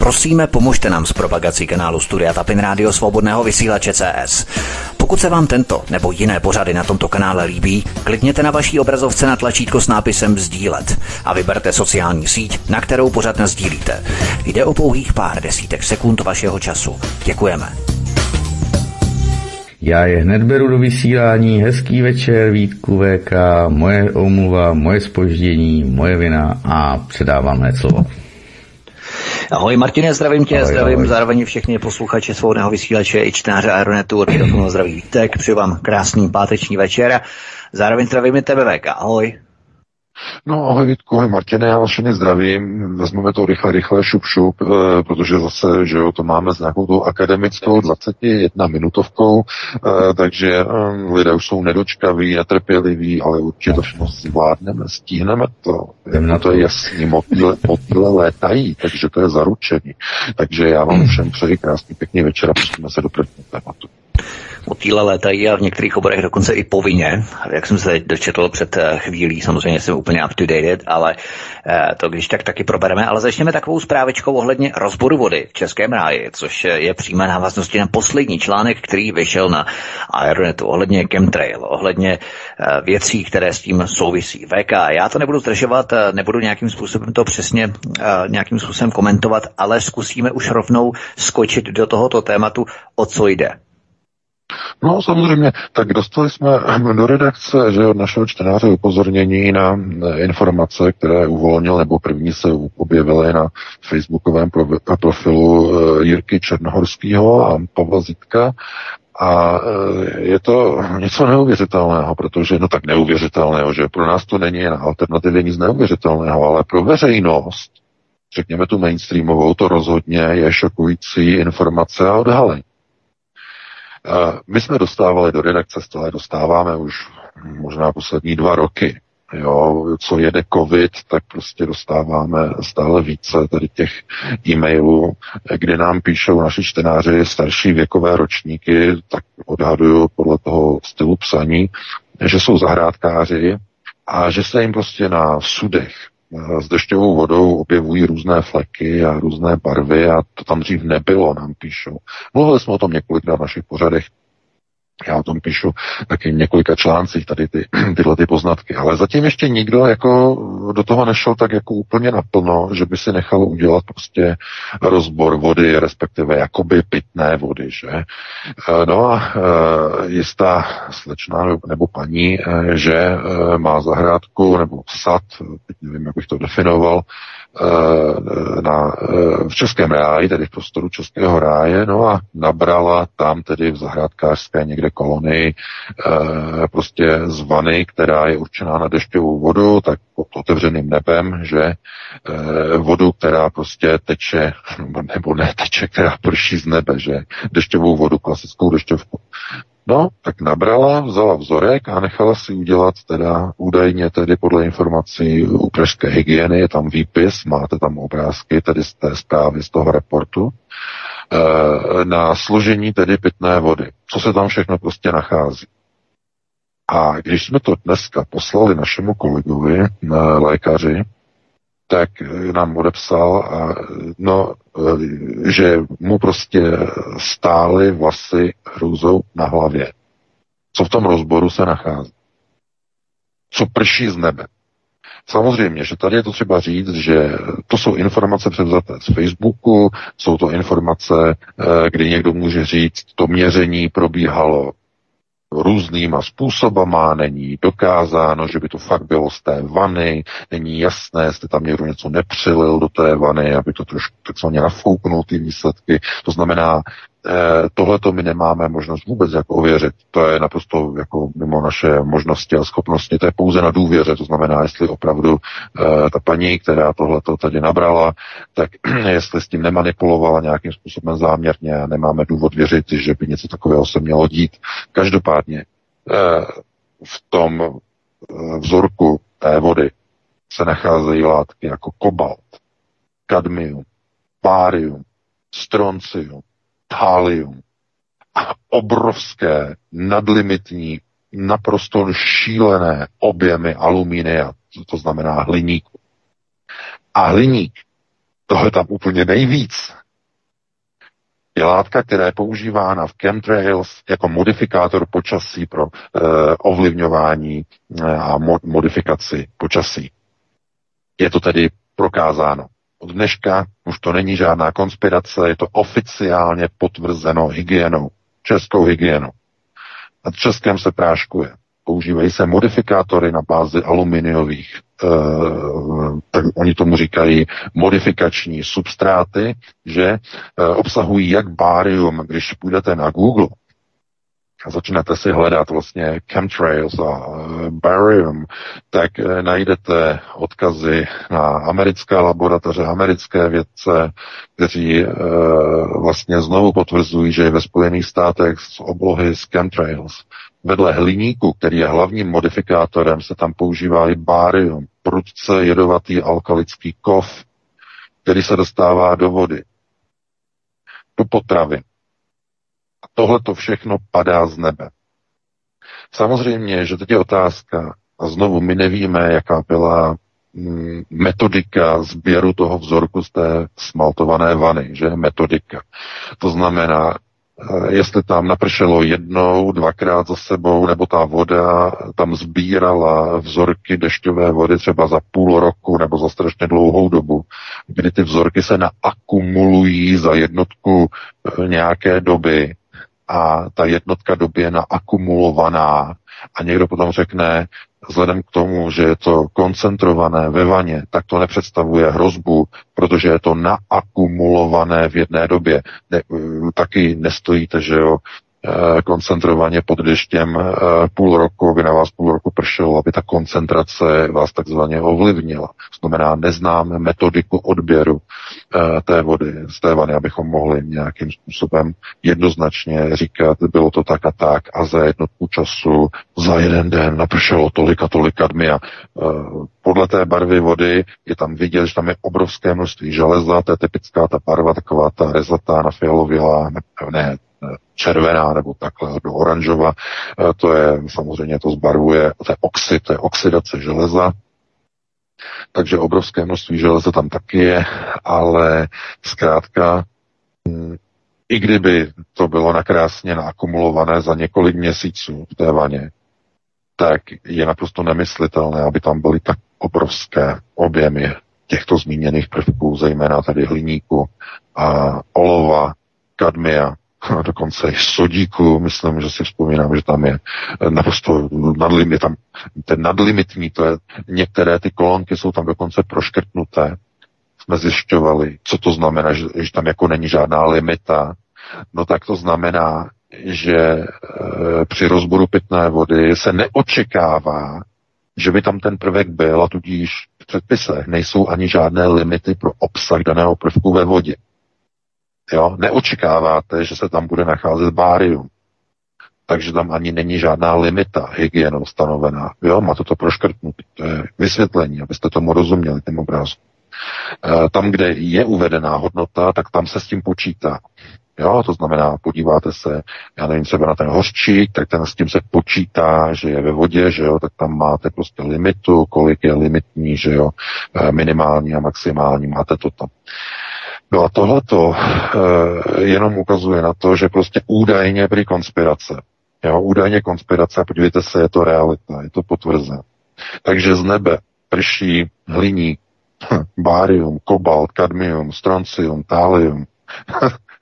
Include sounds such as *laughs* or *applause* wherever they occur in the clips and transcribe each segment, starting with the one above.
Prosíme, pomožte nám s propagací kanálu Studia Tapin Rádio Svobodného vysílače CS. Pokud se vám tento nebo jiné pořady na tomto kanále líbí, klikněte na vaší obrazovce na tlačítko s nápisem Sdílet a vyberte sociální síť, na kterou pořad sdílíte. Jde o pouhých pár desítek sekund vašeho času. Děkujeme. Já je hned beru do vysílání. Hezký večer, Vítku VK, moje omluva, moje spoždění, moje vina a předávám hned slovo. Ahoj Martine, zdravím tě, ahoj, zdravím ahoj. zároveň všechny posluchače svobodného vysílače i čtenáře Aeronetu, od mikrofonu zdraví Vítek, přeju vám krásný páteční večer. Zároveň zdravím i tebe VK, ahoj. No ahoj Vítku, ahoj Martine, já vás všechny zdravím. Vezmeme to rychle, rychle, šup, šup, e, protože zase, že jo, to máme s nějakou tou akademickou 21 minutovkou, e, takže e, lidé už jsou nedočkaví, netrpěliví, ale určitě to všechno zvládneme, stihneme to. Na to je jasný, motýle, motýle létají, takže to je zaručení. Takže já vám *clears throat* všem přeji krásný, pěkný večer a pustíme se do prvního tématu motýle létají a v některých oborech dokonce i povinně. Jak jsem se dočetl před eh, chvílí, samozřejmě jsem úplně up to date, ale eh, to když tak taky probereme. Ale začneme takovou zprávičkou ohledně rozboru vody v Českém ráji, což je přímé návaznosti na poslední článek, který vyšel na Aeronetu ohledně chemtrail, ohledně eh, věcí, které s tím souvisí. VK, já to nebudu zdržovat, nebudu nějakým způsobem to přesně nějakým způsobem komentovat, ale zkusíme už rovnou skočit do tohoto tématu, o co jde. No samozřejmě, tak dostali jsme do redakce, že od našeho čtenáře upozornění na eh, informace, které uvolnil, nebo první se objevily na facebookovém profilu eh, Jirky Černohorského a Pavla Zitka. A eh, je to něco neuvěřitelného, protože, no tak neuvěřitelného, že pro nás to není jen alternativě nic neuvěřitelného, ale pro veřejnost, řekněme tu mainstreamovou, to rozhodně je šokující informace a odhalení. My jsme dostávali do redakce, stále dostáváme už možná poslední dva roky. Jo, co jede covid, tak prostě dostáváme stále více tady těch e-mailů, kde nám píšou naši čtenáři starší věkové ročníky, tak odhaduju podle toho stylu psaní, že jsou zahrádkáři a že se jim prostě na sudech s dešťovou vodou objevují různé fleky a různé barvy a to tam dřív nebylo, nám píšou. Mluvili jsme o tom několikrát v našich pořadech já o tom píšu taky několika článcích tady ty, *clears throat* tyhle ty poznatky, ale zatím ještě nikdo jako do toho nešel tak jako úplně naplno, že by si nechal udělat prostě rozbor vody, respektive jakoby pitné vody, že? E, no a e, jistá slečna nebo paní, e, že má zahrádku nebo sad, teď nevím, jak bych to definoval, Eh, na, eh, v Českém ráji, tedy v prostoru Českého ráje, no a nabrala tam tedy v zahrádkářské někde kolonii eh, prostě z vany, která je určená na dešťovou vodu, tak pod otevřeným nebem, že vodu, která prostě teče, *laughs* nebo ne teče, která prší z nebe, že dešťovou vodu, klasickou dešťovku. No, tak nabrala, vzala vzorek a nechala si udělat teda údajně tedy podle informací u pražské hygieny, je tam výpis, máte tam obrázky tedy z té zprávy, z toho reportu, e, na složení tedy pitné vody. Co se tam všechno prostě nachází. A když jsme to dneska poslali našemu kolegovi, lékaři, tak nám odepsal, a, no, že mu prostě stály vlasy hrůzou na hlavě. Co v tom rozboru se nachází? Co prší z nebe? Samozřejmě, že tady je to třeba říct, že to jsou informace převzaté z Facebooku, jsou to informace, eh, kdy někdo může říct, to měření probíhalo různýma způsobama, není dokázáno, že by to fakt bylo z té vany, není jasné, jestli tam někdo něco nepřilil do té vany, aby to trošku takzvaně nafouknul ty výsledky. To znamená, Tohle to my nemáme možnost vůbec jako ověřit. To je naprosto jako mimo naše možnosti a schopnosti. To je pouze na důvěře. To znamená, jestli opravdu eh, ta paní, která tohle to tady nabrala, tak *clears throat* jestli s tím nemanipulovala nějakým způsobem záměrně a nemáme důvod věřit, že by něco takového se mělo dít. Každopádně eh, v tom vzorku té vody se nacházejí látky jako kobalt, kadmium, bárium, stroncium, thálium a obrovské nadlimitní, naprosto šílené objemy alumínia, to znamená hliníku. A hliník tohle tam úplně nejvíc. Je látka, která je používána v chemtrails jako modifikátor počasí pro eh, ovlivňování eh, a mo- modifikaci počasí. Je to tedy prokázáno. Od dneška už to není žádná konspirace, je to oficiálně potvrzeno hygienou, českou hygienou. Na českém se práškuje. Používají se modifikátory na bázi aluminiových, uh, tak oni tomu říkají modifikační substráty, že uh, obsahují jak bárium, když půjdete na Google, a začnete si hledat vlastně chemtrails a eh, barium, tak eh, najdete odkazy na americké laboratoře, americké vědce, kteří e, vlastně znovu potvrzují, že ve Spojených státech z oblohy z chemtrails vedle hliníku, který je hlavním modifikátorem, se tam používá i barium, prudce jedovatý alkalický kov, který se dostává do vody, do potravy. Tohle to všechno padá z nebe. Samozřejmě, že teď je otázka, a znovu my nevíme, jaká byla mm, metodika sběru toho vzorku z té smaltované vany, že metodika. To znamená, eh, jestli tam napršelo jednou, dvakrát za sebou, nebo ta voda tam sbírala vzorky dešťové vody třeba za půl roku nebo za strašně dlouhou dobu, kdy ty vzorky se naakumulují za jednotku eh, nějaké doby a ta jednotka době naakumulovaná a někdo potom řekne, vzhledem k tomu, že je to koncentrované ve vaně, tak to nepředstavuje hrozbu, protože je to naakumulované v jedné době. Ne, taky nestojíte, že jo, koncentrovaně pod deštěm eh, půl roku, aby na vás půl roku pršelo, aby ta koncentrace vás takzvaně ovlivnila. Znamená, neznáme metodiku odběru eh, té vody z té vany, abychom mohli nějakým způsobem jednoznačně říkat, bylo to tak a tak a za jednotku času, za jeden den napršelo tolik a tolik kadmia. Podle té barvy vody je tam vidět, že tam je obrovské množství železa, to je typická ta barva, taková ta rezatá na fialovělá, ne, ne červená nebo takhle do oranžova. E, to je samozřejmě, to zbarvuje, to je oxid, to je oxidace železa. Takže obrovské množství železa tam taky je, ale zkrátka, mm, i kdyby to bylo nakrásně naakumulované za několik měsíců v té vaně, tak je naprosto nemyslitelné, aby tam byly tak obrovské objemy těchto zmíněných prvků, zejména tady hliníku a olova, kadmia, a dokonce sodíku, myslím, že si vzpomínám, že tam je naprosto nadlimit, tam ten nadlimitní, to je, některé ty kolonky jsou tam dokonce proškrtnuté, jsme zjišťovali, co to znamená, že, že tam jako není žádná limita, no tak to znamená, že e, při rozboru pitné vody se neočekává, že by tam ten prvek byl a tudíž v předpisech nejsou ani žádné limity pro obsah daného prvku ve vodě. Jo? Neočekáváte, že se tam bude nacházet bárium. Takže tam ani není žádná limita hygienou stanovená. Jo, má to to proškrtnutý. To je vysvětlení, abyste tomu rozuměli, tím obrazu. E, tam, kde je uvedená hodnota, tak tam se s tím počítá. Jo, to znamená, podíváte se, já nevím, třeba na ten hořčík, tak ten s tím se počítá, že je ve vodě, že jo, tak tam máte prostě limitu, kolik je limitní, že jo, e, minimální a maximální, máte to tam. No a tohleto e, jenom ukazuje na to, že prostě údajně byly konspirace. Jo, údajně konspirace, podívejte se, je to realita, je to potvrzené. Takže z nebe prší hliník, bárium, kobalt, kadmium, stroncium, tálium.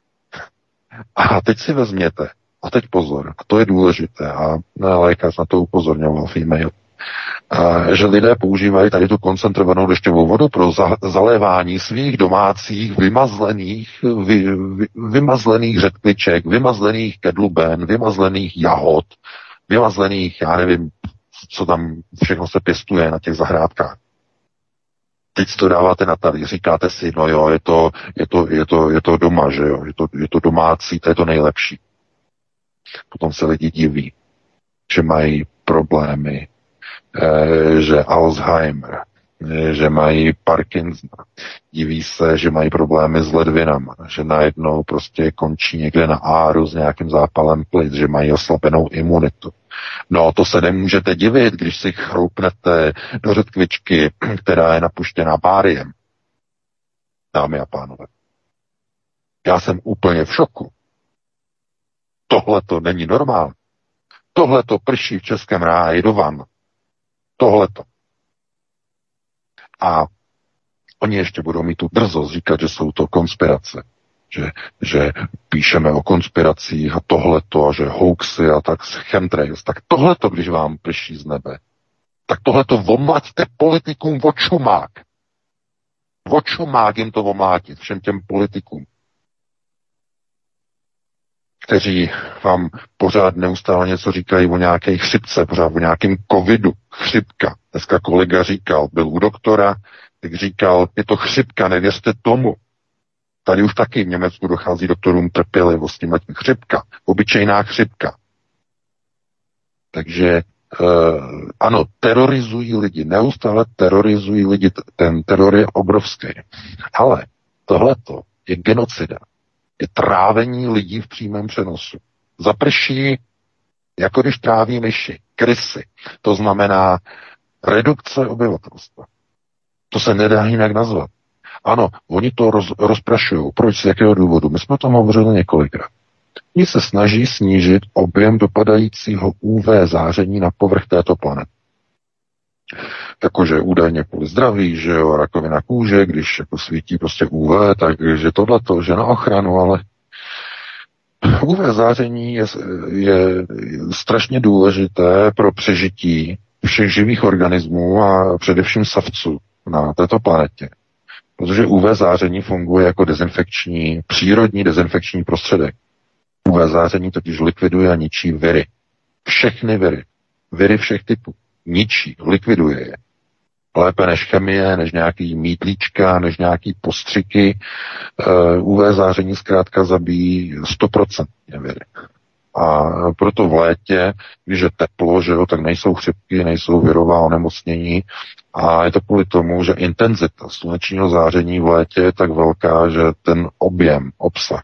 *laughs* a teď si vezměte, a teď pozor, a to je důležité, a lékař na to upozorňoval v e-mailu že lidé používají tady tu koncentrovanou dešťovou vodu pro za, zalévání svých domácích vymazlených, vy, vy, vymazlených řetkviček, vymazlených kedluben, vymazlených jahod, vymazlených, já nevím, co tam všechno se pěstuje na těch zahrádkách. Teď to dáváte na tady, říkáte si, no jo, je to, je to, je to, je to doma, že jo, je to, je to domácí, to je to nejlepší. Potom se lidi diví, že mají problémy že Alzheimer, eh, že mají Parkinson, diví se, že mají problémy s ledvinama, že najednou prostě končí někde na áru s nějakým zápalem plic, že mají oslabenou imunitu. No, to se nemůžete divit, když si chroupnete do řetkvičky, *clears throat* která je napuštěná báriem. dámy a pánové. Já jsem úplně v šoku. Tohle to není normální. Tohle to prší v českém ráji do van. Tohle to. A oni ještě budou mít tu drzost říkat, že jsou to konspirace. Že, že píšeme o konspiracích a tohleto a že hoaxy a tak chemtrails. Tak tohleto, když vám prší z nebe, tak tohleto omlaďte politikům vočumák. Vočumák jim to omlátit, všem těm politikům kteří vám pořád neustále něco říkají o nějaké chřipce, pořád o nějakém covidu. Chřipka. Dneska kolega říkal, byl u doktora, tak říkal, je to chřipka, nevěřte tomu. Tady už taky v Německu dochází doktorům trpělivosti, mať chřipka, obyčejná chřipka. Takže Uh, ano, terorizují lidi, neustále terorizují lidi, ten teror je obrovský. Ale tohleto je genocida je trávení lidí v přímém přenosu. Zaprší, jako když tráví myši, krysy. To znamená redukce obyvatelstva. To se nedá jinak nazvat. Ano, oni to roz, rozprašují. Proč? Z jakého důvodu? My jsme o tom hovořili několikrát. Oni se snaží snížit objem dopadajícího UV záření na povrch této planety jakože údajně kvůli zdraví, že jo, rakovina kůže, když jako svítí prostě UV, takže tohleto, že na ochranu, ale UV záření je, je strašně důležité pro přežití všech živých organismů a především savců na této planetě. Protože UV záření funguje jako dezinfekční, přírodní dezinfekční prostředek. UV záření totiž likviduje a ničí viry. Všechny viry. Viry všech typů ničí, likviduje je. Lépe než chemie, než nějaký mítlíčka, než nějaký postřiky. Uh, UV záření zkrátka zabíjí 100% nevěry. A proto v létě, když je teplo, že jo, tak nejsou chřipky, nejsou virová onemocnění. A je to kvůli tomu, že intenzita slunečního záření v létě je tak velká, že ten objem, obsah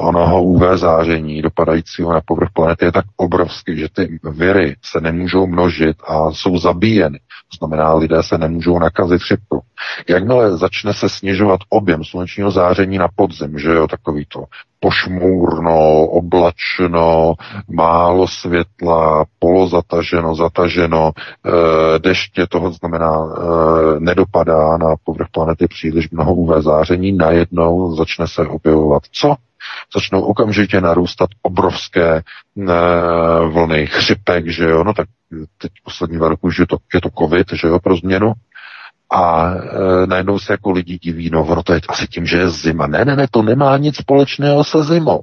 onoho UV záření dopadajícího na povrch planety je tak obrovský, že ty viry se nemůžou množit a jsou zabíjeny. To znamená, lidé se nemůžou nakazit chřipkou. Jakmile začne se snižovat objem slunečního záření na podzim, že jo, takový to pošmůrno, oblačno, málo světla, polozataženo, zataženo, e, deště, toho znamená, e, nedopadá na povrch planety příliš mnoho UV záření, najednou začne se objevovat co? Začnou okamžitě narůstat obrovské e, vlny chřipek, že jo, no tak teď poslední dva roku, že to, je to covid, že jo, pro změnu, a e, najednou se jako lidi diví, no ono to je asi tím, že je zima. Ne, ne, ne, to nemá nic společného se zimou.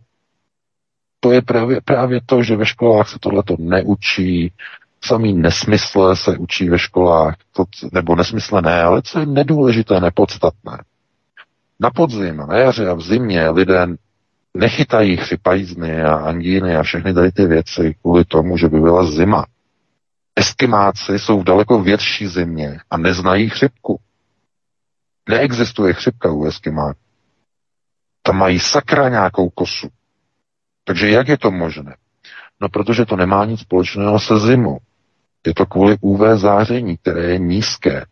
To je právě, právě to, že ve školách se tohleto neučí, samý nesmysle se učí ve školách, to, nebo nesmysle ne, ale co je nedůležité, nepodstatné. Na podzim, na jaře a v zimě lidé nechytají chřipajízny a angíny a všechny tady ty věci kvůli tomu, že by byla zima. Eskimáci jsou v daleko větší zimě a neznají chřipku. Neexistuje chřipka u Eskimáků. Tam mají sakra nějakou kosu. Takže jak je to možné? No, protože to nemá nic společného se zimou. Je to kvůli UV záření, které je nízké. E,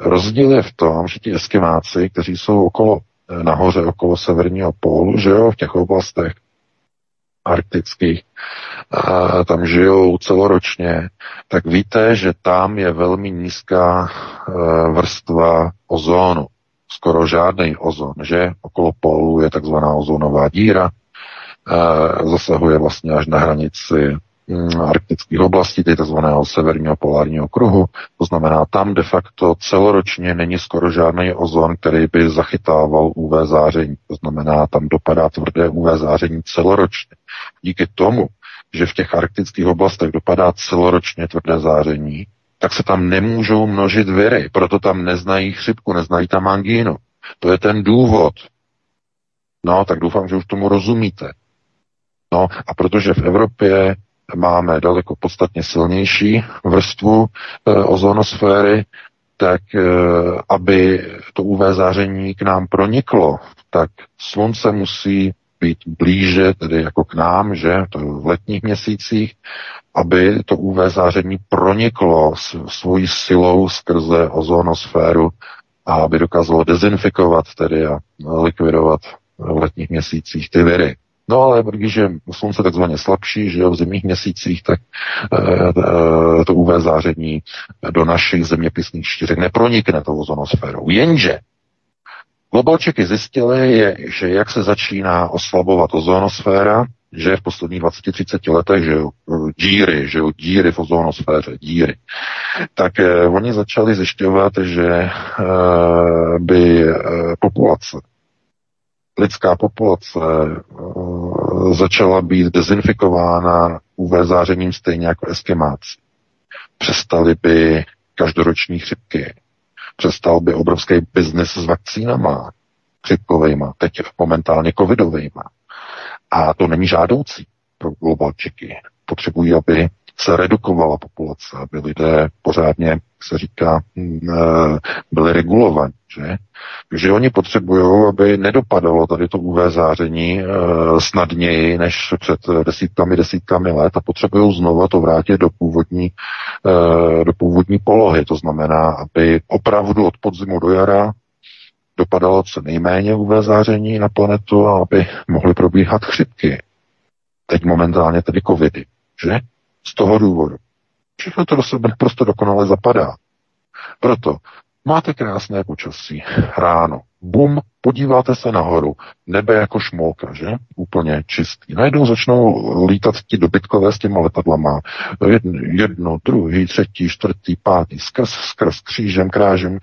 rozdíl je v tom, že ti eskimáci, kteří jsou okolo, eh, nahoře okolo severního pólu, že jo, v těch oblastech, arktických, a tam žijou celoročně, tak víte, že tam je velmi nízká e, vrstva ozónu. Skoro žádný ozon, že? Okolo polu je takzvaná ozónová díra, e, zasahuje vlastně až na hranici Mm, arktických oblastí, tedy tzv. severního polárního kruhu. To znamená, tam de facto celoročně není skoro žádný ozon, který by zachytával UV záření. To znamená, tam dopadá tvrdé UV záření celoročně. Díky tomu, že v těch arktických oblastech dopadá celoročně tvrdé záření, tak se tam nemůžou množit viry, proto tam neznají chřipku, neznají tam angínu. To je ten důvod. No, tak doufám, že už tomu rozumíte. No a protože v Evropě máme daleko podstatně silnější vrstvu e, ozonosféry, tak e, aby to UV záření k nám proniklo, tak slunce musí být blíže, tedy jako k nám, že, to v letních měsících, aby to UV záření proniklo svojí silou skrze ozonosféru a aby dokázalo dezinfikovat tedy a likvidovat v letních měsících ty viry. No ale když je slunce takzvaně slabší, že jo, v zimních měsících, tak e, to UV záření do našich zeměpisných štířek nepronikne tou ozonosférou. Jenže globalčeky zjistili, je, že jak se začíná oslabovat ozonosféra, že v posledních 20-30 letech, že díry, že díry v ozonosféře, díry, tak eh, oni začali zjišťovat, že eh, by eh, populace lidská populace uh, začala být dezinfikována UV zářením stejně jako eskimáci. Přestali by každoroční chřipky, přestal by obrovský biznis s vakcínama, chřipkovejma, teď momentálně covidovejma. A to není žádoucí pro globalčiky. Potřebují, aby se redukovala populace, aby lidé pořádně, jak se říká, mm, eh, byli regulovaní. Že? Takže oni potřebují, aby nedopadalo tady to UV záření e, snadněji než před desítkami, desítkami let a potřebují znovu to vrátit do původní, e, do původní polohy. To znamená, aby opravdu od podzimu do jara dopadalo co nejméně UV záření na planetu a aby mohly probíhat chřipky. Teď momentálně tedy covidy, že? Z toho důvodu. Všechno to do sebe dokonale zapadá. Proto máte krásné počasí, ráno, bum, podíváte se nahoru, nebe jako šmolka, že? Úplně čistý. Najednou začnou lítat ti dobytkové s těma letadlama. Jedno, jedno druhý, třetí, čtvrtý, pátý, skrz, skrz, křížem, krážem.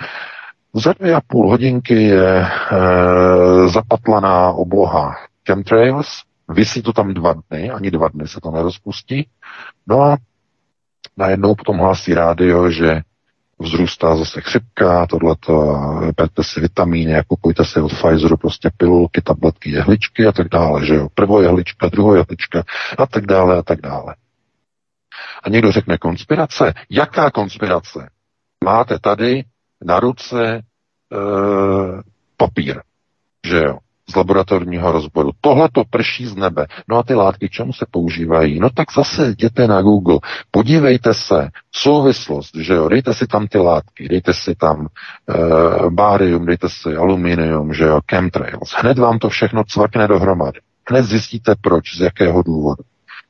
Za dvě a půl hodinky je e, zapatlaná obloha chemtrails, Vysí to tam dva dny, ani dva dny se to nerozpustí. No a najednou potom hlásí rádio, že vzrůstá zase chřipka, tohleto, berte si vitamíny, kupujte si od Pfizeru prostě pilulky, tabletky, jehličky a tak dále, že jo. Prvo jehlička, druhou jehlička a tak dále a tak dále. A někdo řekne konspirace. Jaká konspirace? Máte tady na ruce e, papír, že jo z laboratorního rozboru. Tohle to prší z nebe. No a ty látky čemu se používají? No tak zase jděte na Google, podívejte se, souvislost, že jo, dejte si tam ty látky, dejte si tam uh, bárium, dejte si aluminium, že jo, chemtrails. Hned vám to všechno cvakne dohromady. Hned zjistíte proč, z jakého důvodu.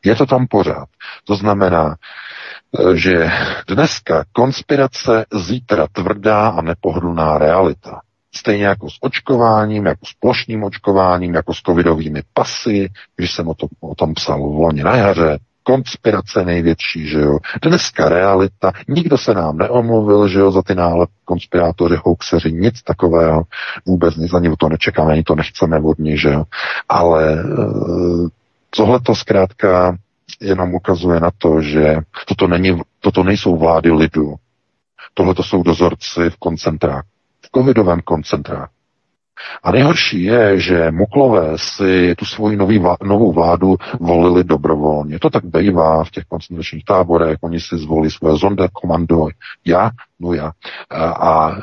Je to tam pořád. To znamená, eh, že dneska konspirace, zítra tvrdá a nepohodlná realita. Stejně jako s očkováním, jako s plošným očkováním, jako s covidovými pasy, když jsem o tom, o tom psal v loni na jaře, konspirace největší, že jo. Dneska realita, nikdo se nám neomluvil, že jo, za ty náhled konspirátory, hoaxeři, nic takového, vůbec nic, ani to nečekáme, ani to nechceme od ní, že jo. Ale e, tohle to zkrátka jenom ukazuje na to, že toto, není, toto nejsou vlády lidu, tohle to jsou dozorci v koncentráku covidovém koncentráku. A nejhorší je, že Muklové si tu svoji nový, novou vládu volili dobrovolně. To tak bývá v těch koncentračních táborech, oni si zvolí svoje komando, já, no já. A, a e,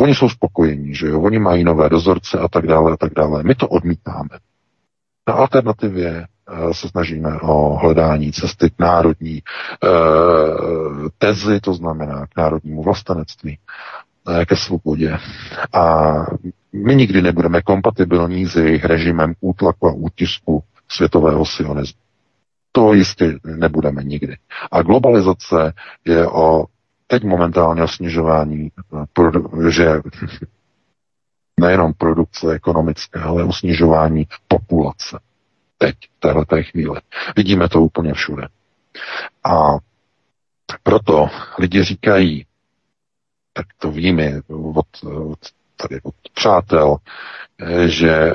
oni jsou spokojení, že jo, oni mají nové dozorce a tak dále a tak dále. My to odmítáme. Na alternativě e, se snažíme o hledání cesty k národní e, tezi, to znamená k národnímu vlastenectví ke svobodě. A my nikdy nebudeme kompatibilní s jejich režimem útlaku a útisku světového sionismu. To jistě nebudeme nikdy. A globalizace je o teď momentálně o snižování, že *laughs* nejenom produkce ekonomické, ale o snižování populace. Teď, v této chvíli. Vidíme to úplně všude. A proto lidi říkají, tak to víme od, od tady od přátel, eh, že e,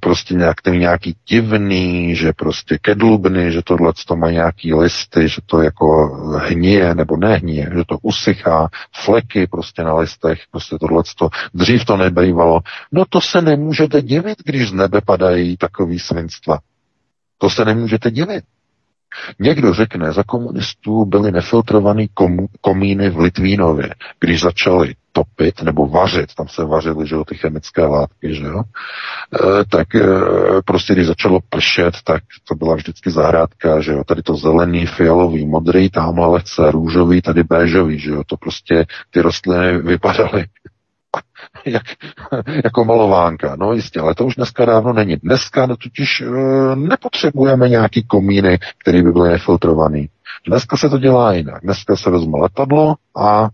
prostě nějak ten nějaký divný, že prostě kedlubny, že tohle to má nějaký listy, že to jako hníje nebo nehníje, že to usychá, fleky prostě na listech, prostě tohle to, dřív to nebejvalo. No to se nemůžete divit, když z nebe padají takový svinstva. To se nemůžete divit. Někdo řekne, za komunistů byly nefiltrované komíny v Litvínově, když začali topit nebo vařit, tam se vařily, že jo, ty chemické látky, že jo, e, tak e, prostě když začalo pršet, tak to byla vždycky zahrádka, že jo, tady to zelený, fialový, modrý, tamhle lehce růžový, tady béžový, že jo, to prostě ty rostliny vypadaly jak, *laughs* jako malovánka. No jistě, ale to už dneska dávno není. Dneska totiž e, nepotřebujeme nějaký komíny, který by byly nefiltrovaný. Dneska se to dělá jinak. Dneska se vezme letadlo a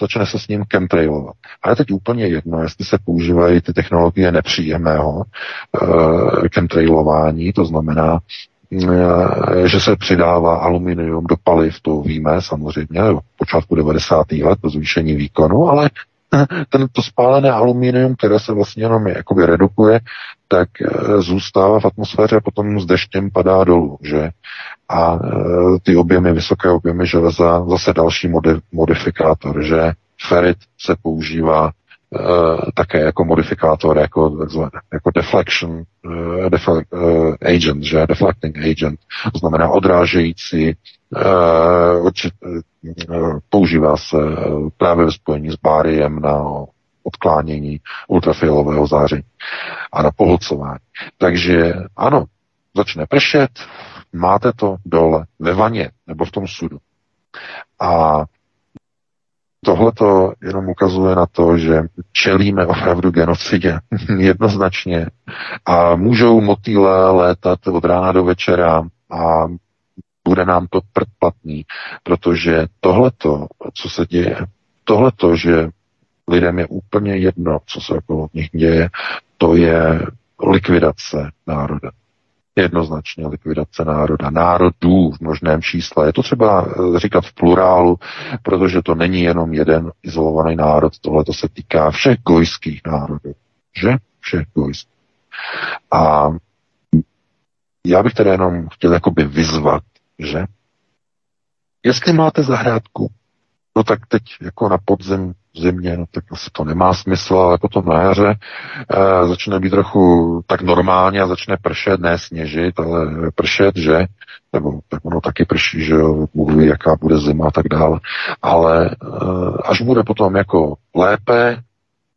začne se s ním chemtrailovat. A je teď úplně jedno, jestli se používají ty technologie nepříjemného e, chemtrailování, to znamená, e, že se přidává aluminium do paliv, to víme samozřejmě, v počátku 90. let, to zvýšení výkonu, ale *laughs* ten, to spálené aluminium, které se vlastně jenom jakoby redukuje, tak e, zůstává v atmosféře a potom s deštěm padá dolů, že? A e, ty objemy, vysoké objemy železa, zase další modi- modifikátor, že ferit se používá Uh, také jako modifikátor, jako, jako deflection uh, defle, uh, agent, že deflecting agent, to znamená odrážející, uh, určit, používá se uh, právě ve spojení s báriem na odklánění ultrafialového záření a na pohlcování. Takže ano, začne pršet, máte to dole ve vaně nebo v tom sudu. A Tohle to jenom ukazuje na to, že čelíme opravdu genocidě *laughs* jednoznačně a můžou motýle létat od rána do večera a bude nám to predplatný, protože tohleto, co se děje, tohleto, že lidem je úplně jedno, co se okolo nich děje, to je likvidace národa jednoznačně likvidace národa, národů v množném čísle. Je to třeba eh, říkat v plurálu, protože to není jenom jeden izolovaný národ, tohle to se týká všech gojských národů. Že? Všech gojských. A já bych teda jenom chtěl jakoby vyzvat, že jestli máte zahrádku, no tak teď jako na podzim zimě, no tak asi to nemá smysl, ale potom na jaře e, začne být trochu tak normálně a začne pršet, ne sněžit, ale pršet, že? Nebo tak ono taky prší, že jo, Bůh ví, jaká bude zima a tak dále. Ale e, až bude potom jako lépe,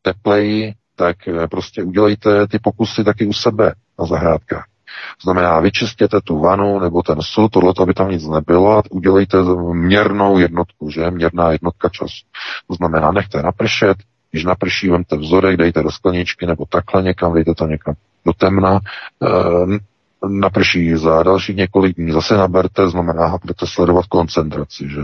tepleji, tak e, prostě udělejte ty pokusy taky u sebe na zahrádkách. Znamená, vyčistěte tu vanu nebo ten sud, tohle, aby tam nic nebylo a udělejte měrnou jednotku, že? Měrná jednotka času. To znamená, nechte napršet, když naprší, vemte vzorek, dejte do skleničky nebo takhle někam, dejte to někam do temna, e, naprší za dalších několik dní, zase naberte, znamená, budete sledovat koncentraci, že?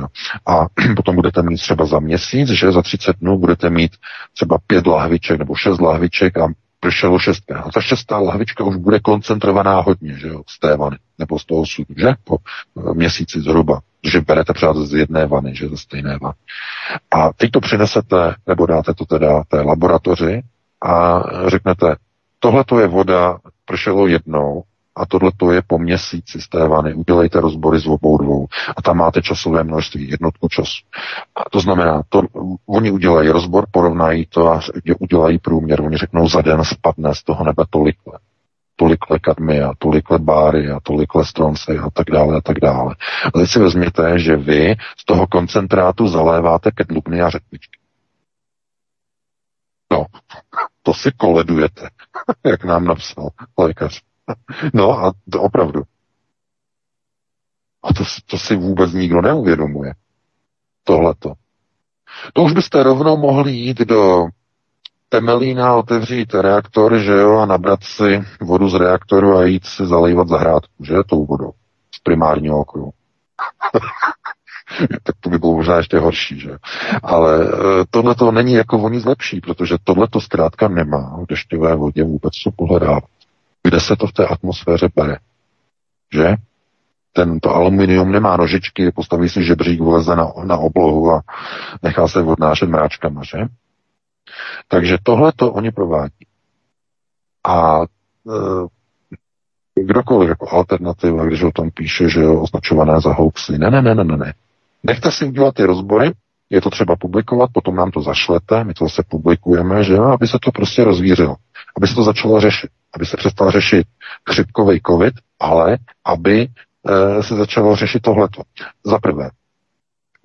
A *clears throat* potom budete mít třeba za měsíc, že za 30 dnů budete mít třeba pět lahviček nebo šest lahviček a pršelo šesté. A ta šestá lahvička už bude koncentrovaná hodně, že jo, z té vany, nebo z toho sudu, že? Po eh, měsíci zhruba. Že berete třeba z jedné vany, že ze stejné vany. A teď to přinesete, nebo dáte to teda té laboratoři a řeknete, tohle to je voda, pršelo jednou, a tohle to je po měsíci z té vany. Udělejte rozbory z obou dvou a tam máte časové množství, jednotku času. A to znamená, to, oni udělají rozbor, porovnají to a udělají průměr. Oni řeknou, za den spadne z toho nebe tolik let tolik let kadmia, tolik let báry a tolik let stronce a tak dále a tak dále. A teď si vezměte, že vy z toho koncentrátu zaléváte kedlubny a řetvičky. No, *laughs* to si koledujete, *laughs* jak nám napsal lékař. No a to opravdu. A to, to si vůbec nikdo neuvědomuje. Tohleto. To už byste rovnou mohli jít do Temelína, otevřít reaktor, že jo, a nabrat si vodu z reaktoru a jít si zalejvat zahrádku, že, tou vodou z primárního okruhu. *laughs* tak to by bylo možná ještě horší, že? Ale e, tohle to není jako o nic lepší, protože tohle to zkrátka nemá v dešťové vodě vůbec co pohledávat kde se to v té atmosféře bere. Že? Tento aluminium nemá nožičky, postaví si žebřík, vleze na, na oblohu a nechá se odnášet mráčkama, že? Takže tohle to oni provádí. A e, kdokoliv jako alternativa, když o tom píše, že jo, označované za hoaxy. Ne, ne, ne, ne, ne. Nechte si udělat ty rozbory, je to třeba publikovat, potom nám to zašlete, my to zase publikujeme, že aby se to prostě rozvířilo, aby se to začalo řešit, aby se přestal řešit chřipkový covid, ale aby se začalo řešit tohleto. Za prvé,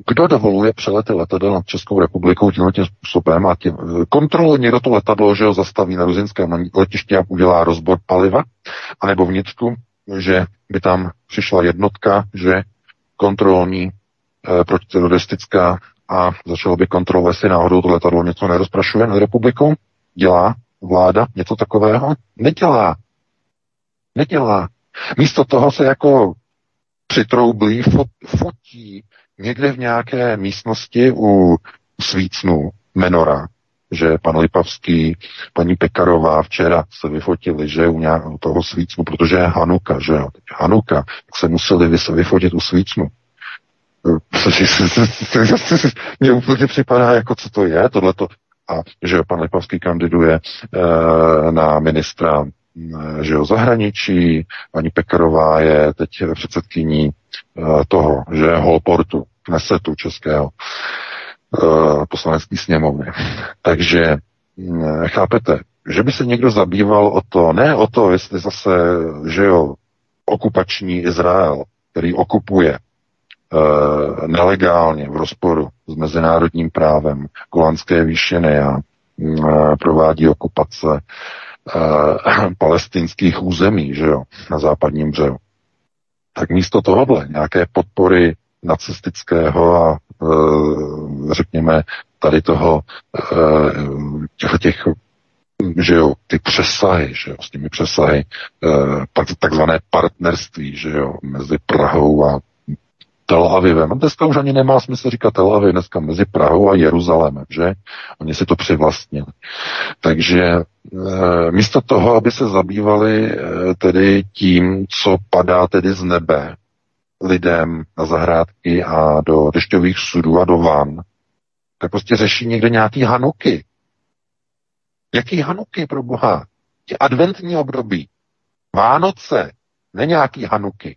kdo dovoluje přelety letadel nad Českou republikou tímhle tím způsobem a tím, kontroluje někdo to letadlo, že ho zastaví na ruzinském letišti a udělá rozbor paliva, anebo vnitřku, že by tam přišla jednotka, že kontrolní e, protiteroristická a začalo by kontrolovat, jestli náhodou to letadlo něco nerozprašuje nad republikou. Dělá vláda něco takového? Nedělá. Nedělá. Místo toho se jako přitroublí, fotí někde v nějaké místnosti u svícnu Menora, že pan Lipavský, paní Pekarová včera se vyfotili, že u, nějak, u toho svícnu, protože je Hanuka, že jo, Hanuka, tak se museli vyfotit u svícnu. *laughs* Mně úplně připadá, jako co to je, tohleto. A že pan Lipavský kandiduje e, na ministra Eh, že jo, zahraničí, paní Pekarová je teď předsedkyní uh, toho, že Holportu, Knesetu českého poslanecký sněmovny. *laughs* Takže chápete, že by se někdo zabýval o to, ne o to, jestli zase, že jo, okupační Izrael, který okupuje nelegálně v rozporu s mezinárodním právem Golanské výšiny a uh, provádí okupace uh, *clears throat* palestinských území, že jo, na západním břehu. Tak místo tohohle nějaké podpory nacistického a řekněme tady toho těch, těch že jo, ty přesahy, že jo, s těmi přesahy, takzvané partnerství, že jo, mezi Prahou a Tel Avivem. A dneska už ani nemá smysl říkat Tel Aviv, dneska mezi Prahou a Jeruzalémem, že? Oni si to přivlastnili. Takže e, místo toho, aby se zabývali e, tedy tím, co padá tedy z nebe lidem na zahrádky a do dešťových sudů a do van, tak prostě řeší někde nějaký hanuky. Jaký hanuky pro Boha? Adventní období. Vánoce, ne nějaký hanuky.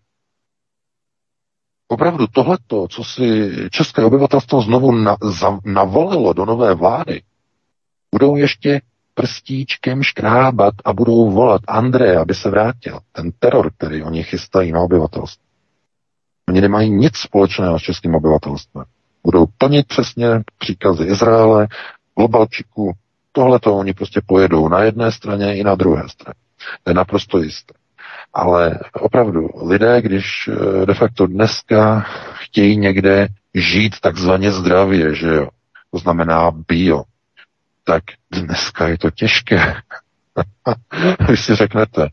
Opravdu tohleto, co si české obyvatelstvo znovu na, za, navolilo do nové vlády, budou ještě prstíčkem škrábat a budou volat Andreje, aby se vrátil. Ten teror, který oni chystají na obyvatelstvo. Oni nemají nic společného s českým obyvatelstvem. Budou plnit přesně příkazy Izraele, globalčiku, tohle to oni prostě pojedou na jedné straně i na druhé straně. To je naprosto jisté. Ale opravdu, lidé, když eh, de facto dneska chtějí někde žít takzvaně zdravě, že jo, to znamená bio, tak dneska je to těžké. *laughs* Když si řeknete,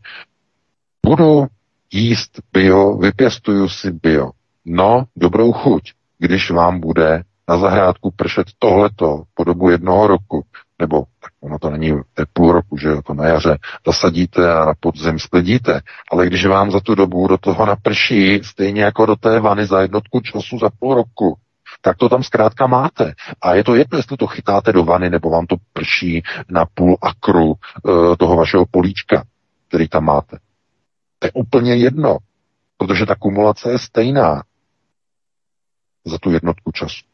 budu jíst bio, vypěstuju si bio. No, dobrou chuť, když vám bude na zahrádku pršet tohleto po dobu jednoho roku, nebo tak ono to není to půl roku, že to na jaře zasadíte a na podzim sklidíte, ale když vám za tu dobu do toho naprší, stejně jako do té vany za jednotku času za půl roku, tak to tam zkrátka máte. A je to jedno, jestli to chytáte do vany, nebo vám to prší na půl akru uh, toho vašeho políčka, který tam máte. To je úplně jedno, protože ta kumulace je stejná za tu jednotku času.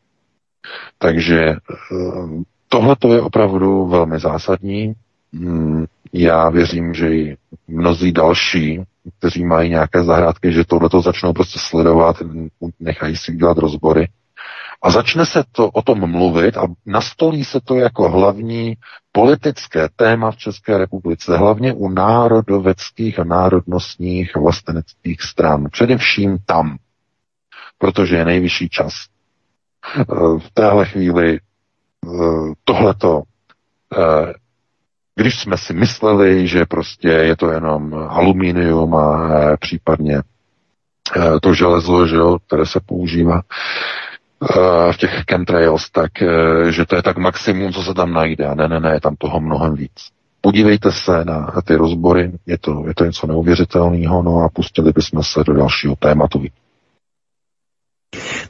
Takže uh, Tohle to je opravdu velmi zásadní. Hmm, já věřím, že i mnozí další, kteří mají nějaké zahrádky, že tohle to začnou prostě sledovat, nechají si dělat rozbory. A začne se to o tom mluvit a nastolí se to jako hlavní politické téma v České republice, hlavně u národoveckých a národnostních vlasteneckých stran. Především tam, protože je nejvyšší čas. V téhle chvíli Eh, tohleto, eh, když jsme si mysleli, že prostě je to jenom aluminium a eh, případně to železo, že jo, které se používá v těch chemtrails, tak že to je tak maximum, co se tam najde. ne, ne, ne, je tam toho mnohem víc. Podívejte se na ty rozbory, je to, je to něco neuvěřitelného, no a pustili bychom se do dalšího tématu.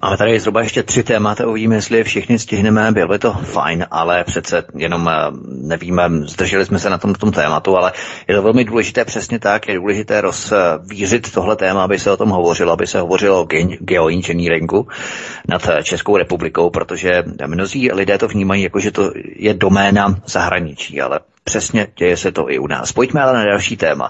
Máme tady zhruba ještě tři témata, uvidíme, jestli je všichni stihneme, bylo by to fajn, ale přece jenom eh, nevíme, zdrželi jsme se na tom, tom tématu, ale je to velmi důležité přesně tak, je důležité rozvířit tohle téma, aby se o tom hovořilo, aby se hovořilo o geoengineeringu nad Českou republikou, protože mnozí lidé to vnímají jako, že to je doména zahraničí, ale přesně děje se to i u nás. Pojďme ale na další téma.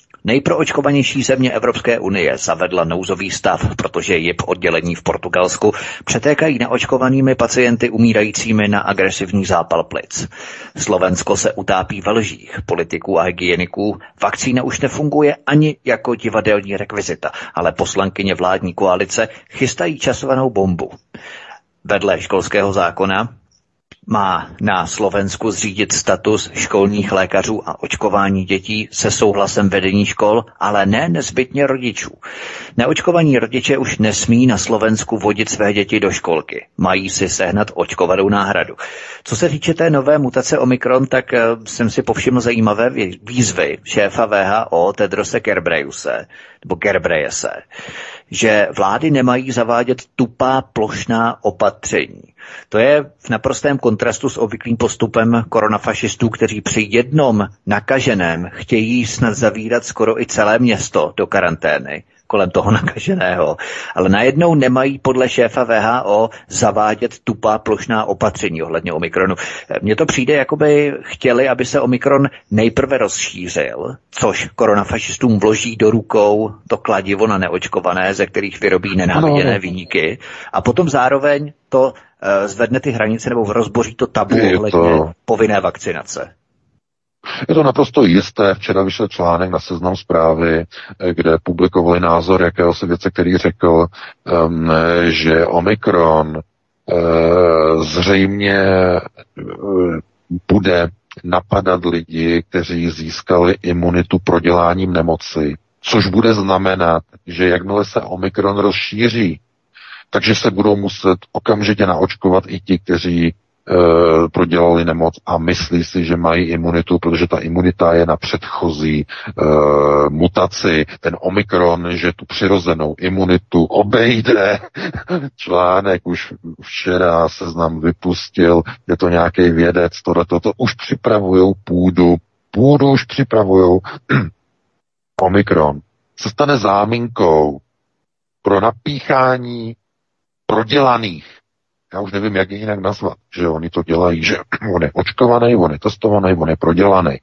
Nejproočkovanější země Evropské unie zavedla nouzový stav, protože JIP oddělení v Portugalsku přetékají neočkovanými pacienty umírajícími na agresivní zápal plic. Slovensko se utápí ve lžích politiků a hygieniků. Vakcína už nefunguje ani jako divadelní rekvizita, ale poslankyně vládní koalice chystají časovanou bombu. Vedle školského zákona má na Slovensku zřídit status školních lékařů a očkování dětí se souhlasem vedení škol, ale ne nezbytně rodičů. Neočkovaní rodiče už nesmí na Slovensku vodit své děti do školky. Mají si sehnat očkovanou náhradu. Co se týče té nové mutace Omikron, tak eh, jsem si povšiml zajímavé výzvy šéfa VHO Tedrose Gerbrejuse, nebo Gerbrejese, že vlády nemají zavádět tupá plošná opatření. To je v naprostém kontrastu s obvyklým postupem koronafašistů, kteří při jednom nakaženém chtějí snad zavírat skoro i celé město do karantény kolem toho nakaženého, ale najednou nemají podle šéfa VHO zavádět tupá plošná opatření ohledně Omikronu. Mně to přijde, jako by chtěli, aby se Omikron nejprve rozšířil, což koronafašistům vloží do rukou to kladivo na neočkované, ze kterých vyrobí nenáviděné výniky, a potom zároveň to zvedne ty hranice nebo rozboří to tabu ohledně to... povinné vakcinace. Je to naprosto jisté. Včera vyšel článek na seznam zprávy, eh, kde publikovali názor jakéhosi věce, který řekl, um, že Omikron uh, zřejmě uh, bude napadat lidi, kteří získali imunitu proděláním nemoci, což bude znamenat, že jakmile se Omikron rozšíří, takže se budou muset okamžitě naočkovat i ti, kteří Eh, prodělali nemoc a myslí si, že mají imunitu, protože ta imunita je na předchozí uh, mutaci. Ten Omikron, že tu přirozenou imunitu obejde. *laughs* Článek už včera seznam vypustil, je to nějaký vědec, tohle to už připravují půdu, půdu už připravují. *clears throat* Omikron se stane záminkou pro napíchání prodělaných já už nevím, jak je jinak nazvat, že oni to dělají, že *clears throat* on je očkovaný, on je testovaný, on je prodělaný.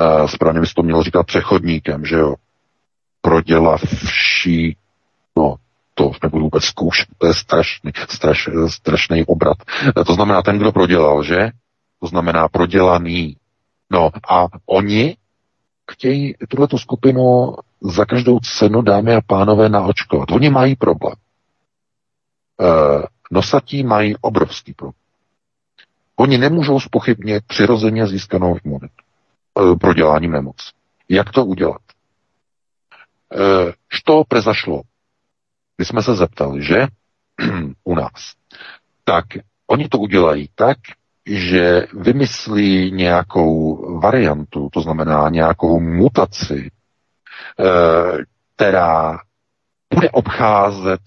Uh, správně bys to mělo říkat přechodníkem, že jo. Prodělavší, no, to nebudu vůbec zkoušet, to je strašný, straš, strašný obrat. Uh, to znamená ten, kdo prodělal, že? To znamená prodělaný. No a oni chtějí tuto skupinu za každou cenu, dámy a pánové, naočkovat. Oni mají problém. Uh, Nosatí mají obrovský problém. Oni nemůžou spochybnit přirozeně získanou imunitu e, proděláním nemoc. Jak to udělat? E, što prezašlo? My jsme se zeptali, že *clears throat* u nás. Tak oni to udělají tak, že vymyslí nějakou variantu, to znamená nějakou mutaci, která bude obcházet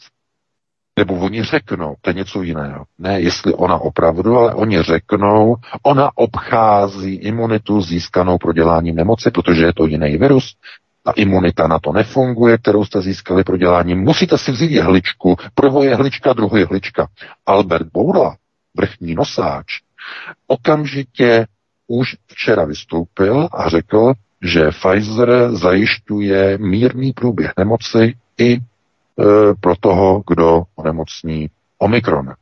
nebo oni řeknou, to je něco jiného. Ne, jestli ona opravdu, ale oni řeknou, ona obchází imunitu získanou proděláním nemoci, protože je to jiný virus, ta imunita na to nefunguje, kterou jste získali proděláním. Musíte si vzít jehličku, prvo jehlička, druhou jehlička. Albert Bourla, vrchní nosáč, okamžitě už včera vystoupil a řekl, že Pfizer zajišťuje mírný průběh nemoci i pro toho, kdo onemocní Omikron.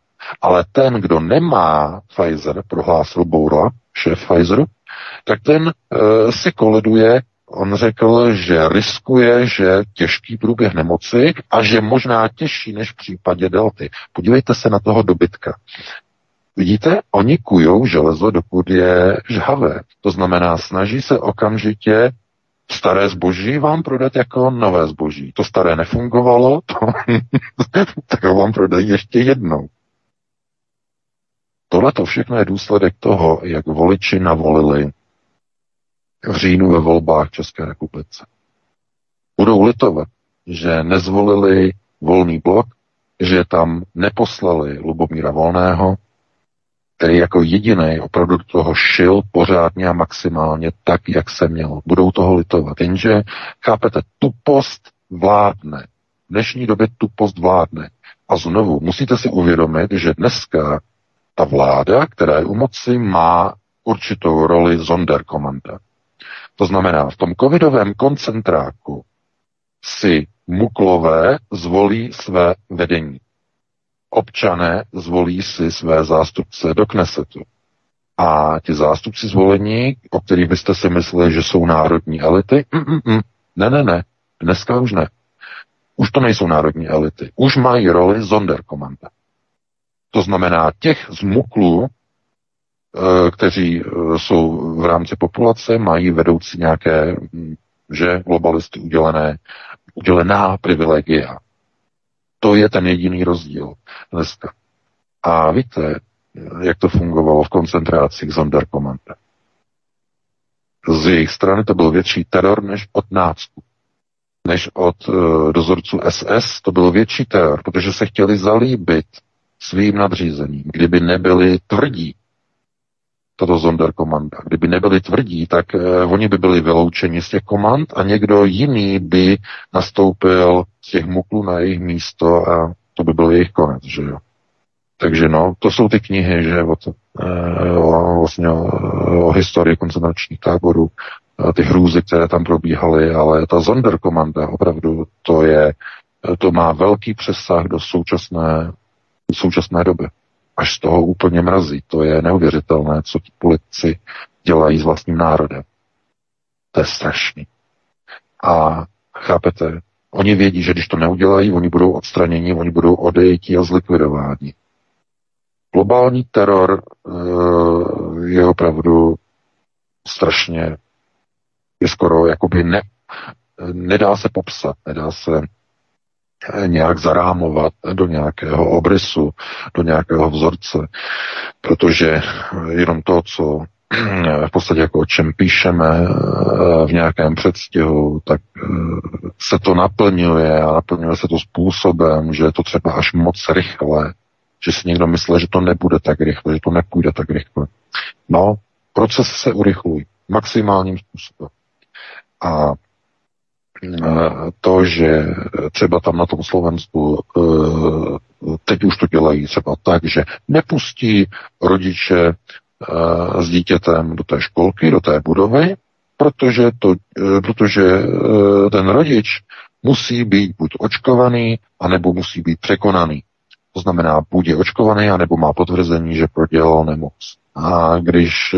Ale ten, kdo nemá Pfizer, prohlásil Bourla, šéf Pfizeru, tak ten e, si koleduje On řekl, že riskuje, že těžký průběh nemoci a že možná těžší než v případě delty. Podívejte se na toho dobytka. Vidíte, oni kujou železo, dokud je žhavé. To znamená, snaží se okamžitě staré zboží vám prodat jako nové zboží. To staré nefungovalo, to, *laughs* tak ho vám prodají ještě jednou. Tohle to všechno je důsledek toho, jak voliči navolili v říjnu ve volbách České republice. Budou litovat, že nezvolili volný blok, že tam neposlali Lubomíra Volného, který jako jediný opravdu toho šil pořádně a maximálně tak, jak se mělo. Budou toho litovat. Jenže, chápete, tupost vládne. V dnešní době tupost vládne. A znovu, musíte si uvědomit, že dneska ta vláda, která je u moci, má určitou roli Sonderkommanda. To znamená, v tom covidovém koncentráku si muklové zvolí své vedení. Občané zvolí si své zástupce do Knesetu. A ti zástupci zvolení, o kterých byste si mysleli, že jsou národní elity, mm, mm, mm. ne, ne, ne, dneska už ne. Už to nejsou národní elity. Už mají roli Sonderkommanda. To znamená těch zmuklů, eh, kteří eh, jsou v rámci populace, mají vedoucí nějaké, že globalisty udělené, udělená privilegia. To je ten jediný rozdíl dneska. A víte, jak to fungovalo v koncentracích Sonderkommande. Z jejich strany to byl větší teror než od nácku. Než od uh, dozorců SS to byl větší teror, protože se chtěli zalíbit svým nadřízením. Kdyby nebyli tvrdí, toto Sonderkommanda, kdyby nebyli tvrdí, tak uh, oni by byli vyloučeni z těch komand a někdo jiný by nastoupil těch muklů na jejich místo a to by byl jejich konec, že jo. Takže no, to jsou ty knihy, že o, to, eh, o, vlastně o, o historii koncentračních táborů, ty hrůzy, které tam probíhaly, ale ta Sonderkommanda opravdu to je, to má velký přesah do současné, současné doby. Až z toho úplně mrazí. To je neuvěřitelné, co ti politici dělají s vlastním národem. To je strašný. A chápete, oni vědí, že když to neudělají, oni budou odstraněni, oni budou odejti a zlikvidováni. Globální teror uh, je opravdu strašně, je skoro jakoby ne, nedá se popsat, nedá se eh, nějak zarámovat do nějakého obrysu, do nějakého vzorce, protože jenom to, co v podstatě jako o čem píšeme eh, v nějakém předstihu, tak se to naplňuje a naplňuje se to způsobem, že je to třeba až moc rychle, že si někdo myslel, že to nebude tak rychle, že to nepůjde tak rychle. No, procesy se urychlují maximálním způsobem. A to, že třeba tam na tom Slovensku teď už to dělají třeba tak, že nepustí rodiče s dítětem do té školky, do té budovy, protože, to, protože ten rodič musí být buď očkovaný, anebo musí být překonaný. To znamená, buď je očkovaný, anebo má potvrzení, že prodělal nemoc. A když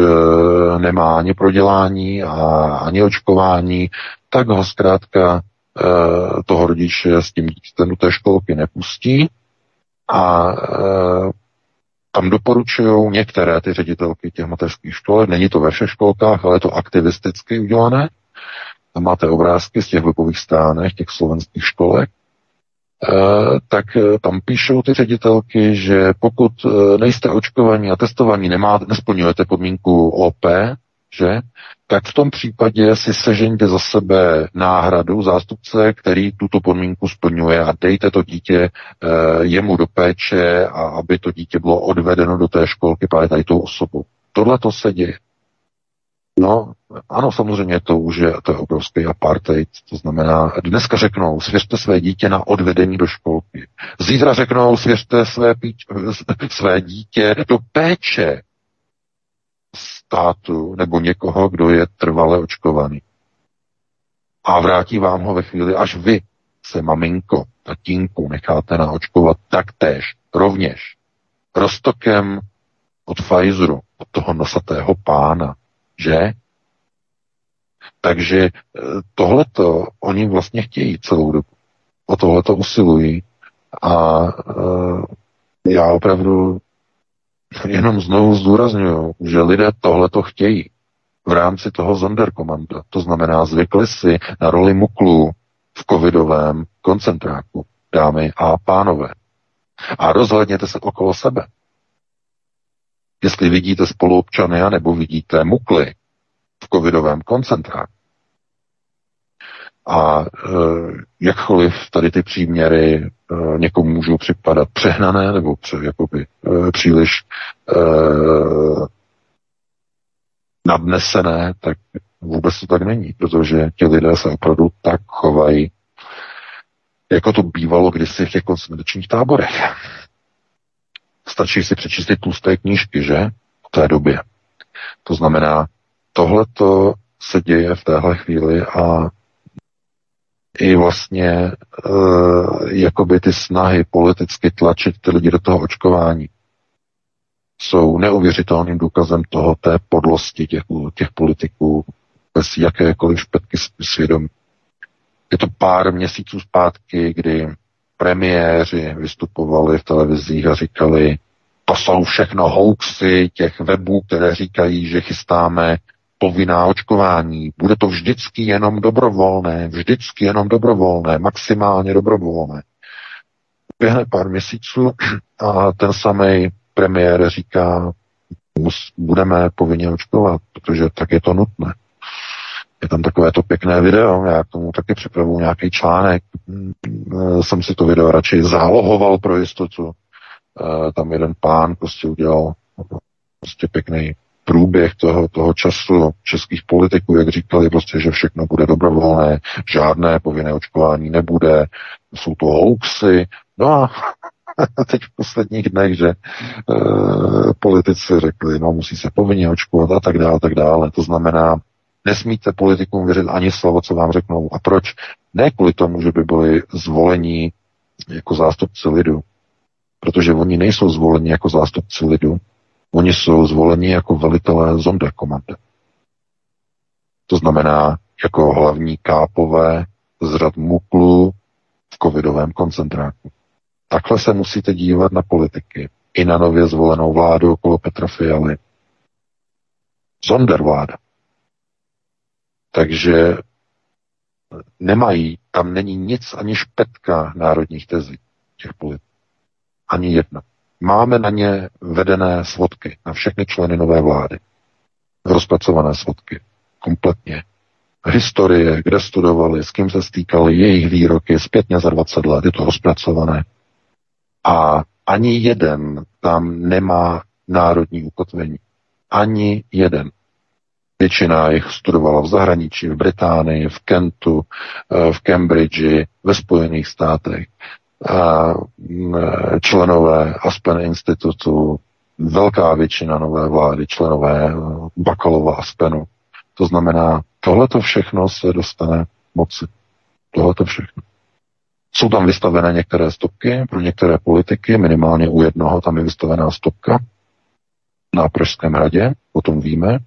nemá ani prodělání a ani očkování, tak ho zkrátka toho rodiče s tím dítětem do té školky nepustí a tam doporučují některé ty ředitelky těch mateřských školek, není to ve všech školkách, ale je to aktivisticky udělané. Tam máte obrázky z těch webových stránek těch slovenských školek, Eh, tak eh, tam píšou ty ředitelky, že pokud eh, nejste očkovaní a testovaní, nemáte, nesplňujete podmínku OP, že, tak v tom případě si sežeňte za sebe náhradu zástupce, který tuto podmínku splňuje a dejte to dítě e, jemu do péče a aby to dítě bylo odvedeno do té školky právě tady tou osobou. Tohle to se děje. No, ano, samozřejmě to už je, to je obrovský apartheid. To znamená, dneska řeknou, svěřte své dítě na odvedení do školky. Zítra řeknou, svěřte své, píč, své dítě do péče státu nebo někoho, kdo je trvale očkovaný. A vrátí vám ho ve chvíli, až vy se maminko, tatínku necháte naočkovat taktéž, rovněž, roztokem od Pfizeru, od toho nosatého pána, že? Takže e, tohleto oni vlastně chtějí celou dobu. O tohleto usilují. A uh, já opravdu jenom znovu zdůraznuju, že lidé tohleto chtějí v rámci toho Sonderkommanda. To znamená, zvykli si na roli muklů v covidovém koncentráku, dámy a pánové. A rozhledněte se okolo sebe. Jestli vidíte spoluobčany, nebo vidíte mukly v covidovém koncentráku. A e, jakkoliv tady ty příměry e, někomu můžou připadat přehnané nebo pře, jakoby, e, příliš e, nadnesené, tak vůbec to tak není, protože ti lidé se opravdu tak chovají, jako to bývalo kdysi v těch koncentračních táborech. Stačí si přečíst ty tlusté knížky, že? V té době. To znamená, tohleto se děje v téhle chvíli a i vlastně e, jakoby ty snahy politicky tlačit ty lidi do toho očkování jsou neuvěřitelným důkazem toho té podlosti těch, těch politiků bez jakékoliv špetky svědomí. Je to pár měsíců zpátky, kdy premiéři vystupovali v televizích a říkali, to jsou všechno hoaxy těch webů, které říkají, že chystáme povinná očkování. Bude to vždycky jenom dobrovolné, vždycky jenom dobrovolné, maximálně dobrovolné. Běhne pár měsíců a ten samý premiér říká, budeme povinně očkovat, protože tak je to nutné. Je tam takové to pěkné video, já k tomu taky připravuju nějaký článek. Jsem si to video radši zálohoval pro jistotu. Eh, tam jeden pán prostě udělal prostě pěkný průběh toho, toho času českých politiků, jak říkali prostě, že všechno bude dobrovolné, žádné povinné očkování nebude, jsou to hoaxy. No a *laughs* teď v posledních dnech, že e, politici řekli, no musí se povinně očkovat a tak dále, tak dále. To znamená, nesmíte politikům věřit ani slovo, co vám řeknou. A proč? Ne kvůli tomu, že by byli zvolení jako zástupci lidu, protože oni nejsou zvoleni jako zástupci lidu, oni jsou zvoleni jako velitelé Sonderkommande. To znamená jako hlavní kápové z muklu v covidovém koncentráku. Takhle se musíte dívat na politiky. I na nově zvolenou vládu okolo Petra Fialy. Sondervláda. Takže nemají, tam není nic ani špetka národních tezí těch politiků. Ani jedna. Máme na ně vedené svodky, na všechny členy nové vlády. Rozpracované svodky. Kompletně. Historie, kde studovali, s kým se stýkali, jejich výroky, zpětně za 20 let, je to rozpracované. A ani jeden tam nemá národní ukotvení. Ani jeden. Většina jich studovala v zahraničí, v Británii, v Kentu, eh, v Cambridge, ve Spojených státech. Mm, členové Aspen Institutu, velká většina nové vlády, členové eh, Bakalova Aspenu. To znamená, tohleto všechno se dostane moci. Tohleto všechno. Jsou tam vystavené některé stopky pro některé politiky, minimálně u jednoho tam je vystavená stopka na Pražském hradě, o tom víme.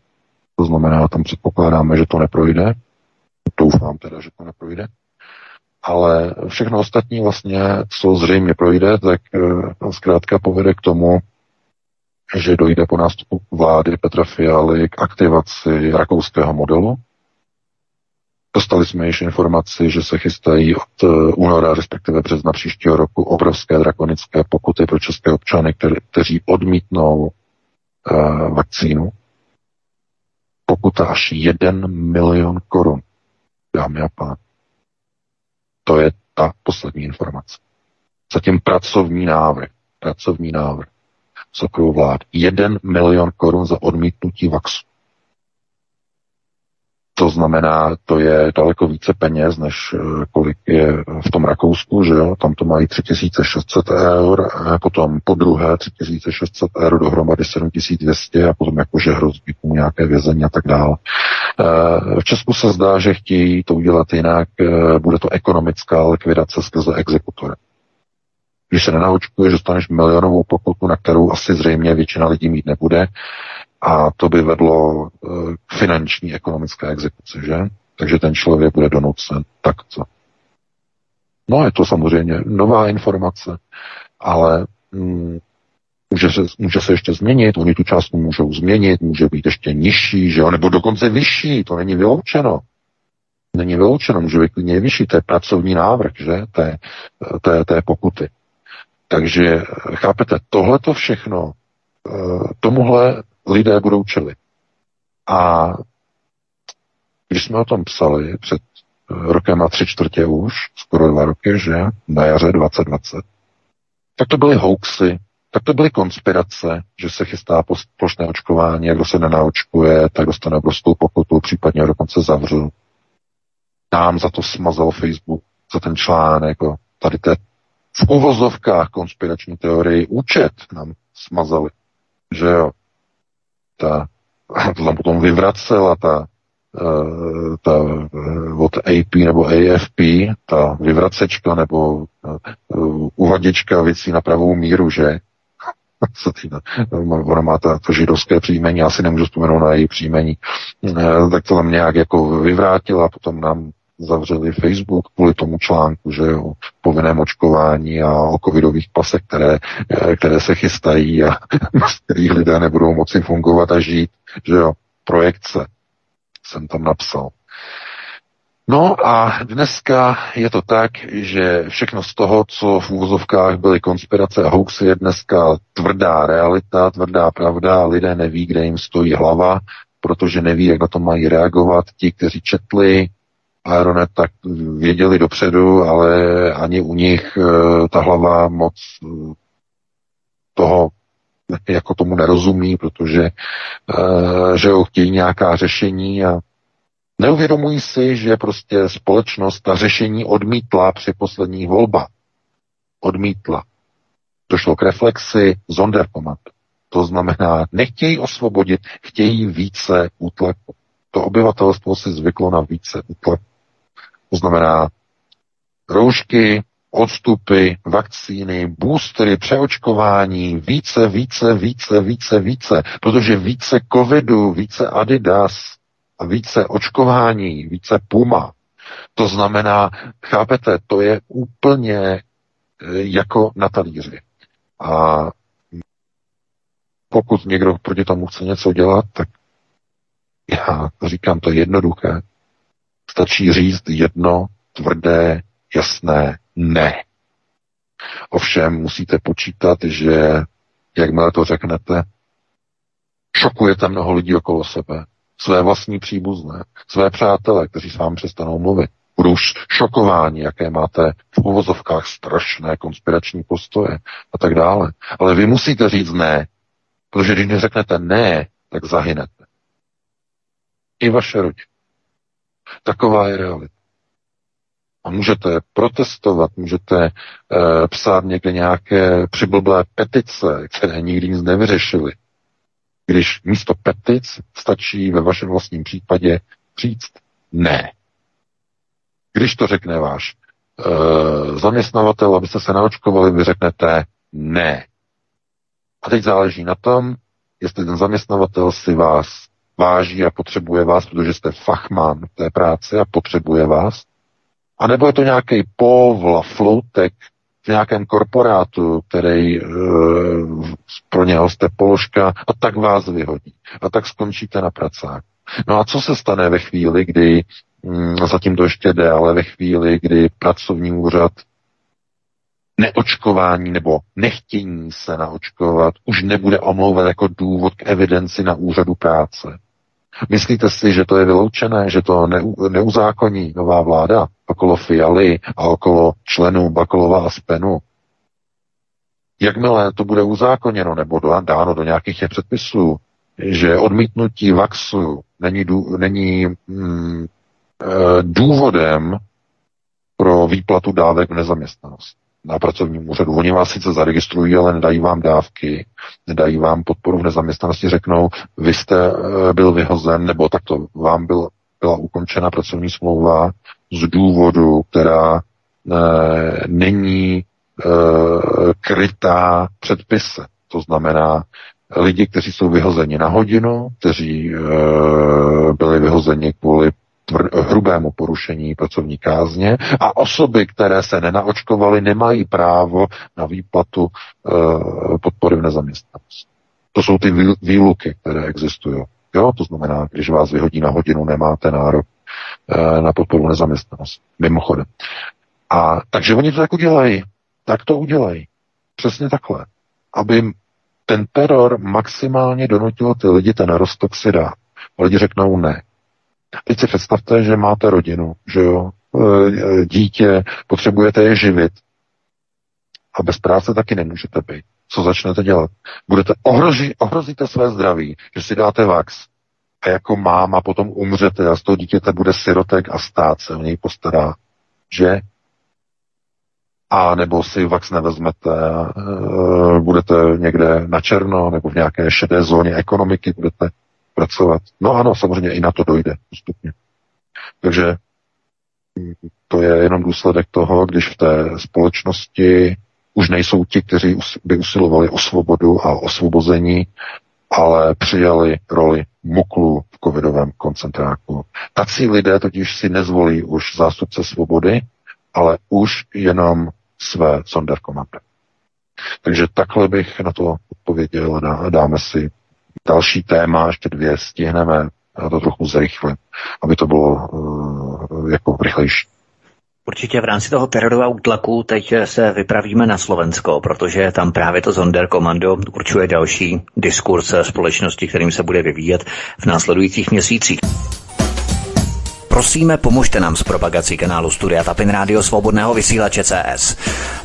To znamená, tam předpokládáme, že to neprojde. Doufám teda, že to neprojde. Ale všechno ostatní vlastně, co zřejmě projde, tak e, zkrátka povede k tomu, že dojde po nástupu vlády Petra Fialy k aktivaci rakouského modelu, Dostali jsme již informaci, že se chystají od eh, února, respektive března příštího roku, obrovské drakonické pokuty pro české občany, kteří, odmítnou uh, vakcínu. Pokuta až 1 milion korun, dámy a pán. To je ta poslední informace. Zatím pracovní návrh, pracovní návrh Sokolů vlád. 1 milion korun za odmítnutí vaxu. To znamená, to je daleko více peněz, než eh, kolik je v tom Rakousku, že jo? Tam to mají 3600 eur, a potom po druhé 3600 eur dohromady 7200 a potom jakože hrozí nějaké vězení a tak dále. Eh, v Česku se zdá, že chtějí to udělat jinak, eh, bude to ekonomická likvidace skrze exekutory. Když se nenaočkuješ, dostaneš milionovou pokutu, na kterou asi zřejmě většina lidí mít nebude a to by vedlo eh, k finanční ekonomické exekuci, že? Takže ten člověk bude donucen takto. No je to samozřejmě nová informace, ale mm, může, se, může se ještě změnit, oni tu částku můžou změnit, může být ještě nižší, že jo, nebo dokonce vyšší, to není vyloučeno. Není vyloučeno, může být klidně vyšší, to je pracovní návrh, že, té, té, té pokuty. Takže chápete, tohle to všechno, eh, tomuhle lidé budou čelit. A když jsme o tom psali před rokem a tři čtvrtě už, skoro dva roky, že, na jaře 2020, tak to byly hoaxy, tak to byly konspirace, že se chystá plošné očkování a kdo se nenaočkuje, tak dostane obrovskou pokutu, případně dokonce zavřu. Nám za to smazal Facebook, za ten článek, tady té v uvozovkách konspirační teorii účet nám smazali, že jo. Ta, *laughs* to tam potom vyvracela ta, eh, ta eh, od AP nebo AFP, ta vyvracečka nebo eh, uvaděčka věcí na pravou míru, že? *laughs* Ona má ta, to židovské příjmení, já si nemůžu vzpomenout na její příjmení, tak to tam nějak jako vyvrátila, potom nám zavřeli Facebook kvůli tomu článku, že o povinném očkování a o covidových pasech, které, které se chystají a *laughs* z kterých lidé nebudou moci fungovat a žít, že jo, projekce jsem tam napsal. No a dneska je to tak, že všechno z toho, co v úvozovkách byly konspirace a hoaxy, je dneska tvrdá realita, tvrdá pravda, lidé neví, kde jim stojí hlava, protože neví, jak na to mají reagovat. Ti, kteří četli Aeronet, tak věděli dopředu, ale ani u nich eh, ta hlava moc eh, toho jako tomu nerozumí, protože eh, že jo, chtějí nějaká řešení a neuvědomují si, že prostě společnost ta řešení odmítla při posledních volbách. Odmítla. Došlo k reflexi Zonderkomat. To znamená, nechtějí osvobodit, chtějí více útlaku. To obyvatelstvo si zvyklo na více útlaku. To znamená roušky, odstupy, vakcíny, boostery, přeočkování, více, více, více, více, více, protože více covidu, více Adidas více očkování, více Puma. To znamená, chápete, to je úplně e, jako na talíři. A pokud někdo proti tomu chce něco dělat, tak já říkám, to je jednoduché. Stačí říct jedno tvrdé, jasné ne. Ovšem musíte počítat, že jakmile to řeknete, šokujete mnoho lidí okolo sebe, své vlastní příbuzné, své přátelé, kteří s vámi přestanou mluvit. Budou šokováni, jaké máte v uvozovkách strašné konspirační postoje a tak dále. Ale vy musíte říct ne, protože když neřeknete ne, tak zahynete. I vaše rodina. Taková je realita. A můžete protestovat, můžete e, psát někde nějaké přiblblé petice, které nikdy nic nevyřešily. Když místo petic stačí ve vašem vlastním případě říct ne. Když to řekne váš e, zaměstnavatel, abyste se naočkovali, vy řeknete ne. A teď záleží na tom, jestli ten zaměstnavatel si vás váží a potřebuje vás, protože jste fachman v té práci a potřebuje vás. A nebo je to nějaký povla, floutek v nějakém korporátu, který e, pro něho jste položka a tak vás vyhodí. A tak skončíte na pracách. No a co se stane ve chvíli, kdy, mm, zatím to ještě jde, ale ve chvíli, kdy pracovní úřad neočkování nebo nechtění se naočkovat už nebude omlouvat jako důvod k evidenci na úřadu práce. Myslíte si, že to je vyloučené, že to ne, neuzákoní nová vláda okolo Fialy a okolo členů Bakolova a Spenu? Jakmile to bude uzákoněno nebo dáno do nějakých předpisů, že odmítnutí vaxu není, dů, není mm, e, důvodem pro výplatu dávek v nezaměstnanosti na pracovním úřadu. Oni vás sice zaregistrují, ale nedají vám dávky, nedají vám podporu v nezaměstnanosti, řeknou, vy jste eh, byl vyhozen, nebo takto vám byl, byla ukončena pracovní smlouva z důvodu, která e, není e, krytá předpise. To znamená, lidi, kteří jsou vyhozeni na hodinu, kteří e, byli vyhozeni kvůli hrubému porušení pracovní kázně a osoby, které se nenaočkovaly, nemají právo na výplatu podpory v nezaměstnanosti. To jsou ty výluky, které existují. Jo, to znamená, když vás vyhodí na hodinu, nemáte nárok na podporu nezaměstnanosti. Mimochodem. A takže oni to tak udělají. Tak to udělají. Přesně takhle. Aby ten teror maximálně donutil ty lidi ten rostok si dát. Lidi řeknou ne. Teď si představte, že máte rodinu, že jo, e, dítě, potřebujete je živit a bez práce taky nemůžete být. Co začnete dělat? Budete ohrožit, ohrozíte své zdraví, že si dáte vax a jako máma potom umřete a z toho dítěte bude sirotek a stát se o něj postará. Že? A nebo si vax nevezmete a e, budete někde na černo nebo v nějaké šedé zóně ekonomiky budete pracovat. No ano, samozřejmě i na to dojde postupně. Takže to je jenom důsledek toho, když v té společnosti už nejsou ti, kteří by usilovali o svobodu a osvobození, ale přijali roli muklu v covidovém koncentráku. Tací lidé totiž si nezvolí už zástupce svobody, ale už jenom své sonderkomandy. Takže takhle bych na to odpověděl a dáme si další téma, ještě dvě stihneme a to trochu zrychlit, aby to bylo uh, jako rychlejší. Určitě v rámci toho terorinového útlaku teď se vypravíme na Slovensko, protože tam právě to Sonderkommando určuje další diskurs společnosti, kterým se bude vyvíjet v následujících měsících. Prosíme, pomožte nám s propagací kanálu Studia Tapin Rádio Svobodného vysílače CS.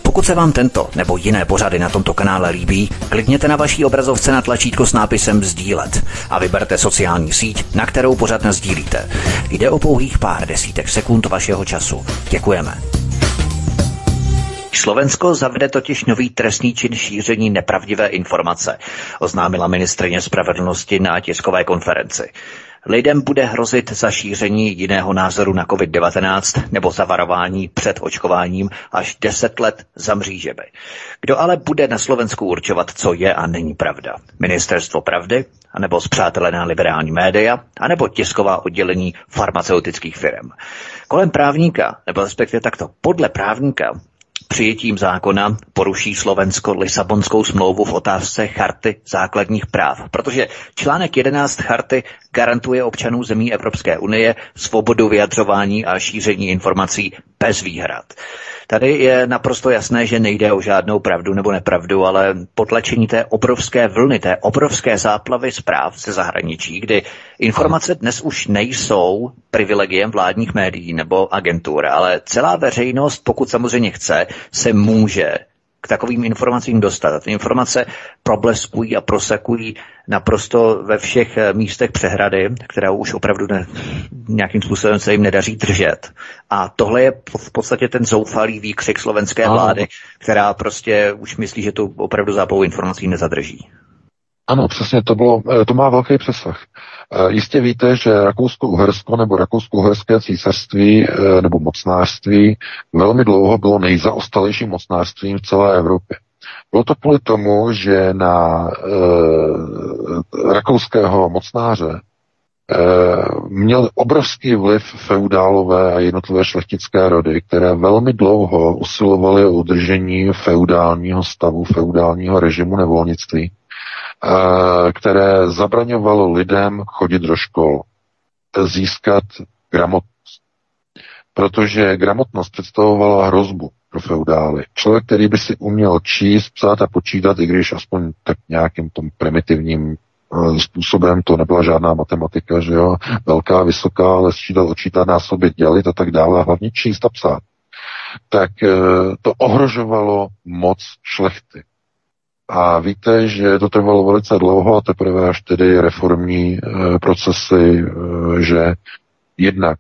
Pokud se vám tento nebo jiné pořady na tomto kanále líbí, klikněte na vaší obrazovce na tlačítko s nápisem Sdílet a vyberte sociální síť, na kterou pořád sdílíte. Jde o pouhých pár desítek sekund vašeho času. Děkujeme. Slovensko zavede totiž nový trestný čin šíření nepravdivé informace, oznámila ministrině spravedlnosti na tiskové konferenci. Lidem bude hrozit za šíření jiného názoru na COVID-19 nebo zavarování před očkováním až 10 let za mřížemi. Kdo ale bude na Slovensku určovat, co je a není pravda? Ministerstvo pravdy? anebo zpřátelená liberální média, anebo tisková oddělení farmaceutických firm. Kolem právníka, nebo respektive takto, podle právníka Přijetím zákona poruší Slovensko Lisabonskou smlouvu v otázce charty základních práv, protože článek 11 charty garantuje občanů zemí Evropské unie svobodu vyjadřování a šíření informací bez výhrad. Tady je naprosto jasné, že nejde o žádnou pravdu nebo nepravdu, ale potlačení té obrovské vlny, té obrovské záplavy zpráv ze zahraničí, kdy informace dnes už nejsou privilegiem vládních médií nebo agentur, ale celá veřejnost, pokud samozřejmě chce, se může k takovým informacím dostat. Ty informace probleskují a prosekují naprosto ve všech eh, místech přehrady, která už opravdu ne, nějakým způsobem se jim nedaří držet. A tohle je v podstatě ten zoufalý výkřik slovenské vlády, která prostě už myslí, že tu opravdu zápou informací nezadrží. Ano, přesně, to, bylo, eh, to má velký přesah. Eh, jistě víte, že Rakousko-Uhersko nebo Rakousko-Uherské císařství eh, nebo mocnářství velmi dlouho bylo nejzaostalejším mocnářstvím v celé Evropě. Bylo to kvůli tomu, že na e, rakouského mocnáře měl obrovský vliv feudálové a jednotlivé šlechtické rody, které velmi dlouho usilovaly o udržení feudálního stavu, feudálního režimu nevolnictví které zabraňovalo lidem chodit do škol, získat gramotnost. Protože gramotnost představovala hrozbu pro feudály. Člověk, který by si uměl číst, psát a počítat, i když aspoň tak nějakým tom primitivním eh, způsobem, to nebyla žádná matematika, že jo, velká, vysoká, ale sčítat, očítat, násobit, dělit a tak dále, a hlavně číst a psát. Tak eh, to ohrožovalo moc šlechty. A víte, že to trvalo velice dlouho a teprve až tedy reformní e, procesy, e, že jednak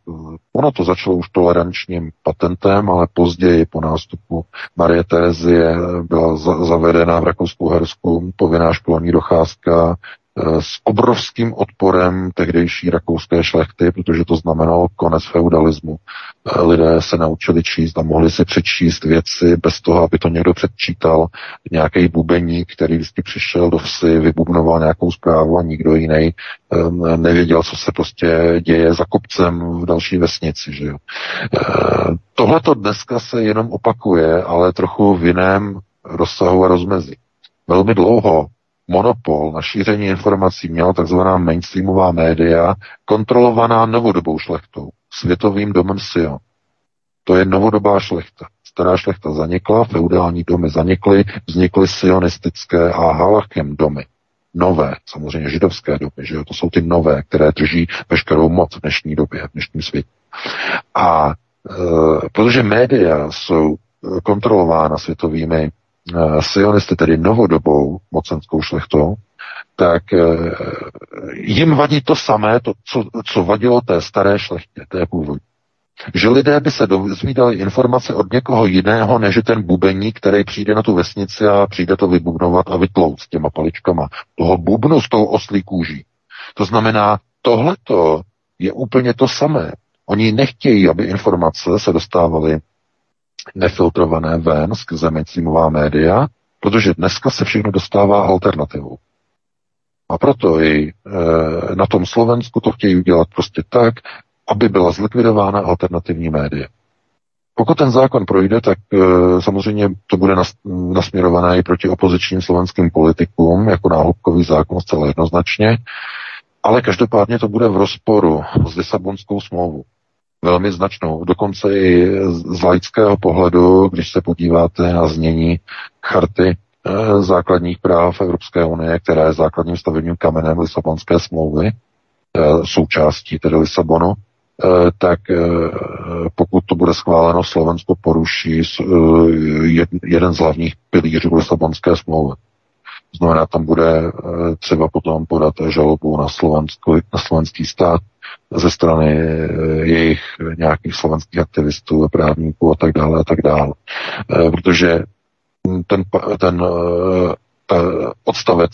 ono to začalo už tolerančním patentem, ale později po nástupu Marie Terezie byla za, zavedena v Rakousku-Hersku povinná školní docházka Eh, s obrovským odporem tehdejší rakouské šlechty, protože to znamenalo konec feudalismu. Eh, lidé se naučili číst a mohli si přečíst věci bez toho, aby to někdo předčítal. Nějaký bubeník, který vždycky přišel do vsi, vybubnoval nějakou zprávu a nikdo jiný eh, nevěděl, co se prostě děje za kopcem v další vesnici. Že jo? Tohle to dneska se jenom opakuje, ale trochu v jiném rozsahu a rozmezí. Velmi dlouho monopol na šíření informací měla takzvaná mainstreamová média, kontrolovaná novodobou šlechtou, světovým domem Sion. To je novodobá šlechta. Stará šlechta zanikla, feudální domy zanikly, vznikly sionistické a halachem domy. nové, samozřejmě židovské doby, že jo, to jsou ty nové, které drží veškerou moc v dnešní době, v dnešním světě. A e, protože média jsou kontrolována světovými e, sionisty, tedy novodobou mocenskou šlechtou, tak e, jim vadí to samé, to, co, co vadilo té staré šlechtě, té původní. Že lidé by se dozvídali informace od někoho jiného, než ten bubeník, který přijde na tu vesnici a přijde to vybubnovat a vytlout s těma paličkama. Toho bubnu s tou oslí kůží. To znamená, tohleto je úplně to samé. Oni nechtějí, aby informace se dostávaly nefiltrované ven skrze mainstreamová média, protože dneska se všechno dostává alternativou. A proto i e, na tom Slovensku to chtějí udělat prostě tak, aby byla zlikvidována alternativní média. Pokud ten zákon projde, tak e, samozřejmě to bude nas, nasměrované i proti opozičním slovenským politikům, jako náhubkový zákon zcela jednoznačně, ale každopádně to bude v rozporu s Lisabonskou smlouvou. Velmi značnou. Dokonce i z laického pohledu, když se podíváte na znění charty e, základních práv Evropské unie, která je základním stavebním kamenem Lisabonské smlouvy, e, součástí tedy Lisabonu, Eh, tak eh, pokud to bude schváleno, Slovensko poruší eh, jeden z hlavních pilířů Lisabonské smlouvy. Znamená, tam bude třeba potom podat žalobu na, na slovenský stát ze strany jejich nějakých slovenských aktivistů, právníků a tak dále a tak dále. Protože ten, ten odstavec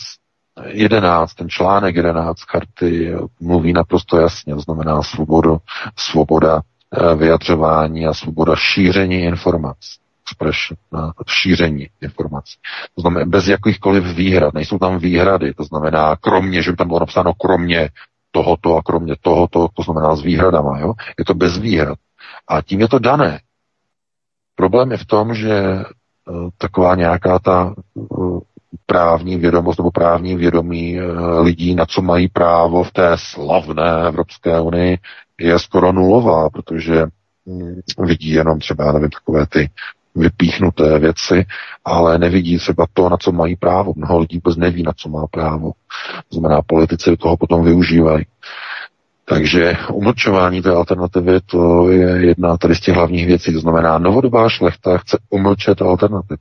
11, ten článek 11 karty mluví naprosto jasně, to znamená svobodu, svoboda eh, vyjadřování a svoboda šíření informací na šíření informací. To znamená bez jakýchkoliv výhrad, nejsou tam výhrady, to znamená kromě, že by tam bylo napsáno kromě tohoto a kromě tohoto, to znamená s výhradama, jo? je to bez výhrad. A tím je to dané. Problém je v tom, že uh, taková nějaká ta uh, právní vědomost nebo právní vědomí eh, lidí, na co mají právo v té slavné Evropské unii, je skoro nulová, protože hm, vidí jenom třeba, nevím, takové ty vypíchnuté věci, ale nevidí třeba to, na co mají právo. Mnoho lidí vůbec neví, na co má právo. To znamená, politici toho potom využívají. Takže umlčování té alternativy, to je jedna tady z těch hlavních věcí. To znamená, novodobá šlechta chce umlčet alternativu.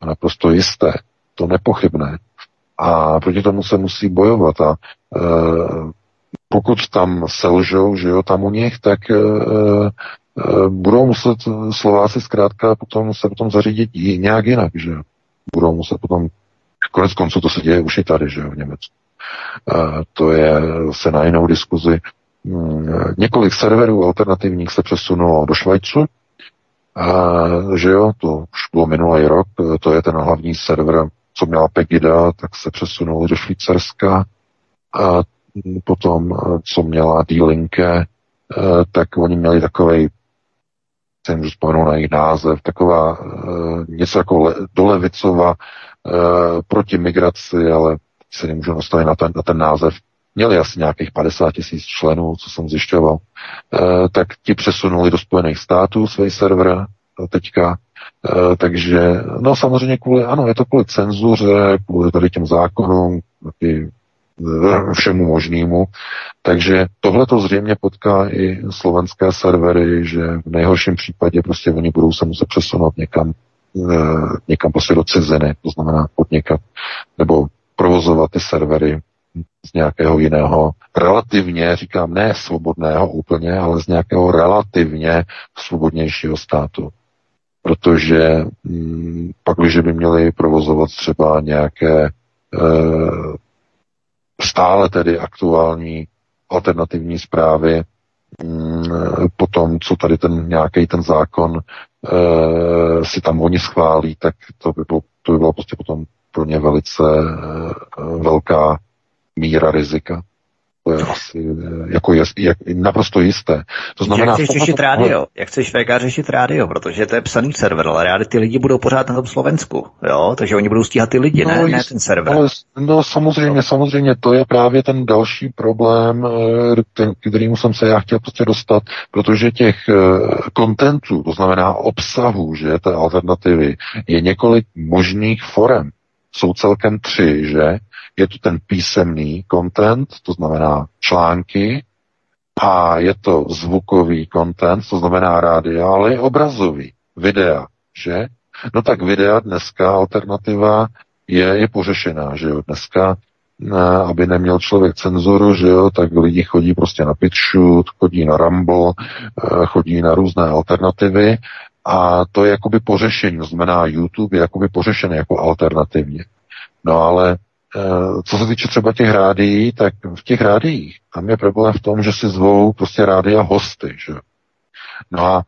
A naprosto jisté to nepochybné. A proti tomu se musí bojovat. A e, pokud tam selžou, že jo, tam u nich, tak e, budou muset Slováci zkrátka potom se potom zařídit nějak jinak, že. Budou muset potom, konec konců to se děje už i tady, že v Německu. E, to je se na jinou diskuzi. Hmm, několik serverů alternativních se přesunulo do Švajcu, a, že jo, to už bylo minulý rok, to je ten hlavní server co měla Pegida, tak se přesunuli do Švýcarska. A potom, co měla D-Linke, eh, tak oni měli takový se můžu vzpomenout na jejich název, taková uh, něco jako le, dolevicova uh, proti migraci, ale se nemůžu nastavit na ten, na ten název. Měli asi nějakých 50 tisíc členů, co jsem zjišťoval. Uh, tak ti přesunuli do Spojených států své server teďka Eh, takže, no samozřejmě kvůli, ano, je to kvůli cenzuře, kvůli tady těm zákonům, eh, všemu možnému. Takže tohle to zřejmě potká i slovenské servery, že v nejhorším případě prostě oni budou se muset přesunout někam, eh, někam prostě do ciziny, to znamená podnikat, nebo provozovat ty servery z nějakého jiného, relativně, říkám, ne svobodného úplně, ale z nějakého relativně svobodnějšího státu protože hm, pak, když by měli provozovat třeba nějaké e, stále tedy aktuální alternativní zprávy, hm, potom, co tady ten nějaký ten zákon e, si tam oni schválí, tak to by bylo, to by bylo prostě potom pro ně velice e, velká míra rizika. To je asi jako je, je, naprosto jisté. To znamená, jak chceš řešit rádio? Jak chceš VK řešit rádio? Protože to je psaný server, ale rádi ty lidi budou pořád na tom Slovensku, jo? Takže oni budou stíhat ty lidi, no, ne, ne ten server. Ale, no samozřejmě, samozřejmě, to je právě ten další problém, eh, ten, kterým jsem se já chtěl prostě dostat, protože těch kontentů, eh, to znamená obsahu, že té alternativy, je několik možných forem. jsou celkem tři, že? Je to ten písemný content, to znamená články, a je to zvukový content, to znamená rádia, ale i obrazový, videa, že? No tak videa dneska alternativa je, je pořešená, že jo? Dneska aby neměl člověk cenzuru, že jo, tak lidi chodí prostě na PitchShoot, chodí na Rumble, eh, chodí na různé alternativy a to je jakoby pořešení, to znamená YouTube je jakoby pořešený jako alternativně. No ale co se týče třeba těch rádií, tak v těch rádiích tam je problém v tom, že si zvou prostě rádia hosty, že No a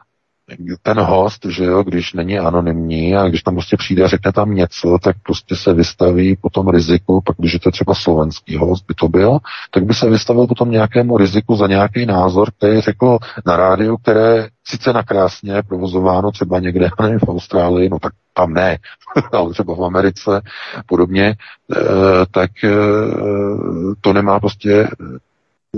ten host, že jo, když není anonymní a když tam prostě přijde a řekne tam něco, tak prostě se vystaví potom riziku, pak když je to třeba slovenský host by to byl, tak by se vystavil potom nějakému riziku za nějaký názor, který řekl na rádiu, které sice nakrásně provozováno třeba někde, nevím, v Austrálii, no tak tam ne, *laughs* ale třeba v Americe podobně, eh, tak eh, to nemá prostě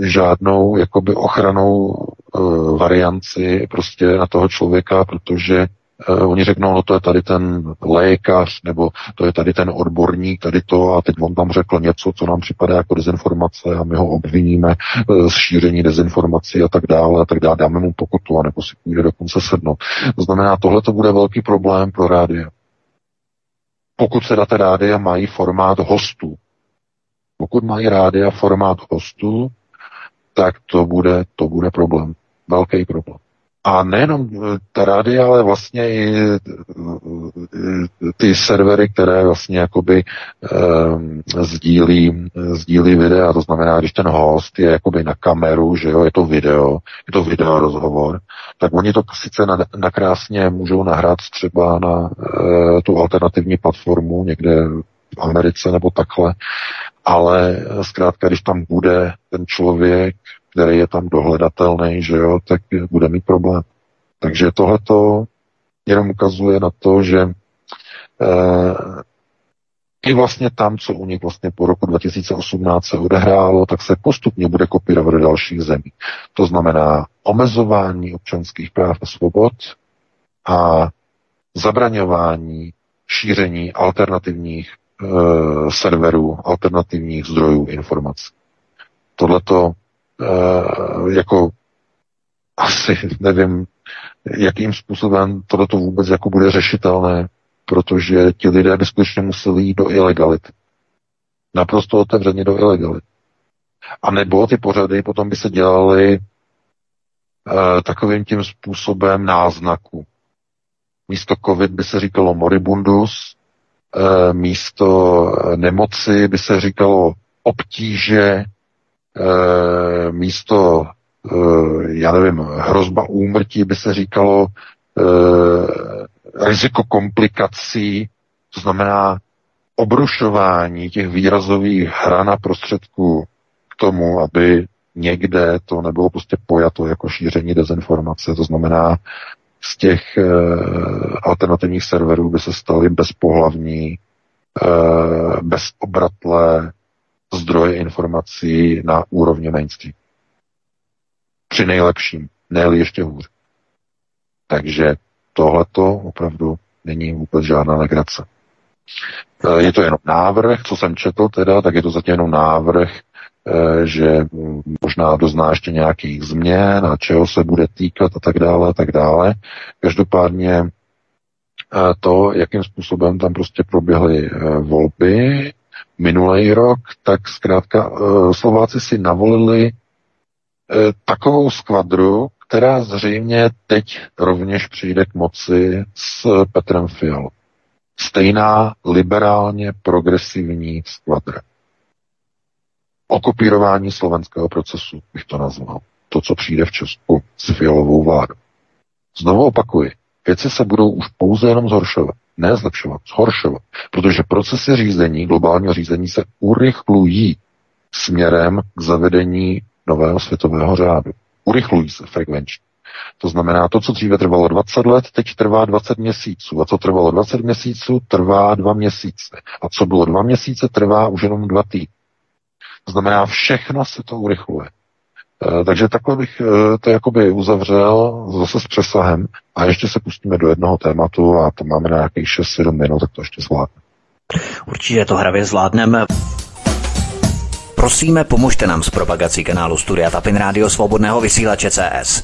žádnou jakoby ochranou uh, varianci prostě na toho člověka, protože uh, oni řeknou, no to je tady ten lékař, nebo to je tady ten odborník, tady to a teď on tam řekl něco, co nám připadá jako dezinformace a my ho obviníme uh, z šíření dezinformací a tak dále a tak dále, dáme mu pokutu a nebo si půjde dokonce sednout. To znamená, tohle to bude velký problém pro rádia. Pokud se data rádia mají formát hostů, pokud mají rádia formát hostů, tak to bude, to bude problém. Velký problém. A nejenom eh, ta rádia, ale vlastně i eh, ty servery, které vlastně jakoby um, sdílí, sdílí videa, to znamená, když ten host je jakoby na kameru, že jo, je to video, je to video rozhovor, tak oni to sice nakrásně můžou nahrát třeba na uh, tu alternativní platformu někde Americe nebo takhle, ale zkrátka, když tam bude ten člověk, který je tam dohledatelný, že jo, tak bude mít problém. Takže tohleto jenom ukazuje na to, že eh, i vlastně tam, co u nich vlastně po roku 2018 se odehrálo, tak se postupně bude kopírovat do dalších zemí. To znamená omezování občanských práv a svobod a zabraňování šíření alternativních e, serverů, alternativních zdrojů informací. Tohleto e, jako asi nevím, jakým způsobem tohleto vůbec jako bude řešitelné, protože ti lidé by skutečně museli jít do ilegality. Naprosto otevřeně do ilegality. A nebo ty pořady potom by se dělaly e, takovým tím způsobem náznaku. Místo covid by se říkalo moribundus, Eh, místo nemoci by se říkalo obtíže, eh, místo, eh, já nevím, hrozba úmrtí by se říkalo riziko komplikací, to znamená obrušování těch výrazových hran a prostředků k tomu, aby někde to nebylo prostě pojato jako šíření dezinformace, to znamená z těch e, alternativních serverů by se staly bezpohlavní, e, bezobratlé zdroje informací na úrovni mainstream. Při nejlepším, ne ještě hůř. Takže tohleto opravdu není vůbec žádná legrace. E, je to jenom návrh, co jsem četl teda, tak je to zatím jenom návrh Eh, že možná dozná ještě nějakých změn a čeho se bude týkat a tak dále a tak dále. Každopádně eh, to, jakým způsobem tam prostě proběhly eh, volby minulý rok, tak zkrátka Slováci si navolili takovou skvadru, která zřejmě teď rovněž přijde k moci s Petrem Fialou. Stejná liberálně progresivní skvadra okopírování slovenského procesu, bych to nazval. To, co přijde v Česku s fialovou vládou. Znovu opakuji, věci se budou už pouze jenom zhoršovat. Ne zlepšovat, zhoršovat. Protože procesy řízení, globálního řízení se urychlují směrem k zavedení nového světového řádu. Urychlují se frekvenčně. To znamená, to, co dříve trvalo 20 let, teď trvá 20 měsíců. A co trvalo 20 měsíců, trvá 2 měsíce. A co bylo 2 měsíce, trvá už jenom 2 týdny. Znamená, všechno se to urychluje. E, takže takhle bych e, to jakoby uzavřel zase s přesahem a ještě se pustíme do jednoho tématu a to máme na nějakých 6-7 minut, tak to ještě zvládne. Určitě to hravě zvládneme. Prosíme, pomožte nám s propagací kanálu Studia Tapin Rádio Svobodného vysílače CS.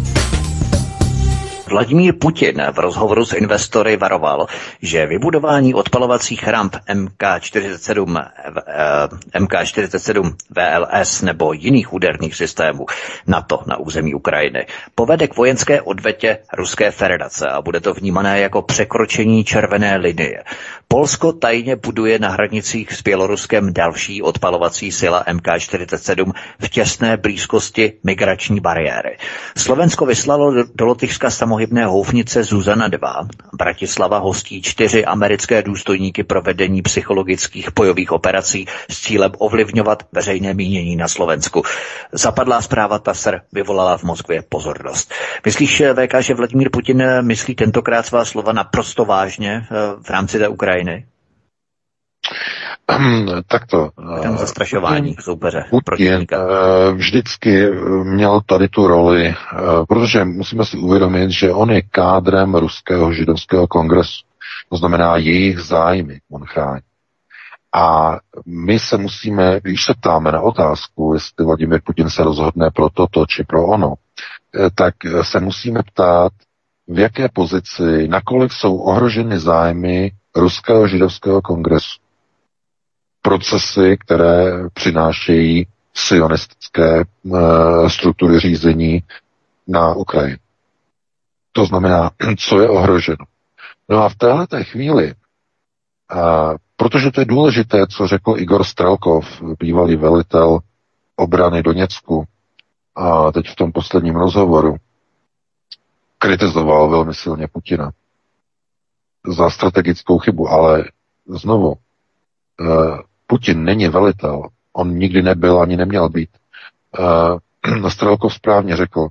Vladimír Putin v rozhovoru s investory varoval, že vybudování odpalovacích ramp MK47, MK47 VLS nebo jiných úderných systémů NATO na území Ukrajiny povede k vojenské odvetě Ruské federace a bude to vnímané jako překročení červené linie. Polsko tajně buduje na hranicích s Běloruskem další odpalovací sila MK47 v těsné blízkosti migrační bariéry. Slovensko vyslalo do Lotyšska samohybné houfnice Zuzana 2. Bratislava hostí čtyři americké důstojníky pro vedení psychologických bojových operací s cílem ovlivňovat veřejné mínění na Slovensku. Zapadlá zpráva TASR vyvolala v Moskvě pozornost. Myslíš, VK, že Vladimír Putin myslí tentokrát svá slova naprosto vážně eh, v rámci té Ukrajiny? Tak to. Tam zastrašování soupeře. Putin eh, vždycky měl tady tu roli, eh, protože musíme si uvědomit, že on je kádrem ruského židovského kongresu. To znamená jejich zájmy on chrání. A my se musíme, když se ptáme na otázku, jestli Vladimir Putin se rozhodne pro toto či pro ono, eh, tak se musíme ptát, v jaké pozici, nakolik jsou ohroženy zájmy Ruského židovského kongresu procesy, které přinášejí sionistické uh, struktury řízení na Ukrajinu. To znamená, *clears throat* co je ohroženo. No a v téhle chvíli, uh, protože to je důležité, co řekl Igor Strelkov, bývalý velitel obrany Doněcku, a teď v tom posledním rozhovoru, kritizoval velmi silně Putina za strategickou chybu, ale znovu, uh, Putin není velitel, on nikdy nebyl ani neměl být. Uh, *clears throat* Strelkov správně řekl, uh,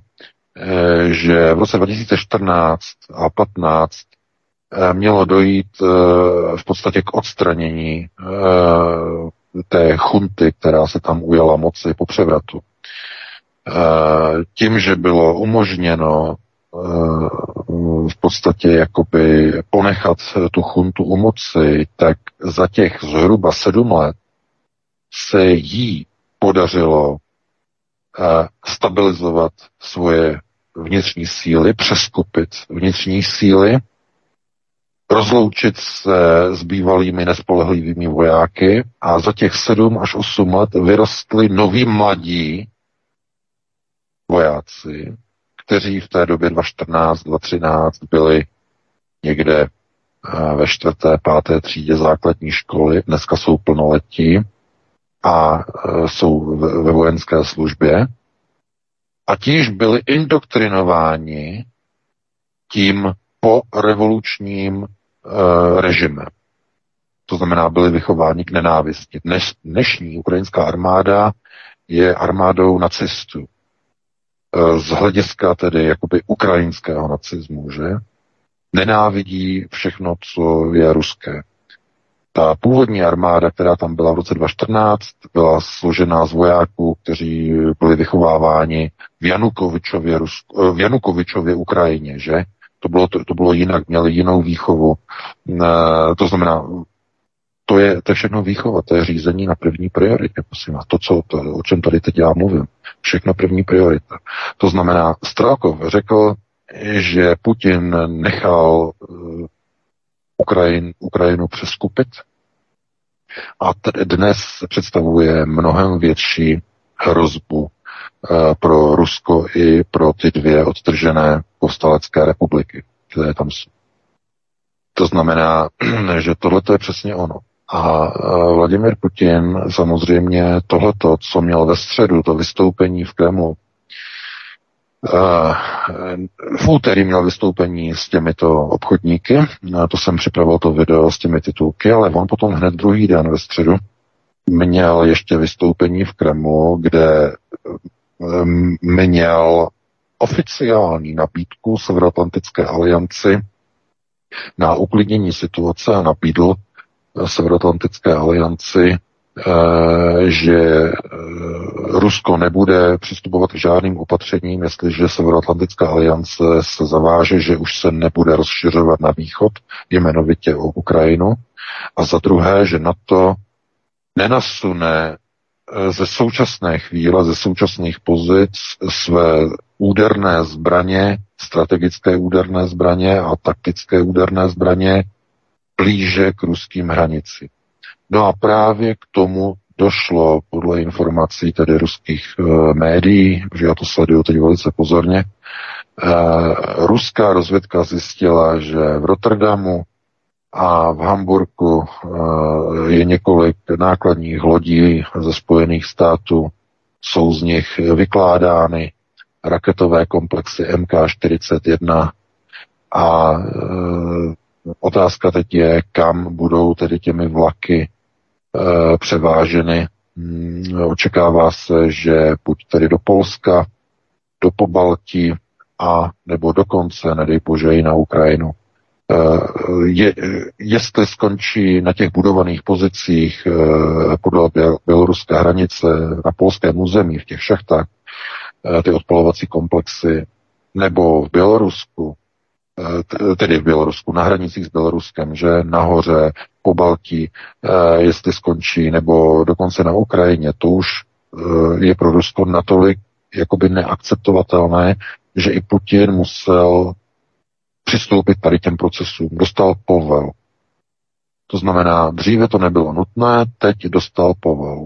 že v roce 2014 a 15 uh, mělo dojít v podstatě k odstranění té chunty, která se tam ujala moci po převratu. Tím, že bylo umožněno v podstatě jakoby ponechat tu chuntu u moci, tak za těch zhruba sedm let se jí podařilo eh, stabilizovat svoje vnitřní síly, přeskupit vnitřní síly, rozloučit se s bývalými nespolehlivými vojáky a za těch sedm až osm let vyrostli noví mladí vojáci, kteří v té době 2014, 2013 byli někde eh, ve čtvrté, páté třídě základní školy, dneska jsou plnoletí a eh, jsou ve vojenské službě. A tiž byli indoktrinováni tím po revolučním e, režimem. To znamená, byli vychováni k nenávisti. Dnes, dnešní ukrajinská armáda je armádou nacistů. Z hlediska tedy jakoby ukrajinského nacismu, že? Nenávidí všechno, co je ruské. Ta původní armáda, která tam byla v roce 2014, byla složená z vojáků, kteří byli vychováváni v Janukovičově, Rusko, eh, v Janukovičově Ukrajině, že? To bylo, to, to bylo jinak, měli jinou výchovu. E, to znamená, to je, to je všechno výchova, to je řízení na první prioritě, prosím vás. To, co, to, o čem tady teď já mluvím. Všechno první priorita. To znamená, Strelkov řekl, že Putin nechal uh, Ukrajin, Ukrajinu přeskupit a t- dnes představuje mnohem větší hrozbu uh, pro Rusko i pro ty dvě odtržené povstalecké republiky, které tam jsou. To znamená, *clears throat* že tohle je přesně ono. A Vladimir Putin samozřejmě tohleto, co měl ve středu, to vystoupení v Kremlu, v úterý měl vystoupení s těmito obchodníky, to jsem připravil to video s těmi titulky, ale on potom hned druhý den ve středu měl ještě vystoupení v Kremlu, kde měl oficiální nabídku Severoatlantické alianci na uklidnění situace a nabídl Severoatlantické alianci že Rusko nebude přistupovat k žádným opatřením, jestliže Severoatlantická aliance se zaváže, že už se nebude rozšiřovat na východ, jmenovitě o Ukrajinu. A za druhé, že NATO nenasune eh, ze současné chvíle, ze současných pozic své úderné zbraně, strategické úderné zbraně a taktické úderné zbraně blíže k ruským hranicím. No a právě k tomu došlo podle informací tedy ruských e, médií, že já to sleduju teď velice pozorně, e, ruská rozvědka zjistila, že v Rotterdamu a v Hamburgu e, je několik nákladních lodí ze Spojených států, jsou z nich vykládány raketové komplexy MK-41 a e, otázka teď je, kam budou tedy těmi vlaky e, převáženy. Hmm, očekává se, že buď tedy do Polska, do Pobaltí a nebo dokonce, nedej bože, i na Ukrajinu. E, je, jestli skončí na těch budovaných pozicích e, podle běloruské hranice na polském území, v těch šachtách, ty odpalovací komplexy, nebo v Bělorusku, Eh, tedy v Bělorusku, na hranicích s Běloruskem, že nahoře, po Baltí, eh, jestli skončí, nebo dokonce na Ukrajině, to už eh, je pro Rusko natolik jakoby neakceptovatelné, že i Putin musel přistoupit tady těm procesům, dostal povel. To znamená, dříve to nebylo nutné, teď dostal povel.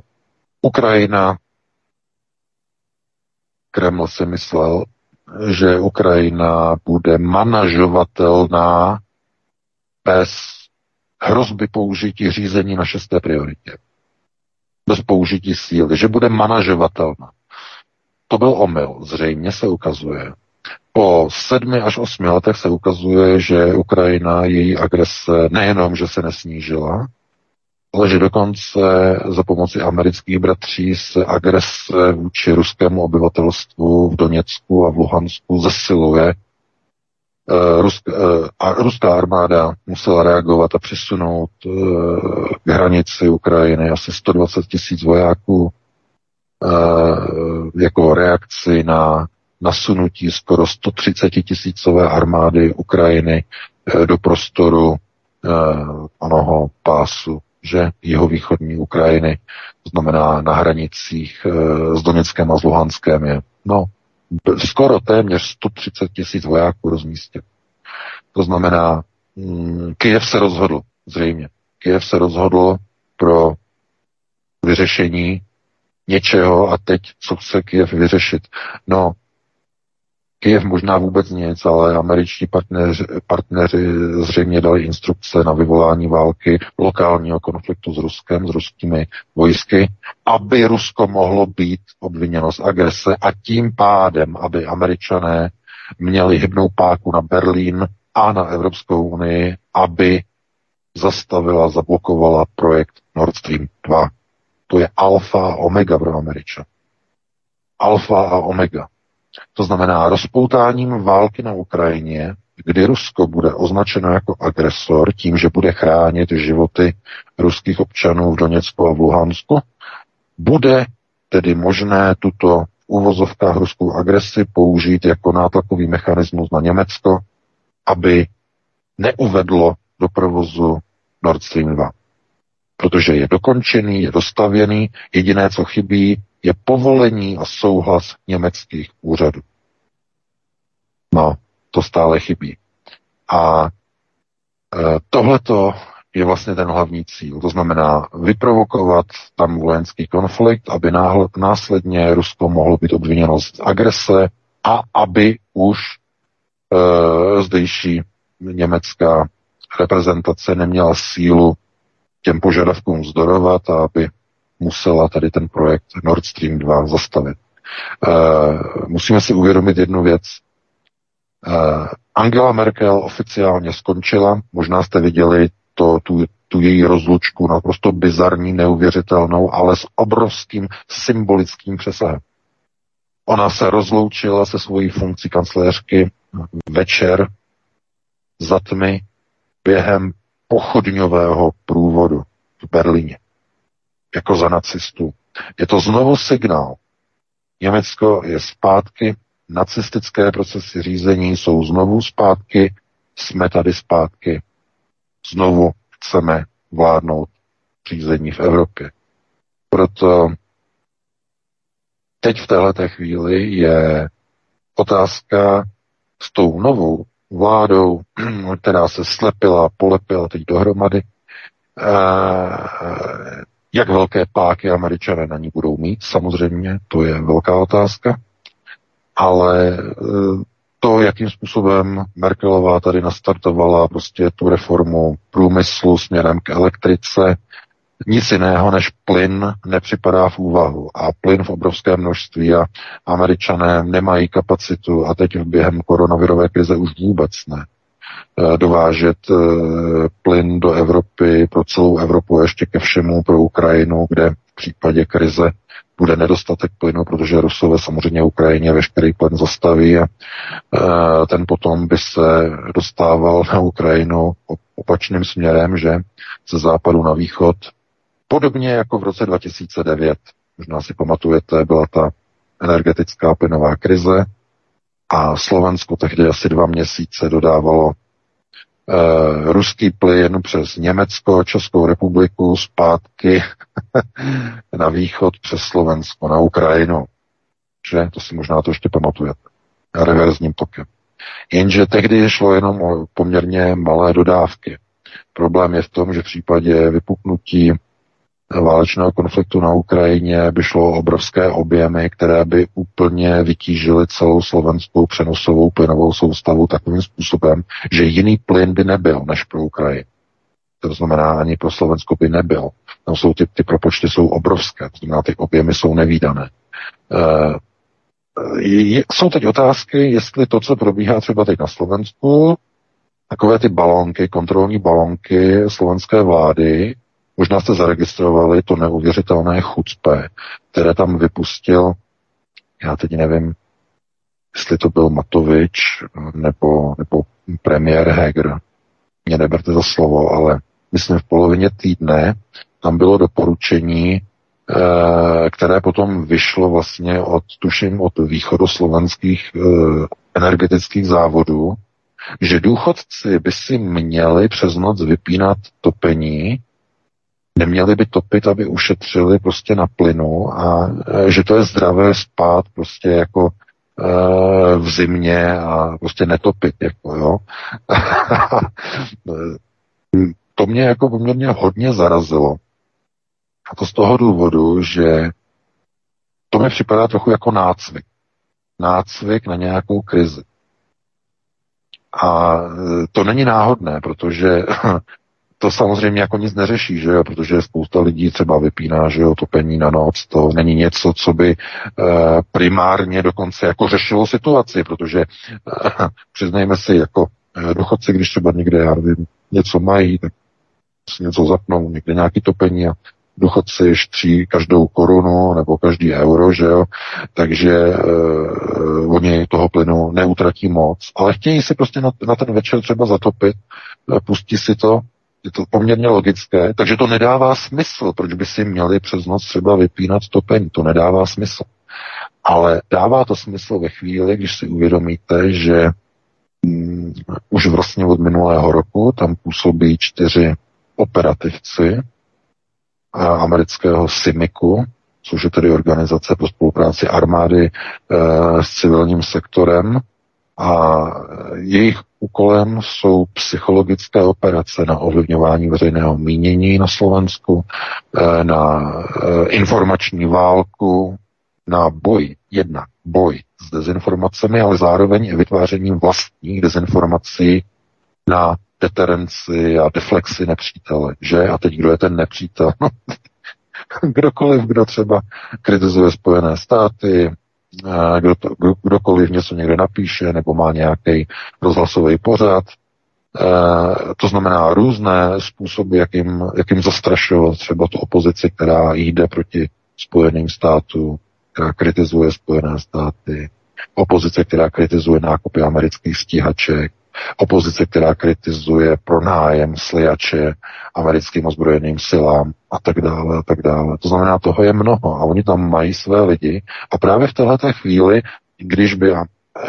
Ukrajina, Kreml si myslel, že Ukrajina bude manažovatelná bez hrozby použití řízení na šesté prioritě. Bez použití síly, že bude manažovatelná. To byl omyl, zřejmě se ukazuje. Po sedmi až osmi letech se ukazuje, že Ukrajina, její agrese nejenom, že se nesnížila, ale že dokonce za pomoci amerických bratří se agrese vůči ruskému obyvatelstvu v Doněcku a v Luhansku zesiluje. Rusk, eh, a ruská armáda musela reagovat a přisunout eh, k hranici Ukrajiny asi 120 tisíc vojáků jako reakci na nasunutí skoro 130 tisícové armády Ukrajiny do prostoru onoho pásu že jihovýchodní Ukrajiny, to znamená na hranicích e, s Doněckem a s Luhanskem je, no, skoro téměř 130 tisíc vojáků rozmístěn. To znamená, mm, Kyjev se rozhodl, zřejmě. Kyjev se rozhodl pro vyřešení něčeho a teď, co chce Kyjev vyřešit? No, Kyjev možná vůbec nic, ale američtí partneři, partneři zřejmě dali instrukce na vyvolání války lokálního konfliktu s Ruskem, s ruskými vojsky, aby Rusko mohlo být obviněno z agrese a tím pádem, aby američané měli hybnou páku na Berlín a na Evropskou unii, aby zastavila, zablokovala projekt Nord Stream 2. To je alfa a omega pro Američa. Alfa a omega. To znamená rozpoutáním války na Ukrajině, kdy Rusko bude označeno jako agresor tím, že bude chránit životy ruských občanů v Doněcku a v Luhansku, bude tedy možné tuto v uvozovkách ruskou agresi použít jako nátlakový mechanismus na Německo, aby neuvedlo do provozu Nord Stream 2. Protože je dokončený, je dostavěný, jediné, co chybí, je povolení a souhlas německých úřadů. No, to stále chybí. A e, tohleto je vlastně ten hlavní cíl. To znamená vyprovokovat tam vojenský konflikt, aby náhle, následně Rusko mohlo být obviněno z agrese a aby už e, zdejší německá reprezentace neměla sílu těm požadavkům zdorovat a aby musela tady ten projekt Nord Stream 2 zastavit. Uh, musíme si uvědomit jednu věc. Uh, Angela Merkel oficiálně skončila, možná jste viděli to, tu, tu její rozlučku naprosto bizarní, neuvěřitelnou, ale s obrovským symbolickým přesahem. Ona se rozloučila se svojí funkcí kancléřky večer za tmy během pochodňového průvodu v Berlíně jako za nacistu. Je to znovu signál. Německo je zpátky, nacistické procesy řízení jsou znovu zpátky, jsme tady zpátky. Znovu chceme vládnout řízení v Evropě. Proto teď v této chvíli je otázka s tou novou vládou, *clears throat* která se slepila, polepila teď dohromady, eh, jak velké páky američané na ní budou mít, samozřejmě, to je velká otázka, ale eh, to, jakým způsobem Merkelová tady nastartovala prostě tu reformu průmyslu směrem k elektrice, nic jiného než plyn nepřipadá v úvahu. A plyn v obrovské množství a američané nemají kapacitu a teď během koronavirové krize už vůbec ne dovážet eh, plyn do Evropy, pro celou Evropu, ještě ke všemu, pro Ukrajinu, kde v případě krize bude nedostatek plynu, protože Rusové samozřejmě Ukrajině veškerý plyn zastaví a e, ten potom by se dostával na Ukrajinu opačným směrem, že ze západu na východ, podobně jako v roce 2009. Možná si pamatujete, byla ta energetická plynová krize a Slovensko tehdy asi dva měsíce dodávalo uh, ruský plyn přes Německo, Českou republiku, zpátky *laughs* na východ přes Slovensko, na Ukrajinu. Že? To si možná to ještě pamatujete. Reverzním tokem. Jenže tehdy šlo jenom o poměrně malé dodávky. Problém je v tom, že v případě vypuknutí válečného konfliktu na Ukrajině by šlo o obrovské objemy, které by úplně vytížily celou slovenskou přenosovou plynovou soustavu takovým způsobem, že jiný plyn by nebyl než pro Ukrajinu. To znamená, ani pro Slovensko by nebyl. Tam jsou ty, ty propočty jsou obrovské, to znamená, ty objemy jsou nevýdané. E, je, jsou teď otázky, jestli to, co probíhá třeba teď na Slovensku, takové ty balonky, kontrolní balonky slovenské vlády, Možná jste zaregistrovali to neuvěřitelné chucpe, které tam vypustil, já teď nevím, jestli to byl Matovič nebo, nebo premiér Heger. Mě neberte za slovo, ale myslím v polovině týdne tam bylo doporučení, eh, které potom vyšlo vlastně od, tuším, od východoslovenských eh, energetických závodů, že důchodci by si měli přes noc vypínat topení neměli by topit, aby ušetřili prostě na plynu a e, že to je zdravé spát prostě jako e, v zimě a prostě netopit, jako jo. *laughs* to mě jako poměrně hodně zarazilo. A to z toho důvodu, že to mi připadá trochu jako nácvik. Nácvik na nějakou krizi. A e, to není náhodné, protože *laughs* to samozřejmě jako nic neřeší, že jo, protože spousta lidí třeba vypíná, že jo, topení na noc, to není něco, co by e, primárně dokonce jako řešilo situaci, protože e, přiznejme si, jako e, dochodci, když třeba někde, já nevím, něco mají, tak si něco zapnou, někde nějaký topení a důchodci štří každou korunu nebo každý euro, že jo, takže e, oni toho plynu neutratí moc, ale chtějí si prostě na, na ten večer třeba zatopit, e, pustí si to je to poměrně logické, takže to nedává smysl, proč by si měli přes noc třeba vypínat topení, to nedává smysl. Ale dává to smysl ve chvíli, když si uvědomíte, že um, už vlastně od minulého roku tam působí čtyři operativci a, amerického SIMIKu, což je tedy organizace pro spolupráci armády e, s civilním sektorem, a jejich úkolem jsou psychologické operace na ovlivňování veřejného mínění na Slovensku, eh, na eh, informační válku, na boj, jednak boj s dezinformacemi, ale zároveň i vytvářením vlastních dezinformací na deterenci a deflexi nepřítele, že? A teď kdo je ten nepřítel? *laughs* Kdokoliv, kdo třeba kritizuje Spojené státy, kdo to, kdo, kdokoliv něco někde napíše nebo má nějaký rozhlasový pořad. To znamená různé způsoby, jakým, jakým zastrašovat třeba tu opozici, která jde proti Spojeným státům, která kritizuje Spojené státy, opozice, která kritizuje nákupy amerických stíhaček, Opozice, která kritizuje pronájem slijače americkým ozbrojeným silám a tak dále a tak dále. To znamená, toho je mnoho a oni tam mají své lidi a právě v této chvíli, když by,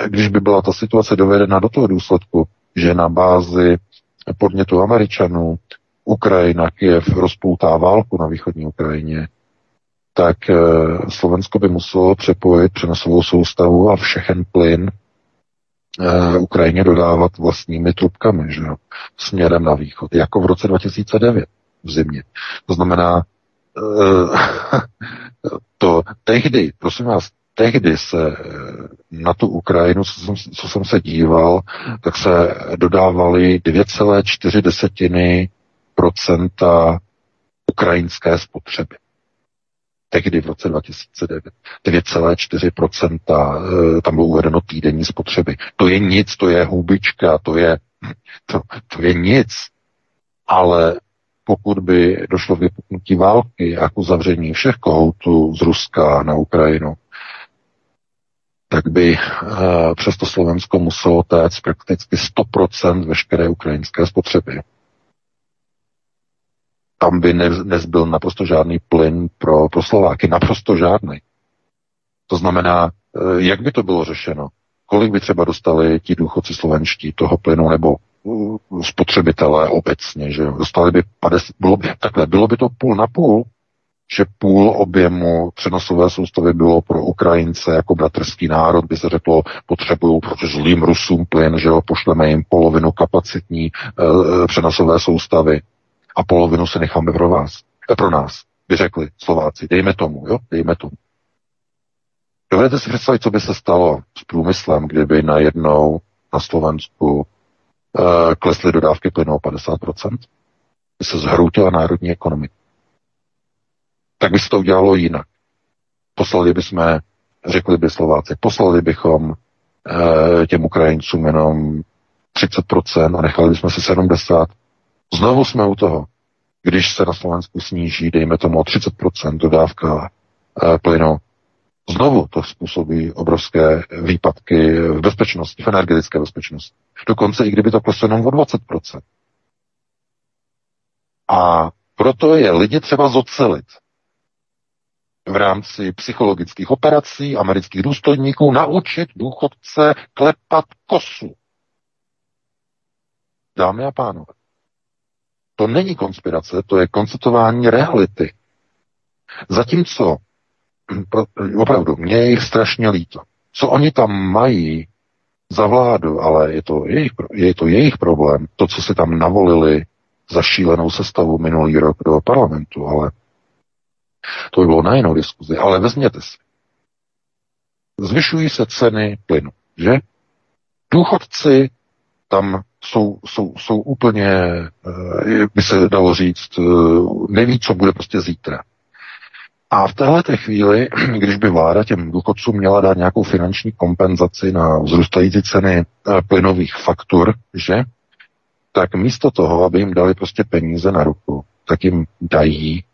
když by byla ta situace dovedena do toho důsledku, že na bázi podnětu Američanů Ukrajina, Kiev rozpoutá válku na východní Ukrajině, tak eh, Slovensko by muselo přepojit přenosovou soustavu a všechen plyn eh, Ukrajině dodávat vlastními trubkami, že jo, směrem na východ, jako v roce 2009 v zimě. To znamená, eh, *laughs* to tehdy, prosím vás, tehdy se na tu Ukrajinu, co jsem, co jsem se díval, tak se dodávaly 2,4 desetiny procenta ukrajinské spotřeby tehdy v roce 2009. 9,4% eh, tam bylo uvedeno týdenní spotřeby. To je nic, to je hubička, to je, *clears throat* to, to je nic. Ale pokud by došlo k vypuknutí války a k uzavření všech kohoutů z Ruska na Ukrajinu, tak by uh, přesto Slovensko muselo téct prakticky 100% veškeré ukrajinské spotřeby tam by ne, nezbyl naprosto žádný plyn pro, pro Slováky. Naprosto žádný. To znamená, eh, jak by to bylo řešeno? Kolik by třeba dostali ti důchodci slovenští toho plynu nebo uh, spotřebitelé obecně, že? Dostali by 50, bylo by, takhle, bylo by to půl na půl, že půl objemu přenosové soustavy bylo pro Ukrajince jako bratrský národ, by se řeklo, potřebují proti zlým Rusům plyn, že jo, pošleme jim polovinu kapacitní e, přenosové soustavy a polovinu se necháme pro vás. E, pro nás, by řekli Slováci. Dejme tomu, jo, dejme tomu. Dovedete si představit, co by se stalo s průmyslem, kdyby najednou na Slovensku e, klesly dodávky plynu o 50%? By se zhroutila národní ekonomika. Tak by se to udělalo jinak. Poslali bychom, řekli by Slováci, poslali bychom e, těm Ukrajincům jenom 30% a nechali bychom si 70%. Znovu jsme u toho. Když se na Slovensku sníží, dejme tomu o 30% dodávka e, plynu, znovu to způsobí obrovské výpadky v bezpečnosti, v energetické bezpečnosti. Dokonce i kdyby to kleslo jenom o 20%. A proto je lidi třeba zocelit v rámci psychologických operací amerických důstojníků naučit důchodce klepat kosu. Dámy a pánové, to není konspirace, to je konstatování reality. Zatímco, opravdu, mě je jich strašně líto. Co oni tam mají za vládu, ale je to jejich, je to jejich problém, to, co si tam navolili za šílenou sestavu minulý rok do parlamentu, ale to by bylo na jinou diskuzi. Ale vezměte si. Zvyšují se ceny plynu, že? Důchodci tam jsou, jsou, jsou úplně, eh, by se dalo říct, eh, neví, co bude prostě zítra. A v téhle chvíli, *clears throat* když by vláda těm důchodcům měla dát nějakou finanční kompenzaci na vzrůstající ceny eh, plynových faktur, že? Tak místo toho, aby jim dali prostě peníze na ruku, tak jim dají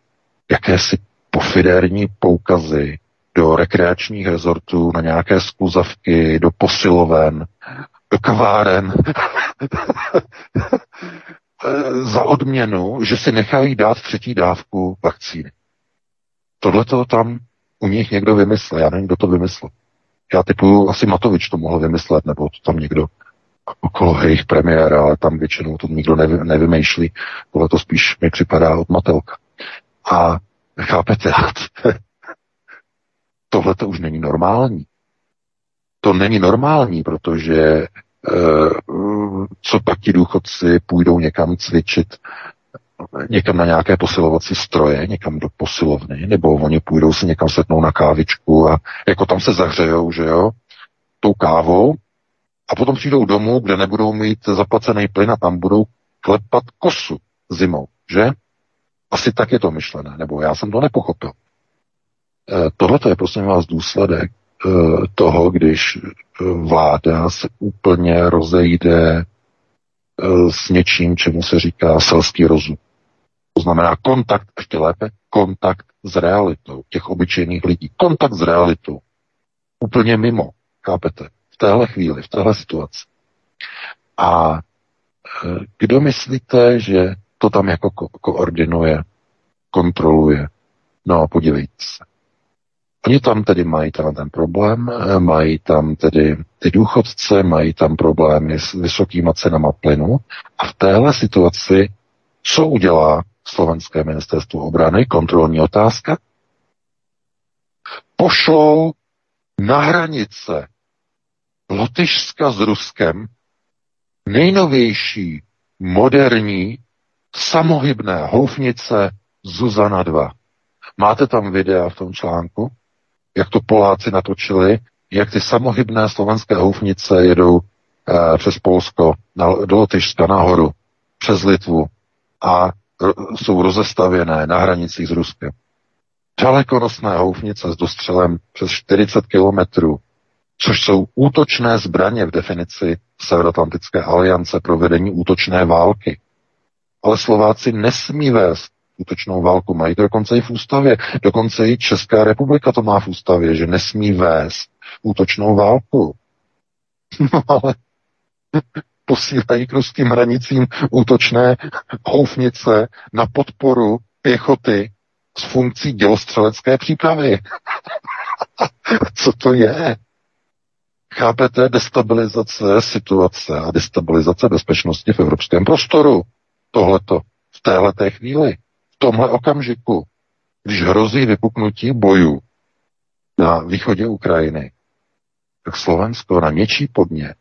jakési pofidérní poukazy do rekreačních rezortů, na nějaké skluzavky, do posiloven, kaváren za odměnu, že si nechají dát třetí dávku vakcíny. Tohle to tam u nich někdo vymyslel. Já nevím, kdo to vymyslel. Já typuju, asi Matovič to mohl vymyslet, nebo to tam někdo okolo jejich premiéra, ale tam většinou to nikdo nevy, nevymýšlí. Tohle to spíš mi připadá od Matelka. A chápete, *laughs* tohle to už není normální. To není normální, protože e, co pak ti důchodci půjdou někam cvičit, někam na nějaké posilovací stroje, někam do posilovny, nebo oni půjdou si někam setnou na kávičku a jako tam se zahřejou, že jo, tou kávou a potom přijdou domů, kde nebudou mít zaplacený plyn a tam budou klepat kosu zimou, že? Asi tak je to myšlené, nebo já jsem to nepochopil. E, Tohle je prosím vás důsledek toho, když e, vláda se úplně rozejde s něčím, čemu se říká selský rozum. To znamená kontakt, ještě lépe, kontakt s realitou těch obyčejných lidí. Kontakt s realitou. Úplně mimo, chápete? V téhle chvíli, v téhle situaci. A eh, kdo myslíte, že to tam jako ko- koordinuje, kontroluje? No, podívejte se. Oni tam tedy mají ten, ten problém, mají tam tedy ty důchodce, mají tam problémy s vysokýma cenama plynu a v téhle situaci co udělá slovenské ministerstvo obrany? Kontrolní otázka. Pošlou na hranice Lotyšska s Ruskem nejnovější, moderní, samohybné houfnice Zuzana 2. Máte tam videa v tom článku, jak to Poláci natočili, jak ty samohybné slovenské houfnice jedou eh, přes Polsko na, do Lotyšska nahoru, přes Litvu a ro, jsou rozestavěné na hranicích s Ruskem. Dalekonosné houfnice s dostřelem přes 40 kilometrů, což jsou útočné zbraně v definici Severoatlantické aliance pro vedení útočné války. Ale Slováci nesmí vést útočnou válku. Mají to dokonce i v ústavě. Dokonce i Česká republika to má v ústavě, že nesmí vést útočnou válku. No *laughs* ale posílají k ruským hranicím útočné houfnice na podporu pěchoty s funkcí dělostřelecké přípravy. *laughs* Co to je? Chápete destabilizace situace a destabilizace bezpečnosti v evropském prostoru. Tohleto v téhleté chvíli, tomhle okamžiku, když hrozí vypuknutí bojů na východě Ukrajiny, tak Slovensko na něčí podnět,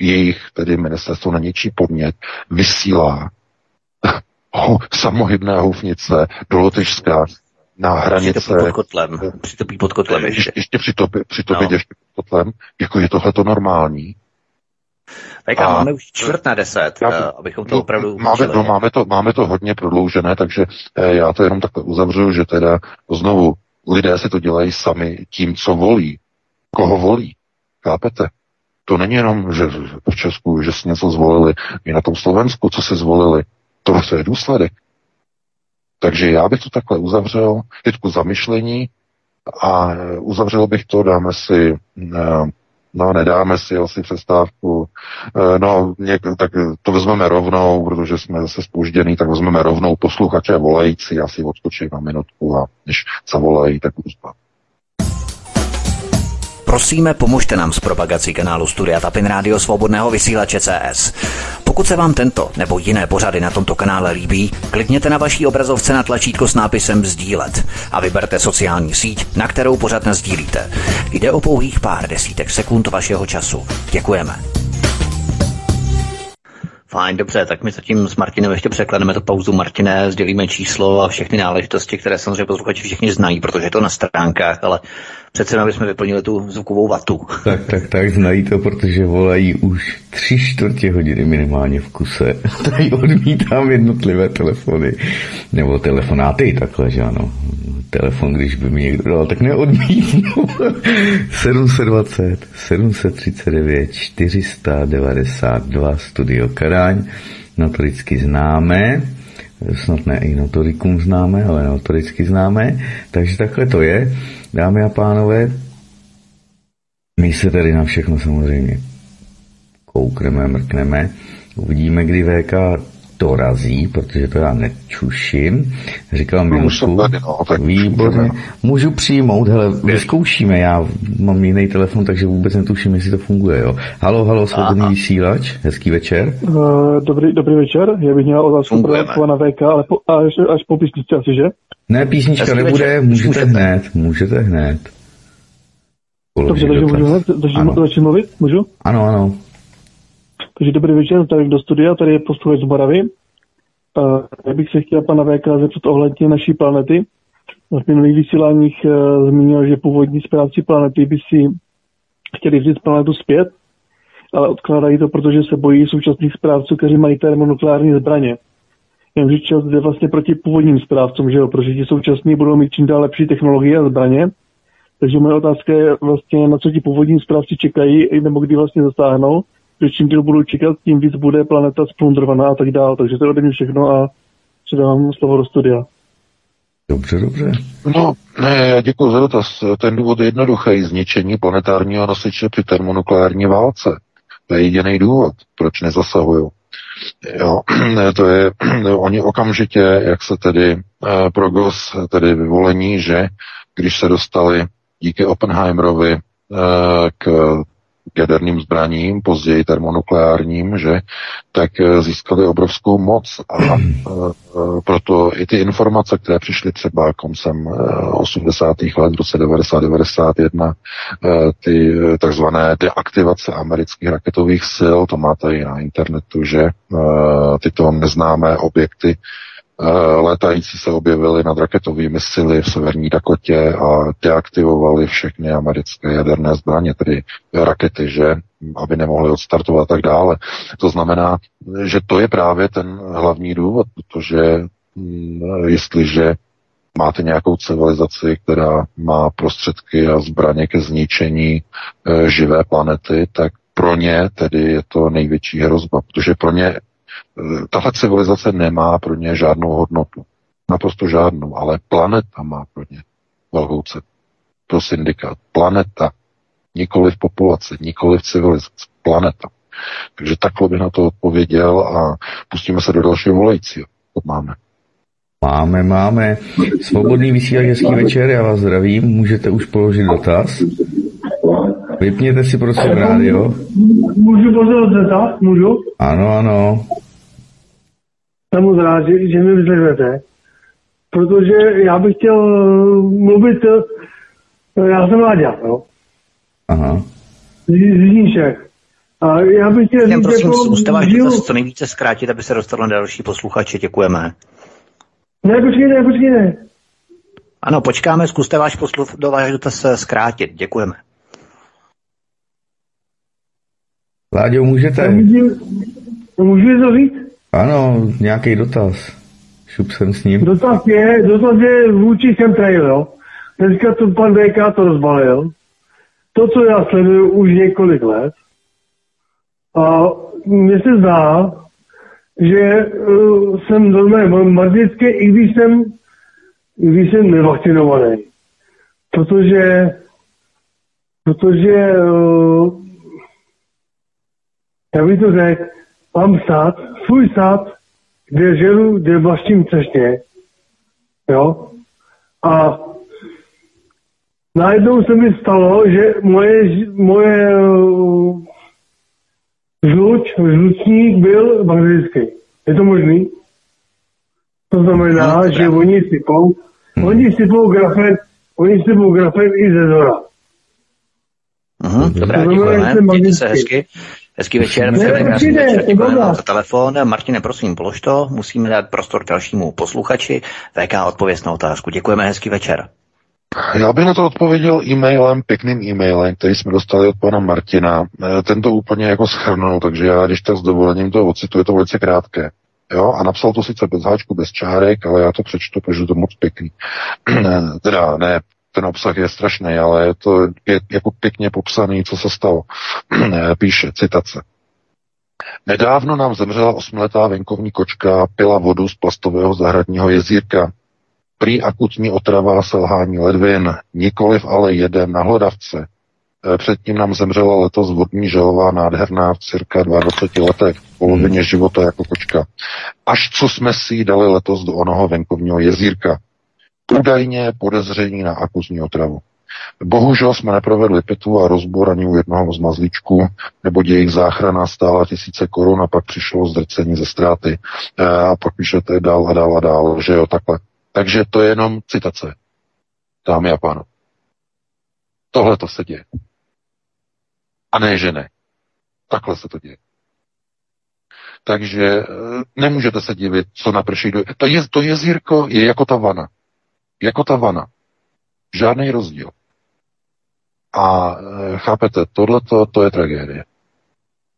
jejich tedy ministerstvo na něčí podnět vysílá *laughs* samohybné houfnice do Lotyšska na hranice. Přitopí pod kotlem. Přitopí pod kotlem ještě. Ještě přitopí, přitopí no. ještě pod kotlem. Jako je tohle normální? Tak a máme už čtvrt na deset, já, uh, abychom to no, opravdu máme, no, máme, to, máme to hodně prodloužené, takže eh, já to jenom takhle uzavřu, že teda znovu lidé si to dělají sami tím, co volí. Koho volí. Chápete? To není jenom, že v Česku, že si něco zvolili, i na tom Slovensku, co si zvolili. To je důsledek. Takže já bych to takhle uzavřel, teďku zamyšlení a uzavřel bych to, dáme si, eh, no nedáme si asi přestávku, eh, no něk, tak to vezmeme rovnou, protože jsme zase spožděný, tak vezmeme rovnou posluchače volající, asi odskočím na minutku a když zavolají, tak uzbavím. Prosíme, pomožte nám s propagací kanálu Studia Tapin Rádio Svobodného vysílače CS. Pokud se vám tento nebo jiné pořady na tomto kanále líbí, klikněte na vaší obrazovce na tlačítko s nápisem Sdílet a vyberte sociální síť, na kterou pořád sdílíte. Jde o pouhých pár desítek sekund vašeho času. Děkujeme. Fajn, dobře, tak my zatím s Martinem ještě překlademe to pauzu. Martine, sdělíme číslo a všechny náležitosti, které samozřejmě posluchači všichni znají, protože je to na stránkách, ale přece jenom jsme vyplnili tu zvukovou vatu. Tak, tak, tak, znají to, protože volají už tři čtvrtě hodiny minimálně v kuse. *laughs* Tady odmítám jednotlivé telefony, nebo telefonáty, takhle, že ano. Telefon, když by mi někdo dal, tak neodmítnu. 720, 739, 492, Studio Karaň, notoricky známe, snad ne i notorikum známe, ale notoricky známe, takže takhle to je. Dámy a pánové, my se tady na všechno samozřejmě koukneme, mrkneme. Uvidíme, kdy VK dorazí, protože to já nečuším. Říkal no, Milku, no, výborně, můžu přijmout, hele, vyzkoušíme, já mám jiný telefon, takže vůbec netuším, jestli to funguje, jo. Halo, halo, svobodný vysílač, hezký večer. Uh, dobrý, dobrý večer, já bych měl otázku pro na VK, ale po, až, až po písničce asi, že? Ne, písnička hezký nebude, večer. můžete, můžete hned, můžete hned. Dobře, takže můžu hned, začít mluvit, můžu? Ano, ano. Takže dobrý večer, tady do studia, tady je posluchač z Moravy. Já bych se chtěl pana VK zeptat ohledně naší planety. V minulých vysíláních uh, zmínil, že původní správci planety by si chtěli vzít planetu zpět, ale odkládají to, protože se bojí současných správců, kteří mají termonukleární zbraně. Jenže čas jde vlastně proti původním správcům, že jo? protože ti současní budou mít čím dál lepší technologie a zbraně. Takže moje otázka je vlastně, na co ti původní správci čekají, nebo kdy vlastně zasáhnou, že čím díl budu čekat, tím víc bude planeta splundrovaná a tak dále. Takže to je ode mě všechno a předávám slovo do studia. Dobře, dobře. No, ne, děkuji za dotaz. Ten důvod je jednoduchý. Zničení planetárního nosiče při termonukleární válce. To je jediný důvod, proč nezasahují. Jo, *clears throat* to je, *clears throat* oni okamžitě, jak se tedy uh, progos, tedy vyvolení, že když se dostali díky Oppenheimerovi uh, k jaderným zbraním, později termonukleárním, že, tak eh, získali obrovskou moc a, a, *clears throat* a proto i ty informace, které přišly třeba koncem 80. let, v roce 90-91, ty takzvané deaktivace amerických raketových sil, to máte i na internetu, že tyto neznámé objekty Eh, létající se objevily nad raketovými sily v severní Dakotě a deaktivovali všechny americké jaderné zbraně, tedy rakety, že aby nemohly odstartovat a tak dále. To znamená, že to je právě ten hlavní důvod, protože hm, jestliže máte nějakou civilizaci, která má prostředky a zbraně ke zničení e, živé planety, tak pro ně tedy je to největší hrozba, protože pro ně tahle civilizace nemá pro ně žádnou hodnotu. Naprosto žádnou, ale planeta má pro ně velkou cenu. Pro syndikát. Planeta. Nikoli v populaci, nikoli v civilizaci. Planeta. Takže takhle bych na to odpověděl a pustíme se do dalšího volajícího. To máme. Máme, máme. Svobodný vysílač, hezký večer, já vás zdravím. Můžete už položit dotaz. Vypněte si prosím rádio. Můžu položit dotaz? Můžu? Ano, ano jsem moc rád, že, že mi vyzvedete, protože já bych chtěl mluvit, eh, já jsem Láďa, jo. Aha. Z, z A já bych chtěl říct, prosím, jako, zkuste váš dotaz co nejvíce zkrátit, aby se dostalo na další posluchače. Děkujeme. Ne, počkejte, počkejte. Ano, počkáme, zkuste váš posluch, do váš dotaz zkrátit. Děkujeme. Láďo, můžete? můžu to říct? Ano, nějaký dotaz. Šup jsem s ním. Dotaz je, dotaz je vůči chemtrail, jo. Dneska to pan VK to rozbalil. To, co já sleduju už několik let. A mně se zdá, že uh, jsem normálně marzický, i když jsem, i když jsem nevakcinovaný. Protože, protože, uh, jak bych to řekl, mám stát, svůj stát, kde žiju, kde vlastním přesně. Jo? A najednou se mi stalo, že moje, moje žluč, žlučník byl bagdejský. Je to možný? To znamená, no, že oni sypou, hmm. oni sypou grafet, oni sypou grafet i ze zora. Aha, dobrá, děkujeme, mějte se hezky. Hezký večer, za telefon. Martine, prosím, polož to, musíme dát prostor dalšímu posluchači. VK odpověst na otázku. Děkujeme, hezký večer. Já bych na to odpověděl e-mailem, pěkným e-mailem, který jsme dostali od pana Martina. Eh, ten to úplně jako schrnul, takže já když tak s dovolením to ocituji, je to velice krátké. Jo, a napsal to sice bez háčku, bez čárek, ale já to přečtu, protože to moc pěkný. *clears throat* teda ne ten obsah je strašný, ale je to je jako pěkně popsaný, co se stalo. *clears throat* Píše, citace. Nedávno nám zemřela osmletá venkovní kočka, pila vodu z plastového zahradního jezírka. Prý akutní otrava selhání ledvin, nikoliv ale jeden na hlodavce. E, předtím nám zemřela letos vodní želová nádherná v cirka 22 letech, v polovině života jako kočka. Až co jsme si ji dali letos do onoho venkovního jezírka údajně podezření na akuzní otravu. Bohužel jsme neprovedli pitvu a rozbor ani u jednoho z mazlíčků, nebo jejich záchrana stála tisíce korun a pak přišlo zdrcení ze ztráty. E, a pak píšete dál a dál a dál, že jo, takhle. Takže to je jenom citace, dámy a pánové. Tohle to se děje. A ne, že ne. Takhle se to děje. Takže e, nemůžete se divit, co naprší. To, je, to jezírko je jako ta vana. Jako ta vana. Žádný rozdíl. A e, chápete, tohleto, to je tragédie.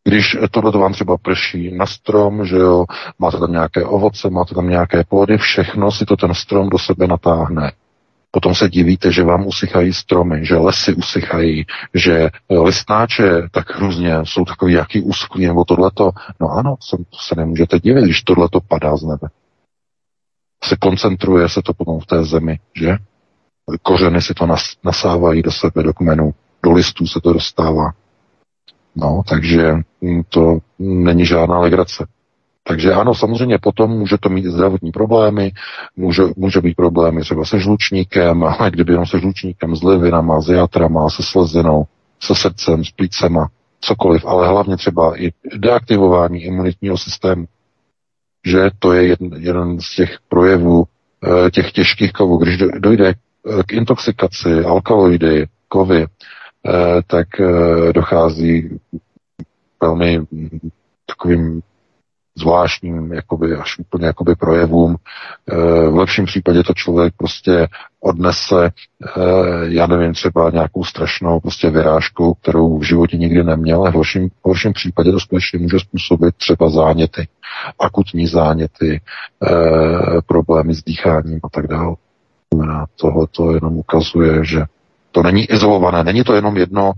Když tohle vám třeba prší na strom, že jo, máte tam nějaké ovoce, máte tam nějaké plody, všechno si to ten strom do sebe natáhne. Potom se divíte, že vám usychají stromy, že lesy usychají, že listnáče tak různě jsou takový jaký usklý nebo tohleto. No ano, to se nemůžete divit, když tohleto padá z nebe se koncentruje se to potom v té zemi, že? Kořeny si to nas, nasávají do sebe, do kmenů, do listů se to dostává. No, takže hm, to není žádná legrace. Takže ano, samozřejmě potom může to mít zdravotní problémy, může, může být problémy třeba se žlučníkem, *laughs* ale kdyby jenom se žlučníkem, s livinama, s jatrama, se slezinou, se srdcem, s plícema, cokoliv, ale hlavně třeba i deaktivování imunitního systému. Že to je jeden, jeden z těch projevů e, těch těžkých kovů. Když dojde eh, k intoxikaci alkaloidy, kovy, e, tak e, dochází velmi takovým zvláštním, jakoby, až úplně jakoby projevům. Eh, v lepším případě to člověk prostě odnese, eh, já nevím, třeba nějakou strašnou prostě vyrážku, kterou v životě nikdy neměl, a v horším, v horším případě to skutečně může způsobit třeba záněty, akutní záněty, eh, problémy s dýcháním a tak dále. Tohle to jenom ukazuje, že to není izolované, není to jenom jedno,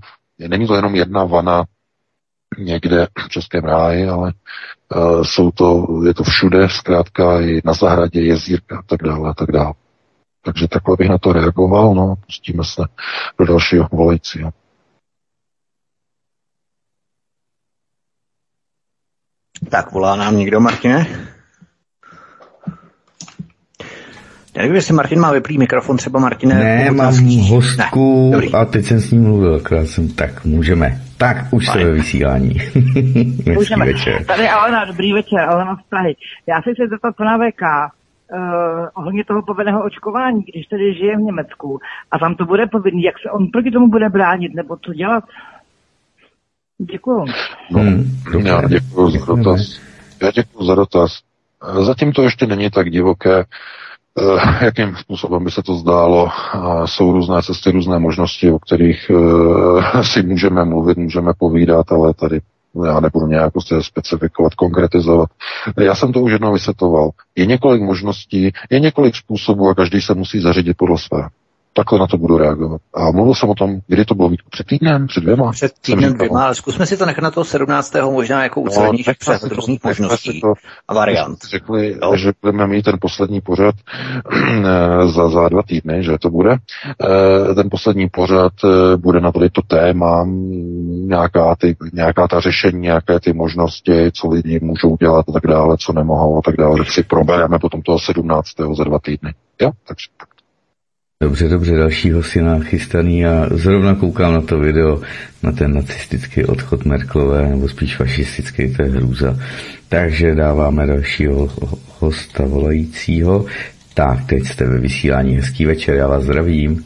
není to jenom jedna vana někde v Českém ráji, ale uh, jsou to, je to všude, zkrátka i na zahradě, jezírka a tak dále a tak dále. Takže takhle bych na to reagoval, no, pustíme se do dalšího volajícího. Tak volá nám někdo, Martine? Já nevím, jestli Martin má vyplý mikrofon, třeba Martine. Ne, mám hostku ne. a teď jsem s ním mluvil, akorát jsem, tak můžeme. Tak, už se ve vysílání. *laughs* můžeme. Večer. Tady Alena, dobrý večer, Alena z Prahy. Já si chci zeptat pana VK, uh, ohledně toho povinného očkování, když tady žije v Německu a tam to bude povinný, jak se on proti tomu bude bránit, nebo co dělat? Děkuju. No, hmm, já děkuji za dotaz. Já děkuji za dotaz. Zatím to ještě není tak divoké. Eh, jakým způsobem by se to zdálo. Jsou různé cesty, různé možnosti, o kterých eh, si můžeme mluvit, můžeme povídat, ale tady já nebudu nějak prostě specifikovat, konkretizovat. Já jsem to už jednou vysvětoval. Je několik možností, je několik způsobů a každý se musí zařídit podle své takhle na to budu reagovat. A mluvil jsem o tom, kdy to bylo víc před týdnem, před dvěma. Před týdnem dvěma, ale zkusme si to nechat na toho 17. možná jako ucelenější no, přehled různých možností to, a variant. Řekli, no. že budeme mít ten poslední pořad *clears throat* za, za dva týdny, že to bude. Eh, ten poslední pořad eh, bude na tady to téma, nějaká, ty, nějaká ta řešení, nějaké ty možnosti, co lidi můžou dělat a tak dále, co nemohou a tak dále, si probereme potom toho 17. za dva týdny. Jo, takže tak. Dobře, dobře, dalšího si nachystaný a zrovna koukám na to video, na ten nacistický odchod Merklové, nebo spíš fašistický, to je hrůza. Takže dáváme dalšího hosta volajícího. Tak, teď jste ve vysílání, hezký večer, já vás zdravím.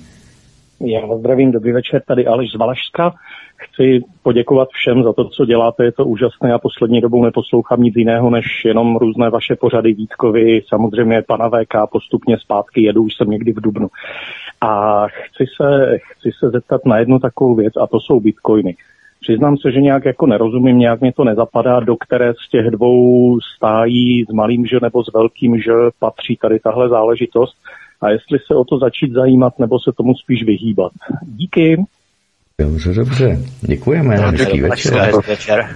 Já vás zdravím, dobrý večer, tady Aleš z Valašska. Chci poděkovat všem za to, co děláte, je to úžasné. Já poslední dobou neposlouchám nic jiného, než jenom různé vaše pořady Vítkovi, samozřejmě pana VK postupně zpátky jedu, už jsem někdy v Dubnu. A chci se, chci se zeptat na jednu takovou věc, a to jsou bitcoiny. Přiznám se, že nějak jako nerozumím, nějak mě to nezapadá, do které z těch dvou stájí s malým že nebo s velkým že patří tady tahle záležitost a jestli se o to začít zajímat nebo se tomu spíš vyhýbat. Díky. Dobře, dobře. Děkujeme. No, Hezký večer. večer.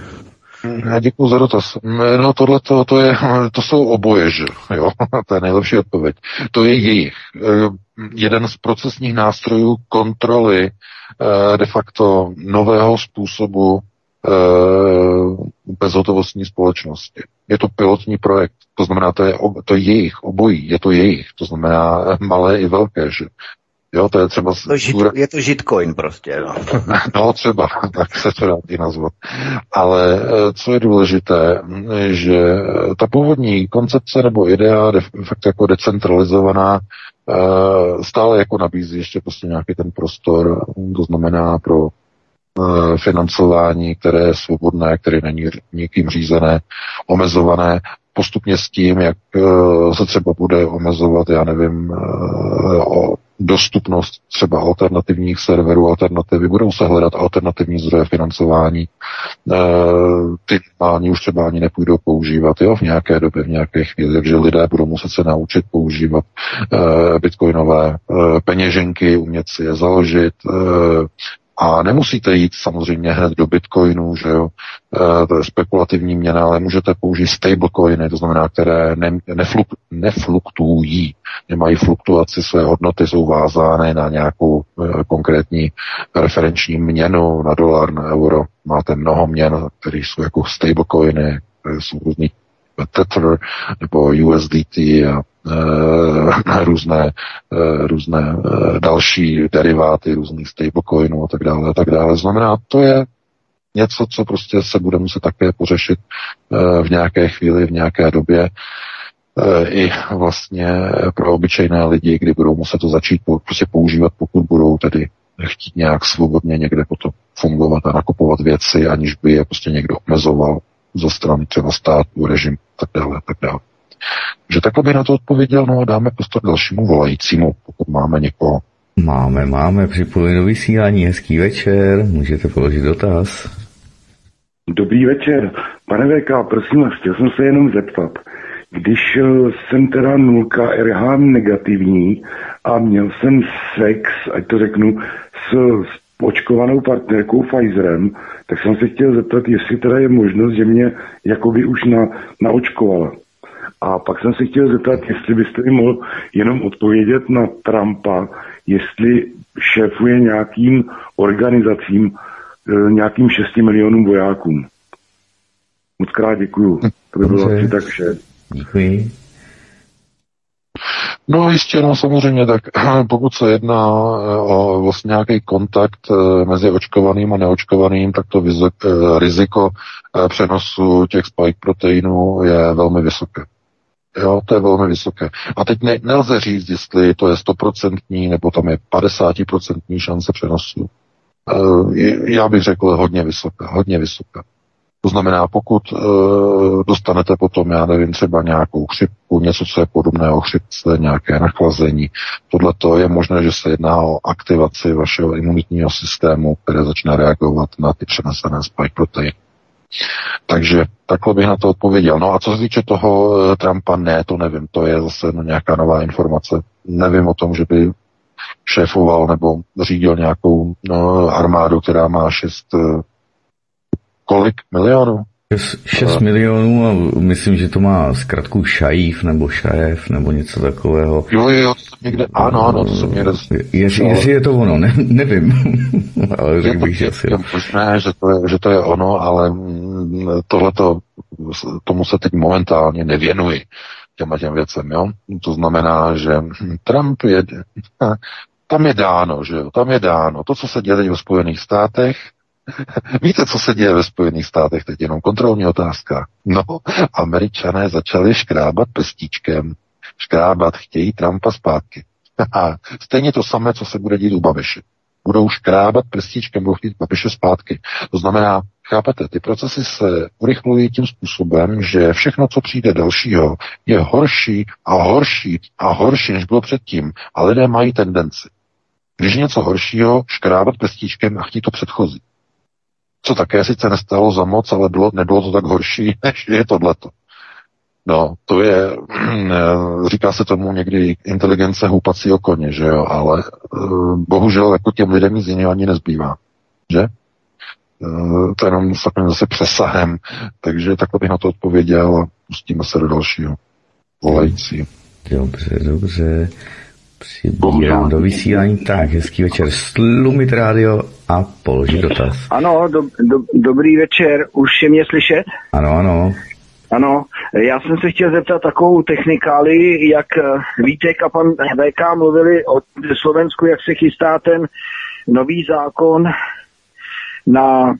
Já děkuji za dotaz. No tohle to, to, je, to jsou oboje, že jo? *laughs* to je nejlepší odpověď. To je jejich. Eh, jeden z procesních nástrojů kontroly eh, de facto nového způsobu eh, bezhotovostní společnosti. Je to pilotní projekt, to znamená, to je, to je jejich, obojí, je to jejich, to znamená malé i velké, že Jo, to je třeba... To žit, je to žitcoin prostě, no. *laughs* no třeba, *laughs* tak se to dá i nazvat. Ale eh, co je důležité, že ta původní koncepce nebo idea, de facto jako decentralizovaná, eh, stále jako nabízí ještě prostě nějaký ten prostor, to znamená pro eh, financování, které je svobodné, které není nikým řízené, omezované postupně s tím, jak se třeba bude omezovat, já nevím, o dostupnost třeba alternativních serverů, alternativy, budou se hledat alternativní zdroje financování. E, ty ani už třeba ani nepůjdou používat jo, v nějaké době, v nějaké chvíli, takže lidé budou muset se naučit používat e, bitcoinové e, peněženky, umět si je založit, e, A nemusíte jít samozřejmě hned do bitcoinu, že jo, e, to je spekulativní měna, ale můžete použít stablecoiny, to znamená, které ne, nefluk, nefluktují, nemají fluktuaci své hodnoty, jsou vázány na nějakou e, konkrétní referenční měnu, na dolar, na euro. Máte mnoho měn, které jsou jako stablecoiny, jsou různý Tether nebo USDT a e, *laughs* různé, e, různé e, další deriváty různých stablecoinů a tak dále a tak dále. Znamená, to je něco, co prostě se bude muset také pořešit v nějaké chvíli, v nějaké době i vlastně pro obyčejné lidi, kdy budou muset to začít prostě používat, pokud budou tedy chtít nějak svobodně někde potom fungovat a nakupovat věci, aniž by je prostě někdo omezoval ze strany třeba státu, režim tak dále, tak dále. Že takhle by na to odpověděl, no a dáme prostor dalšímu volajícímu, pokud máme někoho. Máme, máme připojení do vysílání, hezký večer, můžete položit dotaz. Dobrý večer. Pane VK, prosím vás, chtěl jsem se jenom zeptat. Když eh, jsem teda nulka RH negativní a měl jsem sex, ať to řeknu, s, s očkovanou partnerkou Pfizerem, tak jsem se chtěl zeptat, jestli teda je možnost, že mě jakoby už na, naočkovala. A pak jsem se chtěl zeptat, jestli byste mi mohl jenom odpovědět na Trumpa, jestli šéfuje nějakým organizacím, e, nějakým 6 milionům vojákům. Moc krát děkuju. To by bylo asi tak vše. Děkuji. No jistě, no samozřejmě, tak *clears throat* pokud se jedná eh, o vlastně nějaký kontakt eh, mezi očkovaným a neočkovaným, tak to eh, riziko přenosu těch spike proteinů je velmi vysoké. Jo, to je velmi vysoké. A teď ne, nelze říct, jestli to je stoprocentní, nebo tam je 50% šance přenosu. Já bych řekl hodně vysoká, hodně vysoká. To znamená, pokud e, dostanete potom, já nevím, třeba nějakou chřipku, něco, co je podobné o chřipce, nějaké nachlazení, tohle je možné, že se jedná o aktivaci vašeho imunitního systému, které začne reagovat na ty přenesené spike proteiny. Takže takhle bych na to odpověděl. No a co se týče toho e, Trumpa, ne, to nevím, to je zase no, nějaká nová informace. Nevím o tom, že by šéfoval nebo řídil nějakou no, armádu, která má šest e, kolik milionů? 6 milionů a myslím, že to má zkrátku šajív nebo šajev nebo něco takového. Jo, jo, to někde, ano, ano, to jsem někde... Jestli, jestli je to ono, ne, nevím, *laughs* ale řekl bych, že asi... Možné, že to, je, že to je ono, ale tohleto, tomu se teď momentálně nevěnuji těma těm věcem, jo. To znamená, že Trump je, *laughs* tam je dáno, že jo, tam je dáno. To, co se děje v Spojených státech, *laughs* Víte, co se děje ve Spojených státech? Teď jenom kontrolní otázka. No, američané začali škrábat prstíčkem. Škrábat chtějí Trumpa zpátky. *laughs* A stejně to samé, co se bude dít u Babiše. Budou škrábat prstíčkem, budou chtít Babiše zpátky. To znamená, chápete, ty procesy se urychlují tím způsobem, že všechno, co přijde dalšího, je horší a horší a horší, než bylo předtím. A lidé mají tendenci. Když něco horšího, škrábat prstíčkem a chtít to předchozí co také sice nestalo za moc, ale bylo, nebylo to tak horší, *laughs* než je tohleto. No, to je, *clears throat* říká se tomu někdy inteligence houpacího koně, že jo, ale uh, bohužel jako těm lidem nic jiného ani nezbývá, že? Uh, to jenom s takovým zase přesahem, takže takhle bych na to odpověděl a pustíme se do dalšího volající. Dobře, dobře. Přibírám do vysílání. Tak, hezký večer. Slumit rádio a položit dotaz. Ano, do, do, dobrý večer. Už je mě slyšet? Ano, ano. Ano, já jsem se chtěl zeptat takovou technikáli, jak eh, Vítek a pan VK mluvili o Slovensku, jak se chystá ten nový zákon na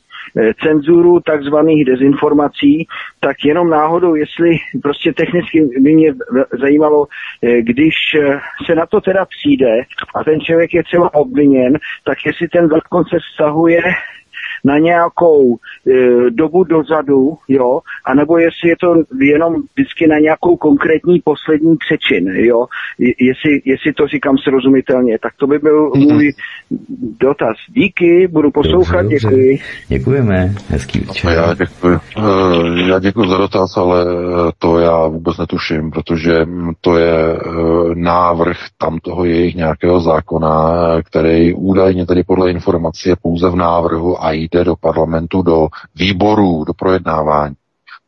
cenzuru takzvaných dezinformací, tak jenom náhodou, jestli prostě technicky by mě zajímalo, eh, když eh, se na to teda přijde a ten člověk je třeba obviněn, tak jestli ten zákon se vztahuje na nějakou e, dobu dozadu, jo, anebo jestli je to jenom vždycky na nějakou konkrétní poslední přečin, jo, jestli, jestli to říkám srozumitelně, tak to by byl mm-hmm. můj dotaz. Díky, budu poslouchat, dobře, dobře. děkuji. Děkujeme, hezký večer. Já děkuji. Eh, já děkuji za dotaz, ale to já vůbec netuším, protože to je eh, návrh tam toho jejich nějakého zákona, který údajně tedy podle informací je pouze v návrhu a jde do parlamentu, do výborů, do projednávání.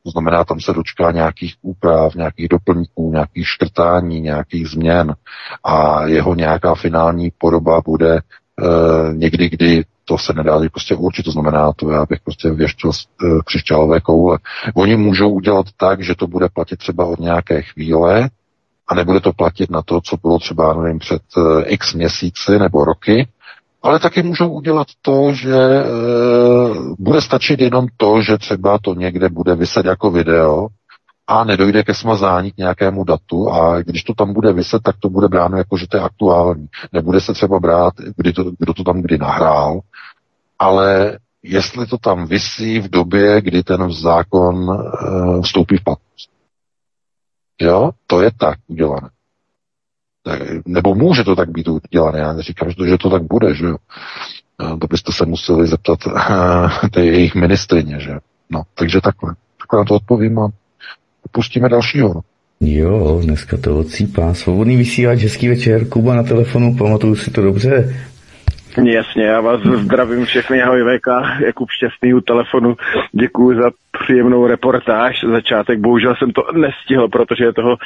To znamená, tam se dočká nějakých úprav, nějakých doplňků, nějakých škrtání, nějakých změn a jeho nějaká finální podoba bude e, někdy, kdy to se nedá prostě určit, to znamená to, já bych prostě věštil z e, křišťálové koule. Oni můžou udělat tak, že to bude platit třeba od nějaké chvíle a nebude to platit na to, co bylo třeba, nevím, před e, x měsíci nebo roky, ale taky můžou udělat to, že e, bude stačit jenom to, že třeba to někde bude vyset jako video a nedojde ke smazání k nějakému datu a když to tam bude vyset, tak to bude bráno jako, že to je aktuální. Nebude se třeba brát, kdy to, kdo to tam kdy nahrál, ale jestli to tam vysí v době, kdy ten zákon e, vstoupí v platnost. Jo, to je tak udělané. Nebo může to tak být udělané, já neříkám, že to, že to tak bude, že jo. To byste se museli zeptat *laughs* té jejich ministrině, že No, takže takhle. Takhle na to odpovím a pustíme dalšího. Jo, dneska to odsýpá. Svobodný vysílač, hezký večer, Kuba na telefonu, pamatuju si to dobře. Jasně, já vás zdravím všechny, ahoj VK, Jakub Šťastný u telefonu, děkuji za příjemnou reportáž, začátek, bohužel jsem to nestihl, protože je toho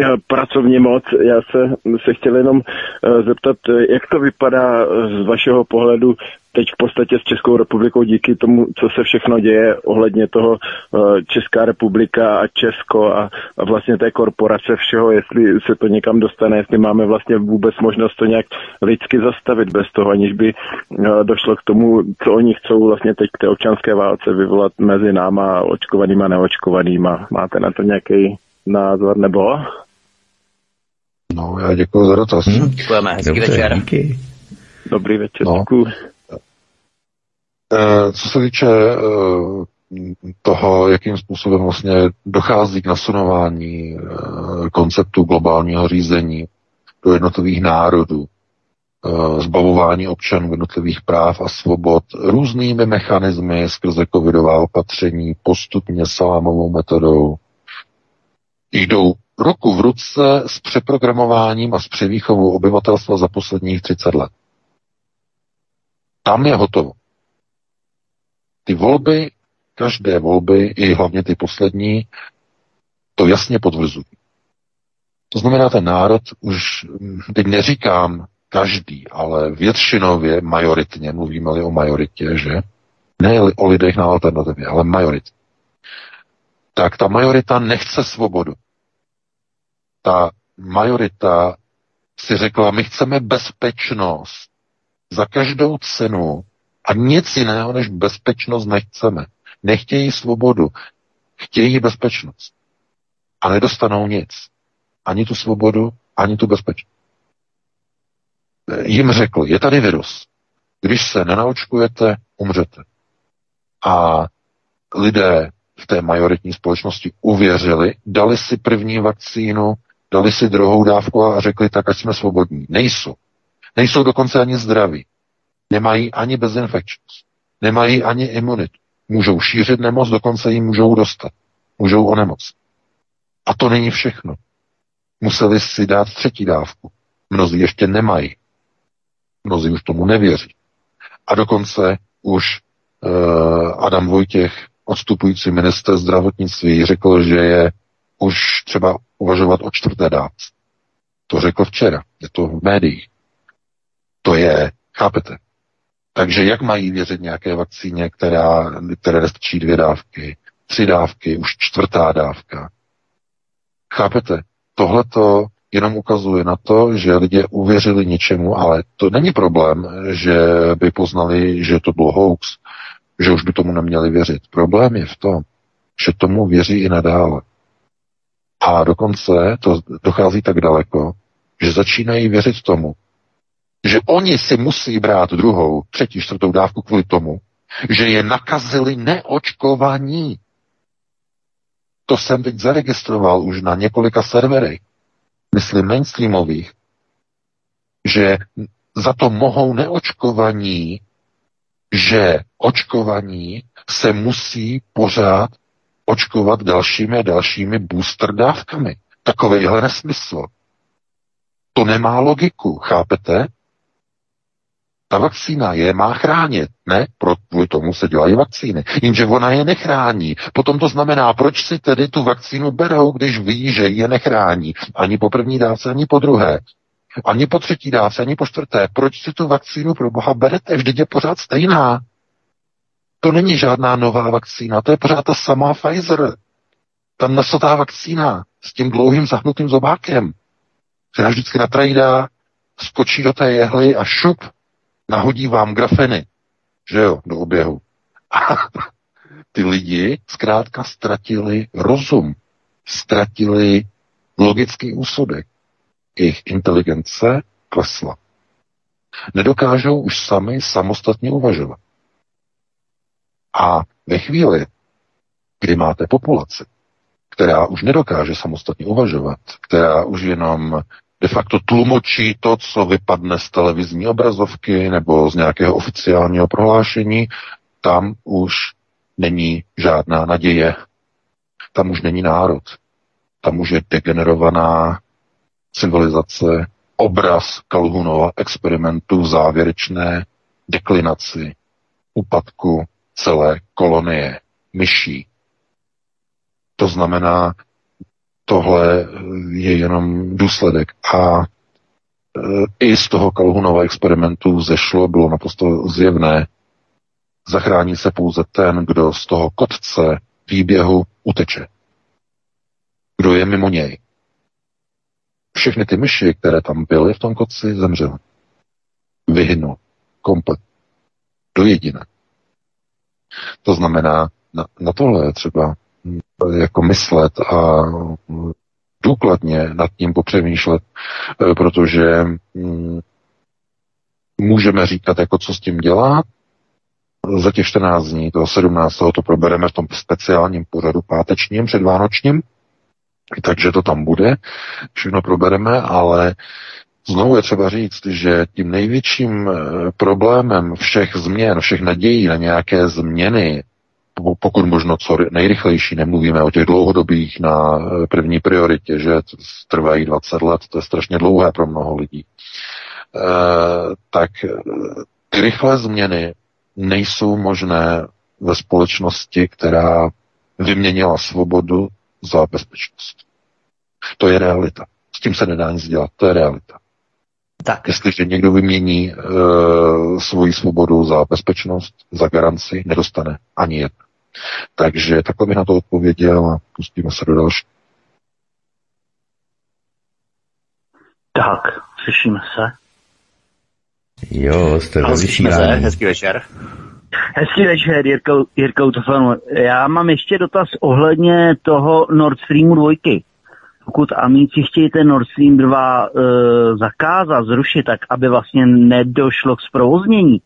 eh, pracovně moc, já se, se chtěl jenom eh, zeptat, jak to vypadá z vašeho pohledu teď v podstatě s Českou republikou díky tomu, co se všechno děje ohledně toho eh, Česká republika a Česko a, a vlastně té korporace všeho, jestli se to někam dostane, jestli máme vlastně vůbec možnost to nějak lidsky zastavit bez toho, aniž by eh, došlo k tomu, co oni chcou vlastně teď k té občanské válce vyvolat mezi náma očkovanýma a neočkovanýma. Máte na to nějaký názor nebo? No, já děkuji za dotaz. Hmm. Děkujeme, hezký Dobře, večer. Díky. Dobrý večer, no. děkuji. Eh, co se týče eh, toho, jakým způsobem vlastně dochází k nasunování eh, konceptu globálního řízení do jednotlivých národů, zbavování občanů jednotlivých práv a svobod různými mechanismy skrze covidová opatření, postupně salámovou metodou, jdou roku v ruce s přeprogramováním a s převýchovou obyvatelstva za posledních 30 let. Tam je hotovo. Ty volby, každé volby, i hlavně ty poslední, to jasně potvrzují. To znamená, ten národ už, teď neříkám každý, ale většinově, majoritně, mluvíme-li o majoritě, že? Ne o lidech na alternativě, ale majorit. Tak ta majorita nechce svobodu. Ta majorita si řekla, my chceme bezpečnost. Za každou cenu a nic jiného než bezpečnost nechceme. Nechtějí svobodu, chtějí bezpečnost. A nedostanou nic. Ani tu svobodu, ani tu bezpečnost. Jim řekl, je tady virus. Když se nenaočkujete, umřete. A lidé v té majoritní společnosti uvěřili, dali si první vakcínu, dali si druhou dávku a řekli, tak ať jsme svobodní. Nejsou. Nejsou dokonce ani zdraví. Nemají ani bezinfekčnost. Nemají ani imunitu. Můžou šířit nemoc, dokonce ji můžou dostat. Můžou onemocnit. A to není všechno. Museli si dát třetí dávku. Mnozí ještě nemají. Mnozí už tomu nevěří. A dokonce už uh, Adam Vojtěch, odstupující minister zdravotnictví, řekl, že je už třeba uvažovat o čtvrté dávce. To řekl včera. Je to v médiích. To je, chápete, takže jak mají věřit nějaké vakcíně, která, které nestačí dvě dávky, tři dávky, už čtvrtá dávka? Chápete? Tohle to jenom ukazuje na to, že lidé uvěřili něčemu, ale to není problém, že by poznali, že to bylo hoax, že už by tomu neměli věřit. Problém je v tom, že tomu věří i nadále. A dokonce to dochází tak daleko, že začínají věřit tomu, že oni si musí brát druhou, třetí, čtvrtou dávku kvůli tomu, že je nakazili neočkovaní. To jsem teď zaregistroval už na několika serverech, myslím mainstreamových, že za to mohou neočkovaní, že očkovaní se musí pořád očkovat dalšími a dalšími booster dávkami. Takovejhle nesmysl. To nemá logiku, chápete? Ta vakcína je má chránit, ne? Pro kvůli tomu se dělají vakcíny. Jenže ona je nechrání. Potom to znamená, proč si tedy tu vakcínu berou, když ví, že je nechrání. Ani po první dávce, ani po druhé. Ani po třetí dávce, ani po čtvrté. Proč si tu vakcínu pro boha berete? Vždyť je pořád stejná. To není žádná nová vakcína, to je pořád ta samá Pfizer. Ta nesotá vakcína s tím dlouhým zahnutým zobákem, která vždycky natrajdá, skočí do té jehly a šup, nahodí vám grafeny, že jo, do oběhu. A *laughs* ty lidi zkrátka ztratili rozum, ztratili logický úsudek. Jejich inteligence klesla. Nedokážou už sami samostatně uvažovat. A ve chvíli, kdy máte populaci, která už nedokáže samostatně uvažovat, která už jenom de facto tlumočí to, co vypadne z televizní obrazovky nebo z nějakého oficiálního prohlášení, tam už není žádná naděje. Tam už není národ. Tam už je degenerovaná civilizace, obraz Kalhunova experimentu v závěrečné deklinaci, úpadku celé kolonie myší. To znamená, tohle je jenom důsledek. A e, i z toho Kalhunova experimentu zešlo, bylo naprosto zjevné, zachrání se pouze ten, kdo z toho kotce výběhu uteče. Kdo je mimo něj. Všechny ty myši, které tam byly v tom kotci, zemřely. Vyhynul. Komplet. Do jediné. To znamená, na, na tohle je třeba jako myslet a důkladně nad tím popřemýšlet, eh, protože hm, můžeme říkat, jako co s tím dělat. Za těch 14 dní, toho 17. to probereme v tom speciálním pořadu pátečním, předvánočním, takže to tam bude, všechno probereme, ale Znovu je třeba říct, že tím největším eh, problémem všech změn, všech nadějí na nějaké změny, pokud možno co nejrychlejší, nemluvíme o těch dlouhodobých na eh, první prioritě, že trvají 20 let, to je strašně dlouhé pro mnoho lidí, e, tak ty rychlé změny nejsou možné ve společnosti, která vyměnila svobodu za bezpečnost. To je realita. S tím se nedá nic dělat, to je realita. Tak. Jestliže někdo vymění uh, svoji svobodu za bezpečnost, za garanci, nedostane ani jedno. Takže takhle bych na to odpověděl a pustíme se do další. Tak, slyšíme se. Jo, jste ve vysílání. Hezký večer. Hezký večer, Jirkou, Jirkou Tofanu. Já mám ještě dotaz ohledně toho Nord Streamu 2 pokud Amíci chtějí ten Nord Stream 2 e, zakázat, zrušit, tak aby vlastně nedošlo k zprovoznění,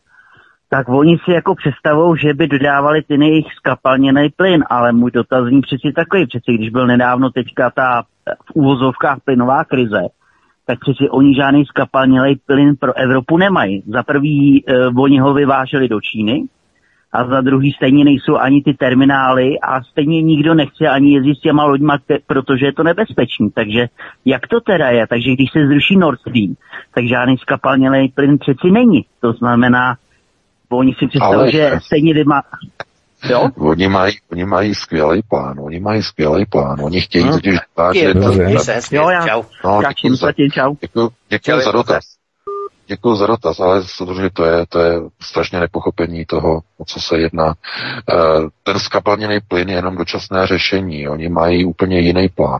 tak oni si jako představou, že by dodávali ten jejich skapalněný plyn, ale můj dotazní přeci takový, přeci když byl nedávno teďka ta v úvozovkách plynová krize, tak přeci oni žádný skapalněný plyn pro Evropu nemají. Za prvý e, oni ho vyváželi do Číny, a za druhý stejně nejsou ani ty terminály a stejně nikdo nechce ani jezdit s těma loďma, protože je to nebezpečný. Takže jak to teda je? Takže když se zruší Nord Stream, tak žádný skapalnělej plyn přeci není. To znamená, oni si představují, že stejně vyma... Jo? Oni mají, oni mají skvělý plán, oni mají skvělý plán, oni chtějí no. totiž vážit. Jo, já, čau. No, děkuji, za, děkuji, děkuji za dotaz. Děkuji za dotaz, ale samozřejmě to je, to je strašně nepochopení toho, o co se jedná. Eh, ten skapalněný plyn je jenom dočasné řešení. Oni mají úplně jiný plán.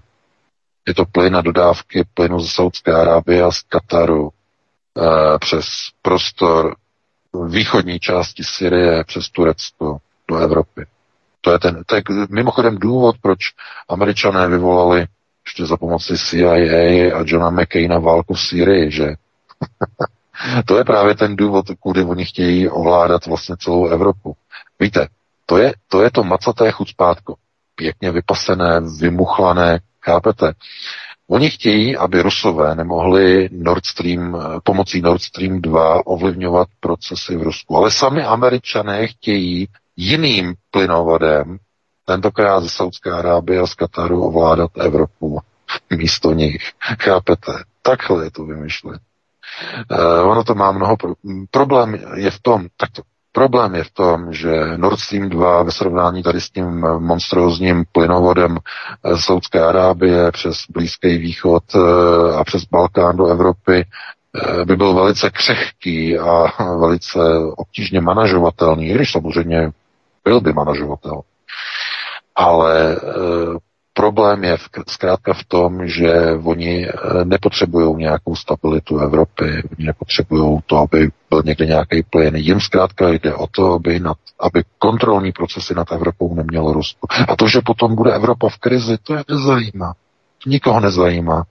Je to plyn na dodávky plynu ze Saudské Arábie a z Kataru eh, přes prostor východní části Syrie přes Turecko do Evropy. To je, ten, to je mimochodem důvod, proč američané vyvolali ještě za pomoci CIA a Johna McCaina válku v Syrii, že *laughs* to je právě ten důvod, kudy oni chtějí ovládat vlastně celou Evropu. Víte, to je to, je to macaté chucpátko. Pěkně vypasené, vymuchlané, chápete? Oni chtějí, aby Rusové nemohli Nord Stream, pomocí Nord Stream 2 ovlivňovat procesy v Rusku. Ale sami američané chtějí jiným plynovodem, tentokrát ze Saudské Arábie a z Kataru ovládat Evropu *laughs* místo nich. Chápete? Takhle je to vymyšlet. Uh, ono to má mnoho pro... problém je v tom, tak to, problém je v tom, že Nord Stream 2 ve srovnání tady s tím monstrózním plynovodem eh, Saudské Arábie přes Blízký východ uh, a přes Balkán do Evropy by byl velice křehký a *laughs* velice obtížně manažovatelný, když samozřejmě byl by manažovatel. Ale Problém je v, zkrátka v tom, že oni eh, nepotřebují nějakou stabilitu Evropy, oni nepotřebují to, aby byl někde nějaký plyn. Jim zkrátka jde o to, aby, nad, aby kontrolní procesy nad Evropou nemělo Rusko. A to, že potom bude Evropa v krizi, to je nezajímá. Nikoho nezajímá.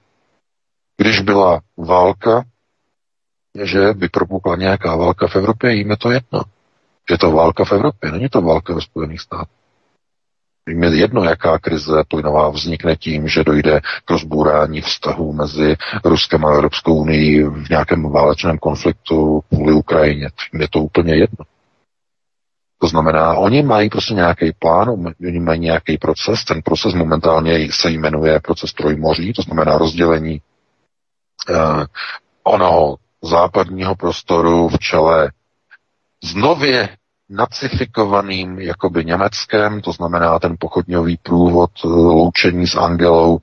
Když byla válka, že by propukla nějaká válka v Evropě, jim je to jedno. Je to válka v Evropě, není to válka ve Spojených státech. Je jedno, jaká krize plynová vznikne tím, že dojde k rozbůrání vztahu mezi Ruskem a Evropskou unii v nějakém válečném konfliktu kvůli Ukrajině. Je to úplně jedno. To znamená, oni mají prostě nějaký plán, oni mají nějaký proces, ten proces momentálně se jmenuje proces trojmoří, to znamená rozdělení eh, onoho západního prostoru v čele z nově nacifikovaným jakoby Německem, to znamená ten pochodňový průvod eh, loučení s Angelou,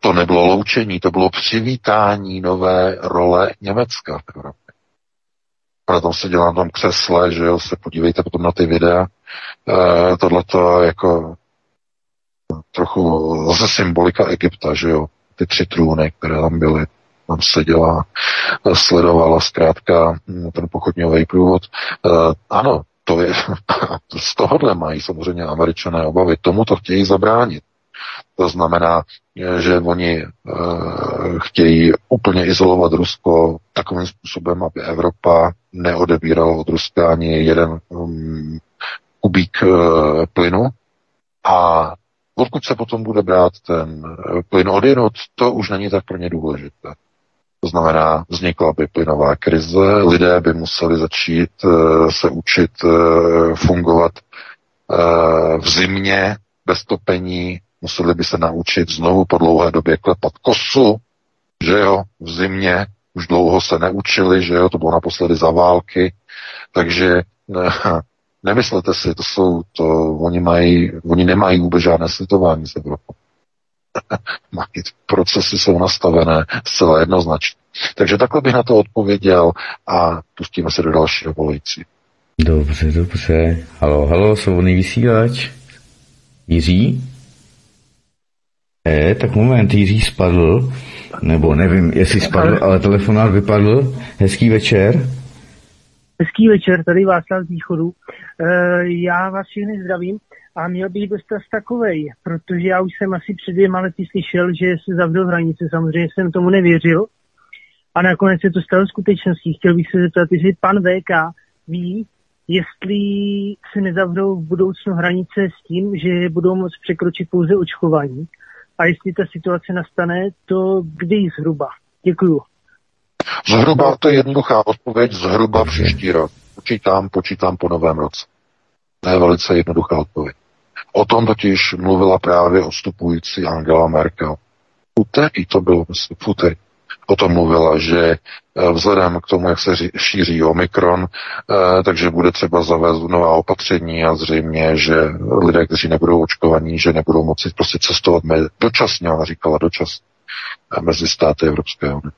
to nebylo loučení, to bylo přivítání nové role Německa v Evropě. Proto se dělá na tom křesle, že jo, se podívejte potom na ty videa. E, eh, Tohle to jako trochu zase symbolika Egypta, že jo, ty tři trůny, které tam byly, tam seděla, sledovala zkrátka hm, ten pochodňový průvod. E, ano, to je, *laughs* z tohohle mají samozřejmě američané obavy. Tomu to chtějí zabránit. To znamená, že oni e, chtějí úplně izolovat Rusko takovým způsobem, aby Evropa neodebírala od Ruska ani jeden um, kubík e, plynu. A odkud se potom bude brát ten plyn odjenut, to už není tak pro ně důležité. To znamená, vznikla by plynová krize, lidé by museli začít uh, se učit uh, fungovat uh, v zimě bez topení, museli by se naučit znovu po dlouhé době klepat kosu, že jo, v zimě, už dlouho se neučili, že jo, to bylo naposledy za války, takže ne, *laughs* nemyslete si, to jsou, to, oni mají, oni nemají vůbec žádné slitování s Evropou. *laughs* procesy jsou nastavené zcela jednoznačně. Takže takhle bych na to odpověděl a pustíme se do dalšího volající. Dobře, dobře. Halo, halo, svobodný vysílač. Jiří? E, tak moment, Jiří spadl, nebo nevím, jestli spadl, ale telefonát vypadl. Hezký večer. Hezký večer, tady Václav z východu. E, já vás všechny zdravím. A měl bych dostat takovej, protože já už jsem asi před dvěma lety slyšel, že se zavřel hranice, samozřejmě jsem tomu nevěřil. A nakonec se to stalo skutečností. Chtěl bych se zeptat, jestli pan VK ví, jestli se nezavřou v budoucnu hranice s tím, že budou moct překročit pouze očkování. A jestli ta situace nastane, to kdy zhruba? Děkuju. Zhruba to je jednoduchá odpověď, zhruba příští rok. Počítám, počítám po novém roce. To je velice jednoduchá odpověď. O tom totiž mluvila právě odstupující Angela Merkel. Úterý to bylo, myslím, úterý. O tom mluvila, že eh, vzhledem k tomu, jak se šíří Omikron, eh, takže bude třeba zavést nová opatření a zřejmě, že lidé, kteří nebudou očkovaní, že nebudou moci prostě cestovat dočasně, ona říkala dočasně, eh, mezi státy Evropské unie.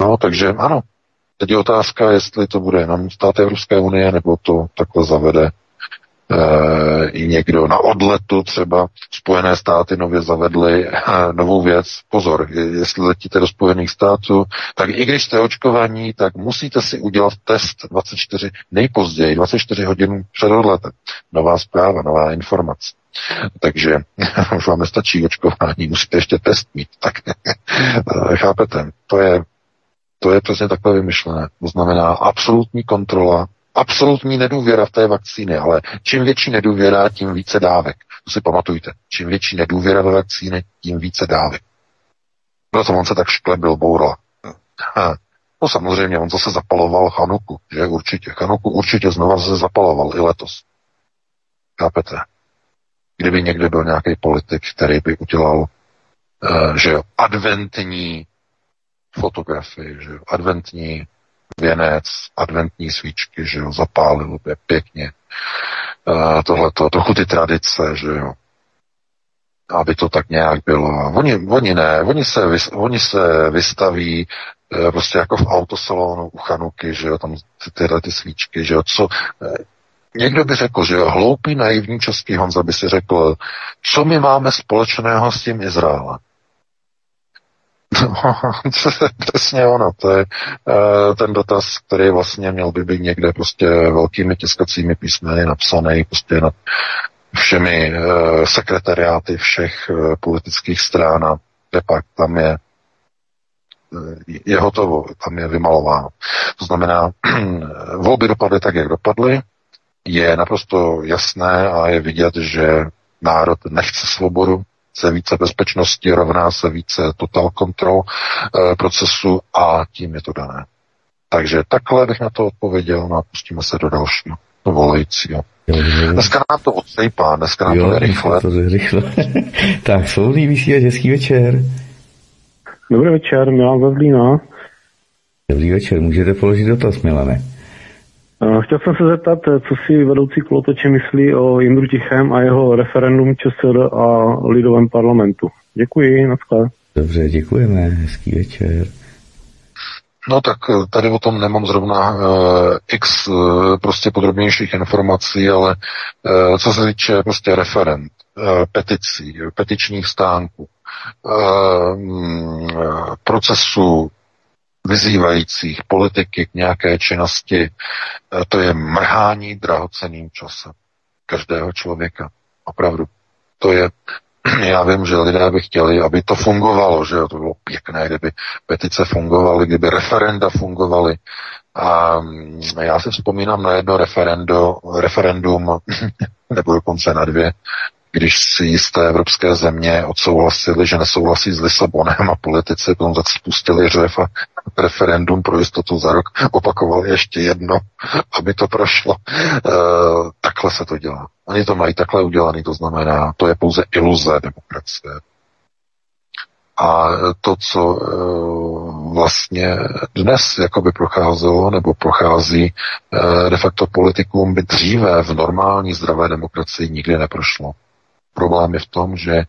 No, takže ano. Teď je otázka, jestli to bude jenom státy Evropské unie, nebo to takhle zavede i někdo na odletu třeba. Spojené státy nově zavedly eh, novou věc. Pozor, jestli letíte do Spojených států, tak i když jste očkovaní, tak musíte si udělat test 24, nejpozději 24 hodin před odletem. Nová zpráva, nová informace. Takže *laughs* už vám nestačí očkování, musíte ještě test mít. Tak *laughs* eh, chápete, to je To je přesně takhle vymyšlené. To znamená absolutní kontrola, absolutní nedůvěra v té vakcíny, ale čím větší nedůvěra, tím více dávek. To si pamatujte. Čím větší nedůvěra ve vakcíny, tím více dávek. No to on se tak šklebil, boural. No samozřejmě, on zase zapaloval Chanuku, že určitě. Chanuku určitě znova se zapaloval i letos. Chápete? Kdyby někde byl nějaký politik, který by udělal, uh, že jo, adventní fotografii, že jo, adventní věnec, adventní svíčky, že jo, zapálil by pěkně. Uh, tohleto, trochu ty tradice, že jo aby to tak nějak bylo. Oni, oni ne, oni se, oni se vystaví e, prostě jako v autosalonu u Chanuky, že jo, tam ty, tyhle ty svíčky, že jo, co, e, někdo by řekl, že jo, hloupý, naivní český Honza by si řekl, co my máme společného s tím Izraelem. *laughs* No, přesně ono, to je uh, ten dotaz, který vlastně měl by být někde prostě velkými tiskacími písmeny napsaný prostě na všemi uh, sekretariáty všech uh, politických stran a pak tam je je hotovo, tam je vymalováno. To znamená, *clears throat* volby dopadly tak, jak dopadly, je naprosto jasné a je vidět, že národ nechce svobodu, chce více bezpečnosti, rovná se více total control e, procesu a tím je to dané. Takže takhle bych na to odpověděl no a pustíme se do dalšího, volajícího. Dneska nám to odsejpá, dneska nám jo, to je rychle. To je rychle. *laughs* tak, svobodný vysílač, hezký večer. Dobrý večer, Milan Zazlína. Dobrý večer, můžete položit dotaz, Milane. Chtěl jsem se zeptat, co si vedoucí kolotoče myslí o Jindru Tichem a jeho referendum ČSR a lidovém parlamentu. Děkuji, naschle. Dobře, děkujeme, hezký večer. No tak eh, tady o tom nemám zrovna uh, x uh, prostě podrobnějších informací, ale uh, co se týče prostě referent, uh, peticí, petičních stánků, uh, procesu vyzývajících politiky k nějaké činnosti, eh, to je mrhání drahoceným časem každého člověka. Opravdu. To je, *clears throat* já vím, že lidé by chtěli, aby to fungovalo, že to bylo pěkné, kdyby petice fungovaly, kdyby referenda fungovaly. A mm, já si vzpomínám na jedno referendo, referendum, *laughs* nebo dokonce na dvě, když si jisté evropské země odsouhlasili, že nesouhlasí s Lisabonem a politici potom spustili řev a referendum pro jistotu za rok opakovali ještě jedno, aby to prošlo. E, takhle se to dělá. Oni to mají takhle udělaný, to znamená, to je pouze iluze demokracie. A to, co e, vlastně dnes jakoby procházelo nebo prochází e, de facto politikům by dříve v normální zdravé demokracii nikdy neprošlo. Problém je v tom, že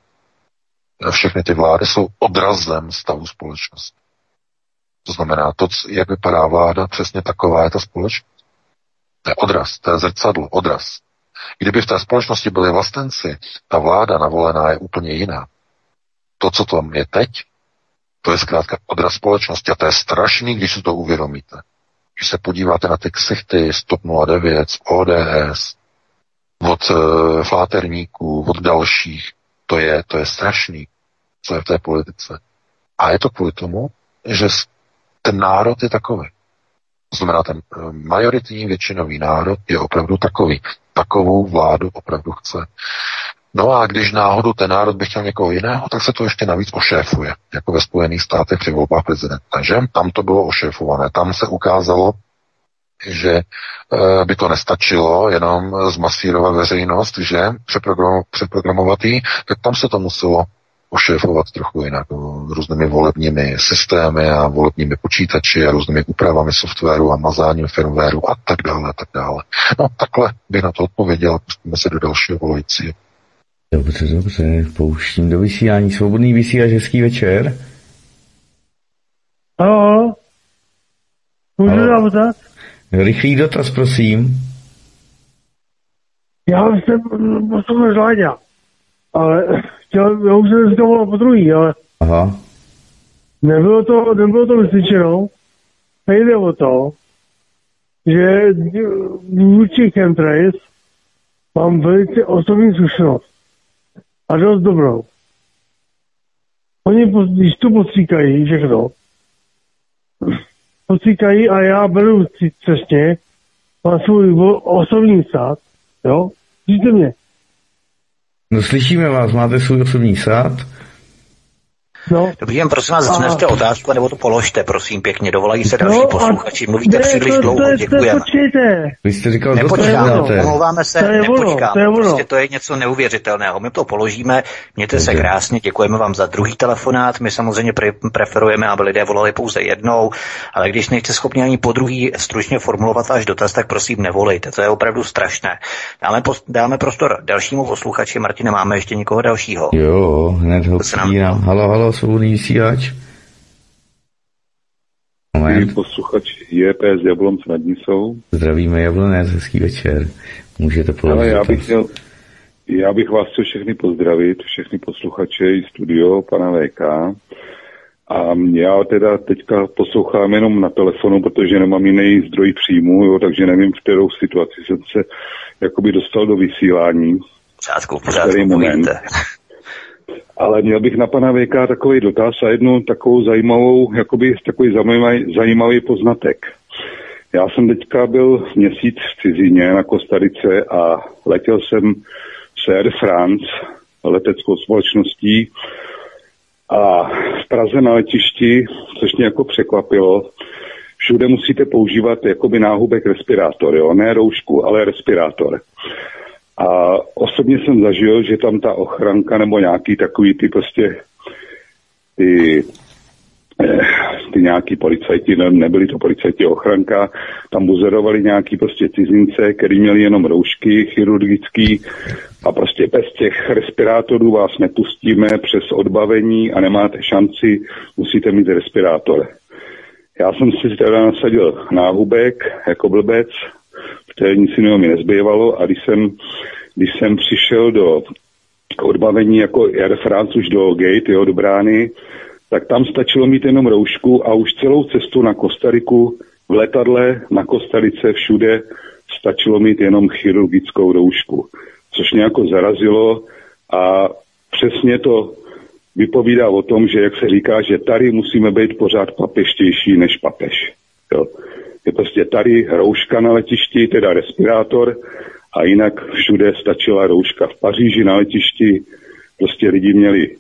všechny ty vlády jsou odrazem stavu společnosti. To znamená, to, jak vypadá vláda, přesně taková je ta společnost. To je odraz, to je zrcadlo, odraz. Kdyby v té společnosti byli vlastenci, ta vláda navolená je úplně jiná. To, co tam je teď, to je zkrátka odraz společnosti a to je strašný, když si to uvědomíte. Když se podíváte na ty ksichty z TOP 09, z ODS, od uh, fláterníků, od dalších. To je, to je strašný, co je v té politice. A je to kvůli tomu, že ten národ je takový. To znamená, ten eh, majoritní většinový národ je opravdu takový. Takovou vládu opravdu chce. No a když náhodou ten národ by chtěl někoho jiného, tak se to ještě navíc ošéfuje, jako ve Spojených státech při volbách prezidenta. Že? Tam to bylo ošéfované. Tam se ukázalo, že eh, by to nestačilo jenom zmasírovat veřejnost, že přeprogramovat jí, tak tam se to muselo ošéfovat trochu jinak různými volebními systémy a volebními počítači a různými úpravami softwaru a mazáním firmwareu a tak dále a tak dále. No takhle bych na to odpověděl, pustíme se do dalšího volajícího. Dobře, dobře, pouštím do vysílání. Svobodný vysílač, hezký večer. Halo, můžu dát Rychlý dotaz, prosím. Já jsem poslouchal Láďa, ale chtěl, já už jsem dneska volal po druhý, ale Aha. nebylo to, nebylo to vysvětšeno. Nejde o to, že vůči chemtrails mám velice osobní zkušenost. A dost dobrou. Oni, když to postříkají všechno, potýkají a já beru cestně, mám svůj osobní stát, jo? Slyšíte mě? No slyšíme vás, máte svůj osobní sád? No. Dobrý den, prosím vás, začnete a... otázku, nebo to položte, prosím, pěkně. Dovolají se další no, posluchači. Mluvíte ne, příliš to, dlouho, děkujeme. To, Vy jste říkal, nepočkáme, omlouváme se, to je nepočkáme. To je prostě to je něco neuvěřitelného. My to položíme, mějte se krásně, děkujeme vám za druhý telefonát. My samozřejmě pre- preferujeme, aby lidé volali pouze jednou, ale když nejste schopni ani po druhý stručně formulovat váš dotaz, tak prosím nevolejte. To je opravdu strašné. Dáme, pos- dáme prostor dalšímu posluchači. Martine, máme ještě někoho dalšího? Jo, hned ho Halo, halo, svobodný vysílač. Moment. posluchač JP z Jablonce nad Nisou. Zdravíme Jablonec, hezký večer. Můžete položit. já bych, měl, já bych vás chtěl všechny pozdravit, všechny posluchače i studio pana VK. A já teda teďka poslouchám jenom na telefonu, protože nemám jiný zdroj příjmu, jo, takže nevím, v kterou situaci jsem se jakoby dostal do vysílání. Pořádku, pořádku, moment. Ale měl bych na pana VK takový dotaz a jednu takovou zajímavou, jakoby takový zajímavý, zajímavý poznatek. Já jsem teďka byl měsíc v cizině na Kostarice a letěl jsem s Air France, leteckou společností a v Praze na letišti, což mě jako překvapilo, všude musíte používat jakoby náhubek respirátor, jo? ne roušku, ale respirátor. A osobně jsem zažil, že tam ta ochranka nebo nějaký takový ty prostě ty, eh, ty nějaký policajti, ne, nebyli to policajti ochranka, tam buzerovali nějaký prostě cizince, který měli jenom roušky chirurgický a prostě bez těch respirátorů vás nepustíme přes odbavení a nemáte šanci, musíte mít respirátor. Já jsem si teda nasadil náhubek jako blbec, které nic jiného mi nezbývalo a když jsem, když jsem přišel do odbavení jako Air France už do gate, jo, do brány, tak tam stačilo mít jenom roušku a už celou cestu na Kostariku v letadle, na Kostarice, všude stačilo mít jenom chirurgickou roušku, což mě jako zarazilo a přesně to vypovídá o tom, že jak se říká, že tady musíme být pořád papeštější než papež. Jo je prostě tady rouška na letišti, teda respirátor a jinak všude stačila rouška. V Paříži na letišti prostě lidi měli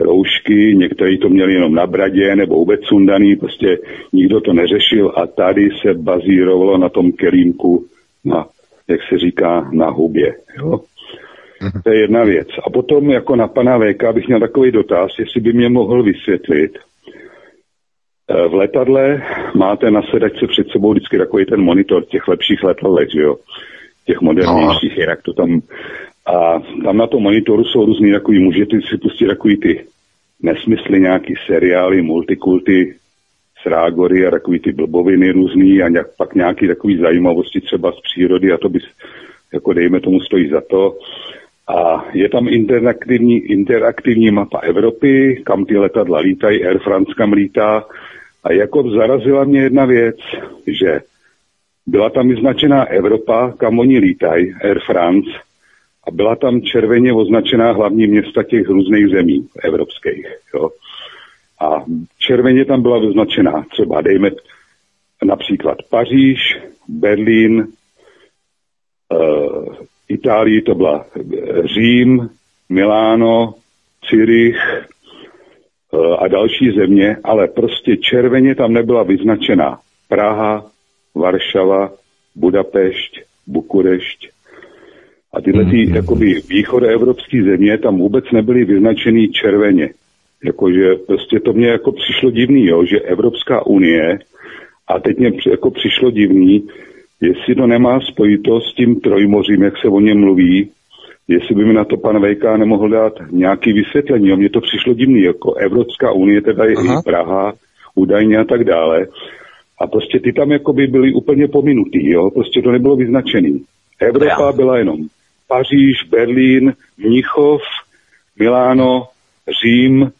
roušky, někteří to měli jenom na bradě nebo vůbec sundaný, prostě nikdo to neřešil a tady se bazírovalo na tom kelímku na, jak se říká, na hubě. Jo? Mhm. To je jedna věc. A potom jako na pana VK bych měl takový dotaz, jestli by mě mohl vysvětlit, v letadle máte na sedačce před sebou vždycky takový ten monitor těch lepších letadlech, že jo? Těch modernějších, no. jak to tam... A tam na tom monitoru jsou různý takový, můžete si pustit takový ty nesmysly, nějaký seriály, multikulty, srágory a takový ty blboviny různý a nějak, pak nějaký takový zajímavosti třeba z přírody a to by, jako dejme tomu, stojí za to. A je tam interaktivní, interaktivní mapa Evropy, kam ty letadla lítají, Air France kam lítá, a jako zarazila mě jedna věc, že byla tam vyznačená Evropa, kam oni lítají, Air France, a byla tam červeně označená hlavní města těch různých zemí evropských. Jo. A červeně tam byla vyznačená třeba, dejme například Paříž, Berlín, uh, Itálii to byla Řím, Miláno, Cyrich, Eh, a další země, ale prostě červeně tam nebyla vyznačena Praha, Varšava, Budapešť, Bukurešť. A tyhle ty mm-hmm. jakoby východoevropské země tam vůbec nebyly vyznačený červeně. Jakože prostě to mě jako přišlo divný, jo, že Evropská unie, a teď mě jako přišlo divný, jestli to nemá spojitost s tím trojmořím, jak se o něm mluví, jestli by mi na to pan Vejka nemohl dát nějaký vysvětlení. Mně to přišlo divný, jako Evropská unie, teda je i Praha, údajně a tak dále. A prostě ty tam jako by byly úplně pominutý, jo? prostě to nebylo vyznačený. Evropa ja. byla jenom Paříž, Berlín, Mnichov, Miláno, Řím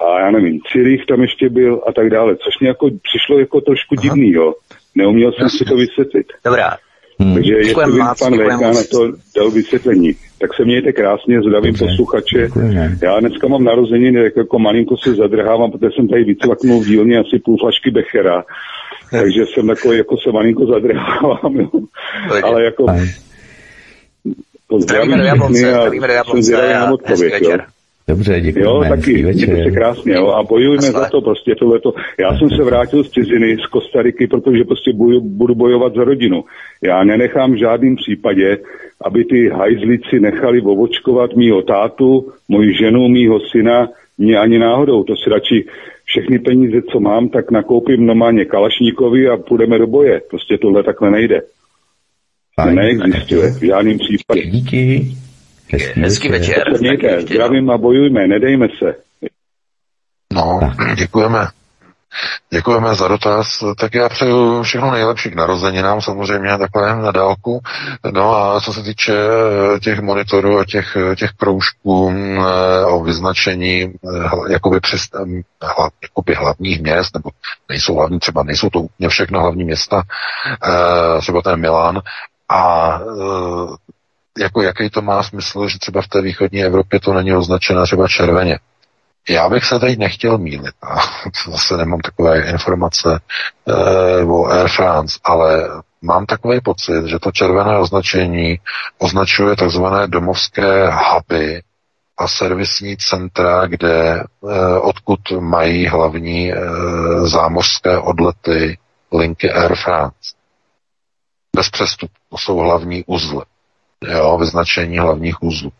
a já nevím, Cyrich tam ještě byl a tak dále, což mě jako přišlo jako trošku Aha. divný, jo. Neuměl jsem Jasně. si to vysvětlit. Dobrá, Hmm. Takže jestli by pan VK na to dal vysvětlení, tak se mějte krásně, zdravím Dobře. posluchače. Děkujeme. Já dneska mám narozeniny, tak jako malinko se zadrhávám, protože jsem tady vycvaknul v dílně asi půl flašky Bechera. *laughs* Takže jsem takový, jako se malinko zadrhávám, jo. Ale jako... Zdravíme do Jablonce, zdravíme do Jablonce, hezký večer. Dobře, děkuji. Jo, taky, mějte se krásně, jo, a bojujeme za to prostě tohleto. Já jsem se vrátil z ciziny, z Kostariky, protože prostě boju, budu bojovat za rodinu. Já nenechám v žádném případě, aby ty hajzlici nechali ovočkovat mýho tátu, moji ženu, mýho syna, mě ani náhodou. To si radši všechny peníze, co mám, tak nakoupím normálně Kalašníkovi a půjdeme do boje. Prostě tohle takhle nejde. To neexistuje v žádném případě. Díky. Hezký, Hezký večer. zdravím a bojujme, nedejme se. No, děkujeme. Děkujeme za dotaz. Tak já přeju všechno nejlepší k narozeninám, samozřejmě takhle na dálku. No a co se týče eh, těch monitorů a těch, eh, těch kroužků eh, o vyznačení jakoby, přes, jakoby hlavních měst, nebo nejsou hlavní, třeba nejsou to úplně všechno hlavní města, třeba ten Milán, a jako jaký to má smysl, že třeba v té východní Evropě to není označeno třeba červeně. Já bych se teď nechtěl mílit a *laughs* zase nemám takové informace e, o Air France, ale mám takový pocit, že to červené označení označuje takzvané domovské huby a servisní centra, kde e, odkud mají hlavní e, zámořské odlety linky Air France. Bez přestupu. To jsou hlavní uzly jo, vyznačení hlavních uzlů.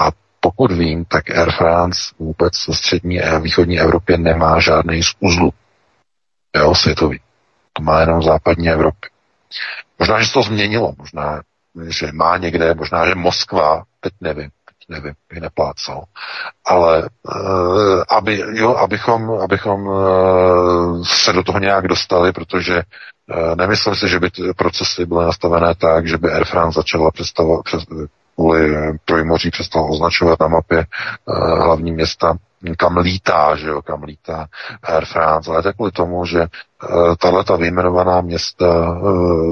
A pokud vím, tak Air France vůbec v střední a východní Evropě nemá žádný z uzlů. Jo, světový. To má jenom v západní Evropě. Možná, že se to změnilo, možná, že má někde, možná, že Moskva, teď nevím, teď nevím, bych neplácal. Ale uh, aby, jo, abychom, abychom uh, se do toho nějak dostali, protože Eh, nemyslím si, že by ty procesy byly nastavené tak, že by Air France začala představovat, přes, kvůli Trojmoří přestala označovat na mapě hlavní města, kam lítá, že jo, kam lítá Air France, ale to kvůli tomu, že tahle ta vyjmenovaná města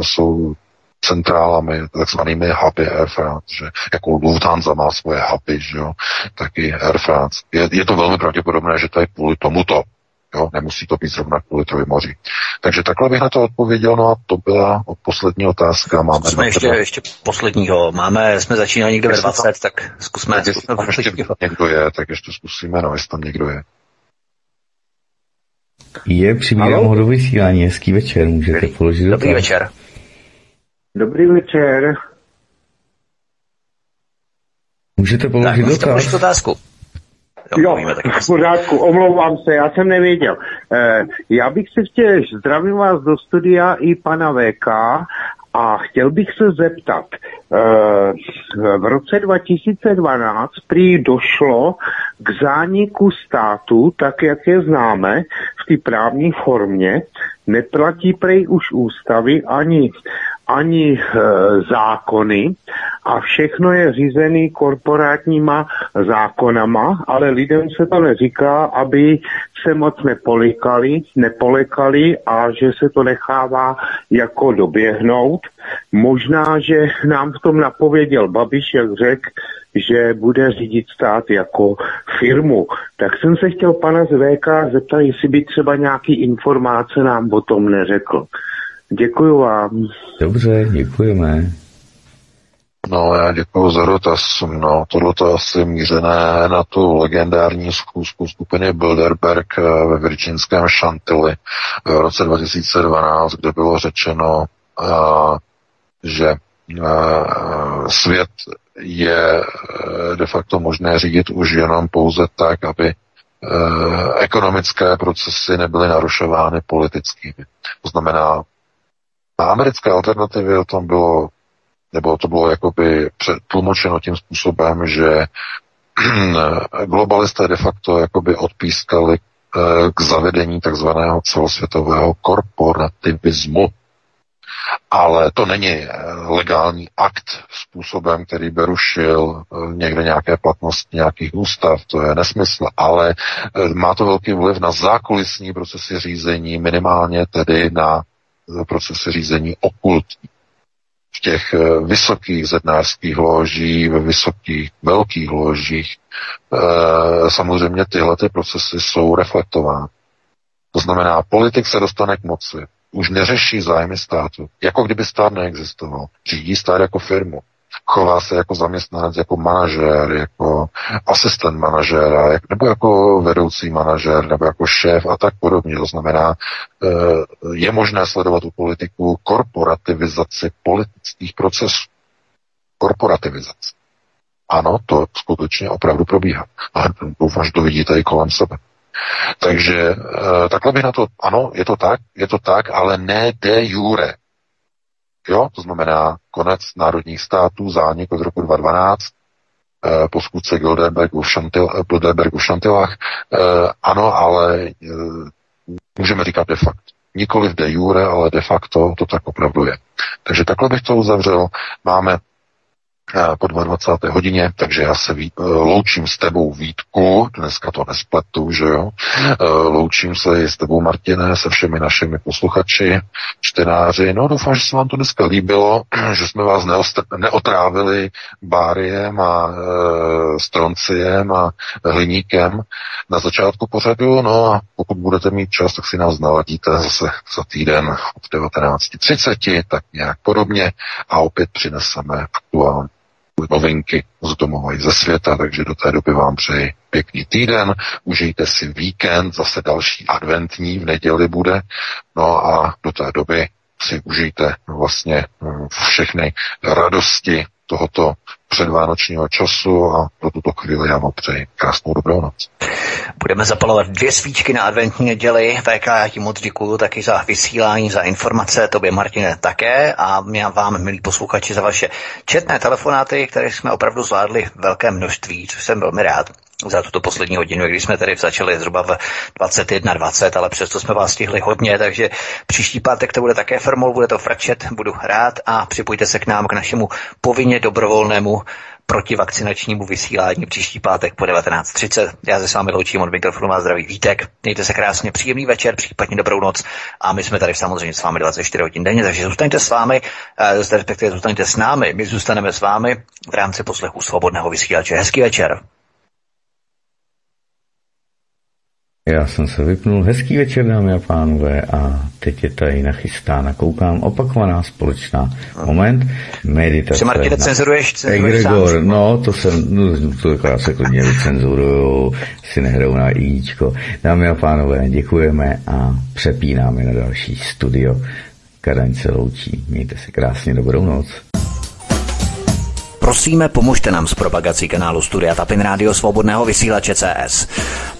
jsou centrálami, takzvanými huby Air France, že jako Lufthansa má svoje huby, že jo, taky Air France. Je, je to velmi pravděpodobné, že to je kvůli tomuto Jo, nemusí to být zrovna kvůli moři. Takže takhle bych na to odpověděl, no a to byla poslední otázka. Máme jsme ještě, ještě posledního. Máme, jsme začínali někde ve 20, tak zkusme. Tak jestli tam ještě někdo je, tak ještě zkusíme, no, jestli tam někdo je. Je, přibírám ho do vysílání, hezký večer, můžete Dobrý. položit Dobrý dotaz. večer. Dobrý večer. Můžete položit tak, dotaz. otázku. Jo, v pořádku, omlouvám se, já jsem nevěděl. Eh, já bych se chtěl, zdravím vás do studia i pana VK a chtěl bych se zeptat, eh, v roce 2012 prý došlo k zániku státu, tak jak je známe, v té právní formě, neplatí prej už ústavy ani, ani e, zákony a všechno je řízený korporátníma zákonama, ale lidem se to neříká, aby se moc nepolikali, nepolekali a že se to nechává jako doběhnout. Možná, že nám v tom napověděl Babiš, jak řekl, že bude řídit stát jako firmu. Tak jsem se chtěl pana z zeptat, jestli by třeba nějaký informace nám o tom neřekl. Děkuji vám. Dobře, děkujeme. No, já děkuji za dotaz. No, tohle to asi mířené na tu legendární zkusku skupiny Bilderberg eh, ve virginském Chantilly v roce 2012, kde bylo řečeno, uh, že svět je de facto možné řídit už jenom pouze tak, aby ekonomické procesy nebyly narušovány politickými. To znamená, na americké alternativě o tom bylo nebo to bylo jakoby tlumočeno tím způsobem, že *clears throat* globalisté de facto jakoby odpískali eh, k zavedení takzvaného celosvětového korporativismu. Ale to není eh, legální akt způsobem, který by rušil eh, někde nějaké platnosti nějakých ústav, to je nesmysl, ale má to velký vliv na zákulisní procesy řízení, minimálně tedy na procesy řízení okultní. V těch eh, vysokých zednářských loží, ve vysokých velkých ložích, eh, samozřejmě tyhle ty procesy jsou reflektovány. To znamená, politik se dostane k moci, už neřeší zájmy státu, jako kdyby stát neexistoval. Řídí stát jako firmu chová se jako zaměstnanec, jako manažér, jako asistent manažéra, nebo jako vedoucí manažér, nebo jako šéf a tak podobně. To znamená, eh, je možné sledovat u politiku korporativizaci politických procesů. Korporativizace. Ano, to skutečně opravdu probíhá. A doufám, že to vidíte i kolem sebe. Takže eh, takhle bych na to, ano, je to tak, je to tak, ale ne de jure. Jo, to znamená konec národních států, zánik od roku 2012, eh, po skutce Bilderbergu v, Šantil, Bilderbergu v Šantilách. Eh, ano, ale eh, můžeme říkat de facto. Nikoli v de jure, ale de facto to tak opravdu je. Takže takhle bych to uzavřel. Máme po 22. hodině, takže já se ví, eh, loučím s tebou Vítku, dneska to nespletu, že jo, eh, loučím se i s tebou Martine, se všemi našimi posluchači, čtenáři, no doufám, že se vám to dneska líbilo, *clears throat* že jsme vás neotrávili báriem a e, stronciem a hliníkem na začátku pořadu, no a pokud budete mít čas, tak si nás naladíte zase za týden od 19.30, tak nějak podobně. A opět přineseme aktuální novinky z domova i ze světa, takže do té doby vám přeji pěkný týden, užijte si víkend, zase další adventní v neděli bude, no a do té doby si užijte vlastně hm, všechny radosti tohoto předvánočního času a pro tuto chvíli já vám přeji krásnou dobrou noc. Budeme zapalovat dvě svíčky na adventní neděli. VK, já ti moc děkuju taky za vysílání, za informace, tobě Martine také a já vám, milí posluchači, za vaše četné telefonáty, které jsme opravdu zvládli velké množství, což jsem velmi rád za tuto poslední hodinu, když jsme tady začali zhruba v 21.20, ale přesto jsme vás stihli hodně, takže příští pátek to bude také formou, bude to frčet, budu rád a připojte se k nám k našemu povinně dobrovolnému protivakcinačnímu vysílání příští pátek po 19.30. Já se s vámi loučím od mikrofonu a zdravý Vítek. Mějte se krásně, příjemný večer, případně dobrou noc a my jsme tady samozřejmě s vámi 24 hodin denně, takže zůstaňte s vámi, eh, respektive zůstaňte s námi, my zůstaneme s vámi v rámci poslechu svobodného vysílače. Hezký večer. Já jsem se vypnul. Hezký večer, dámy a pánové, a teď je tady nachystána. Koukám, opakovaná společná. Moment, meditace. Se Martine, cenzuruješ, cenzuruješ Egregor, sám. no, to jsem, no, to já se klidně vycenzuruju, si nehrou na ičko. Dámy a pánové, děkujeme a přepínáme na další studio. Kadaň se loučí. Mějte se krásně, dobrou noc. Prosíme, pomožte nám s propagací kanálu Studia Tapin Rádio Svobodného vysílače CS.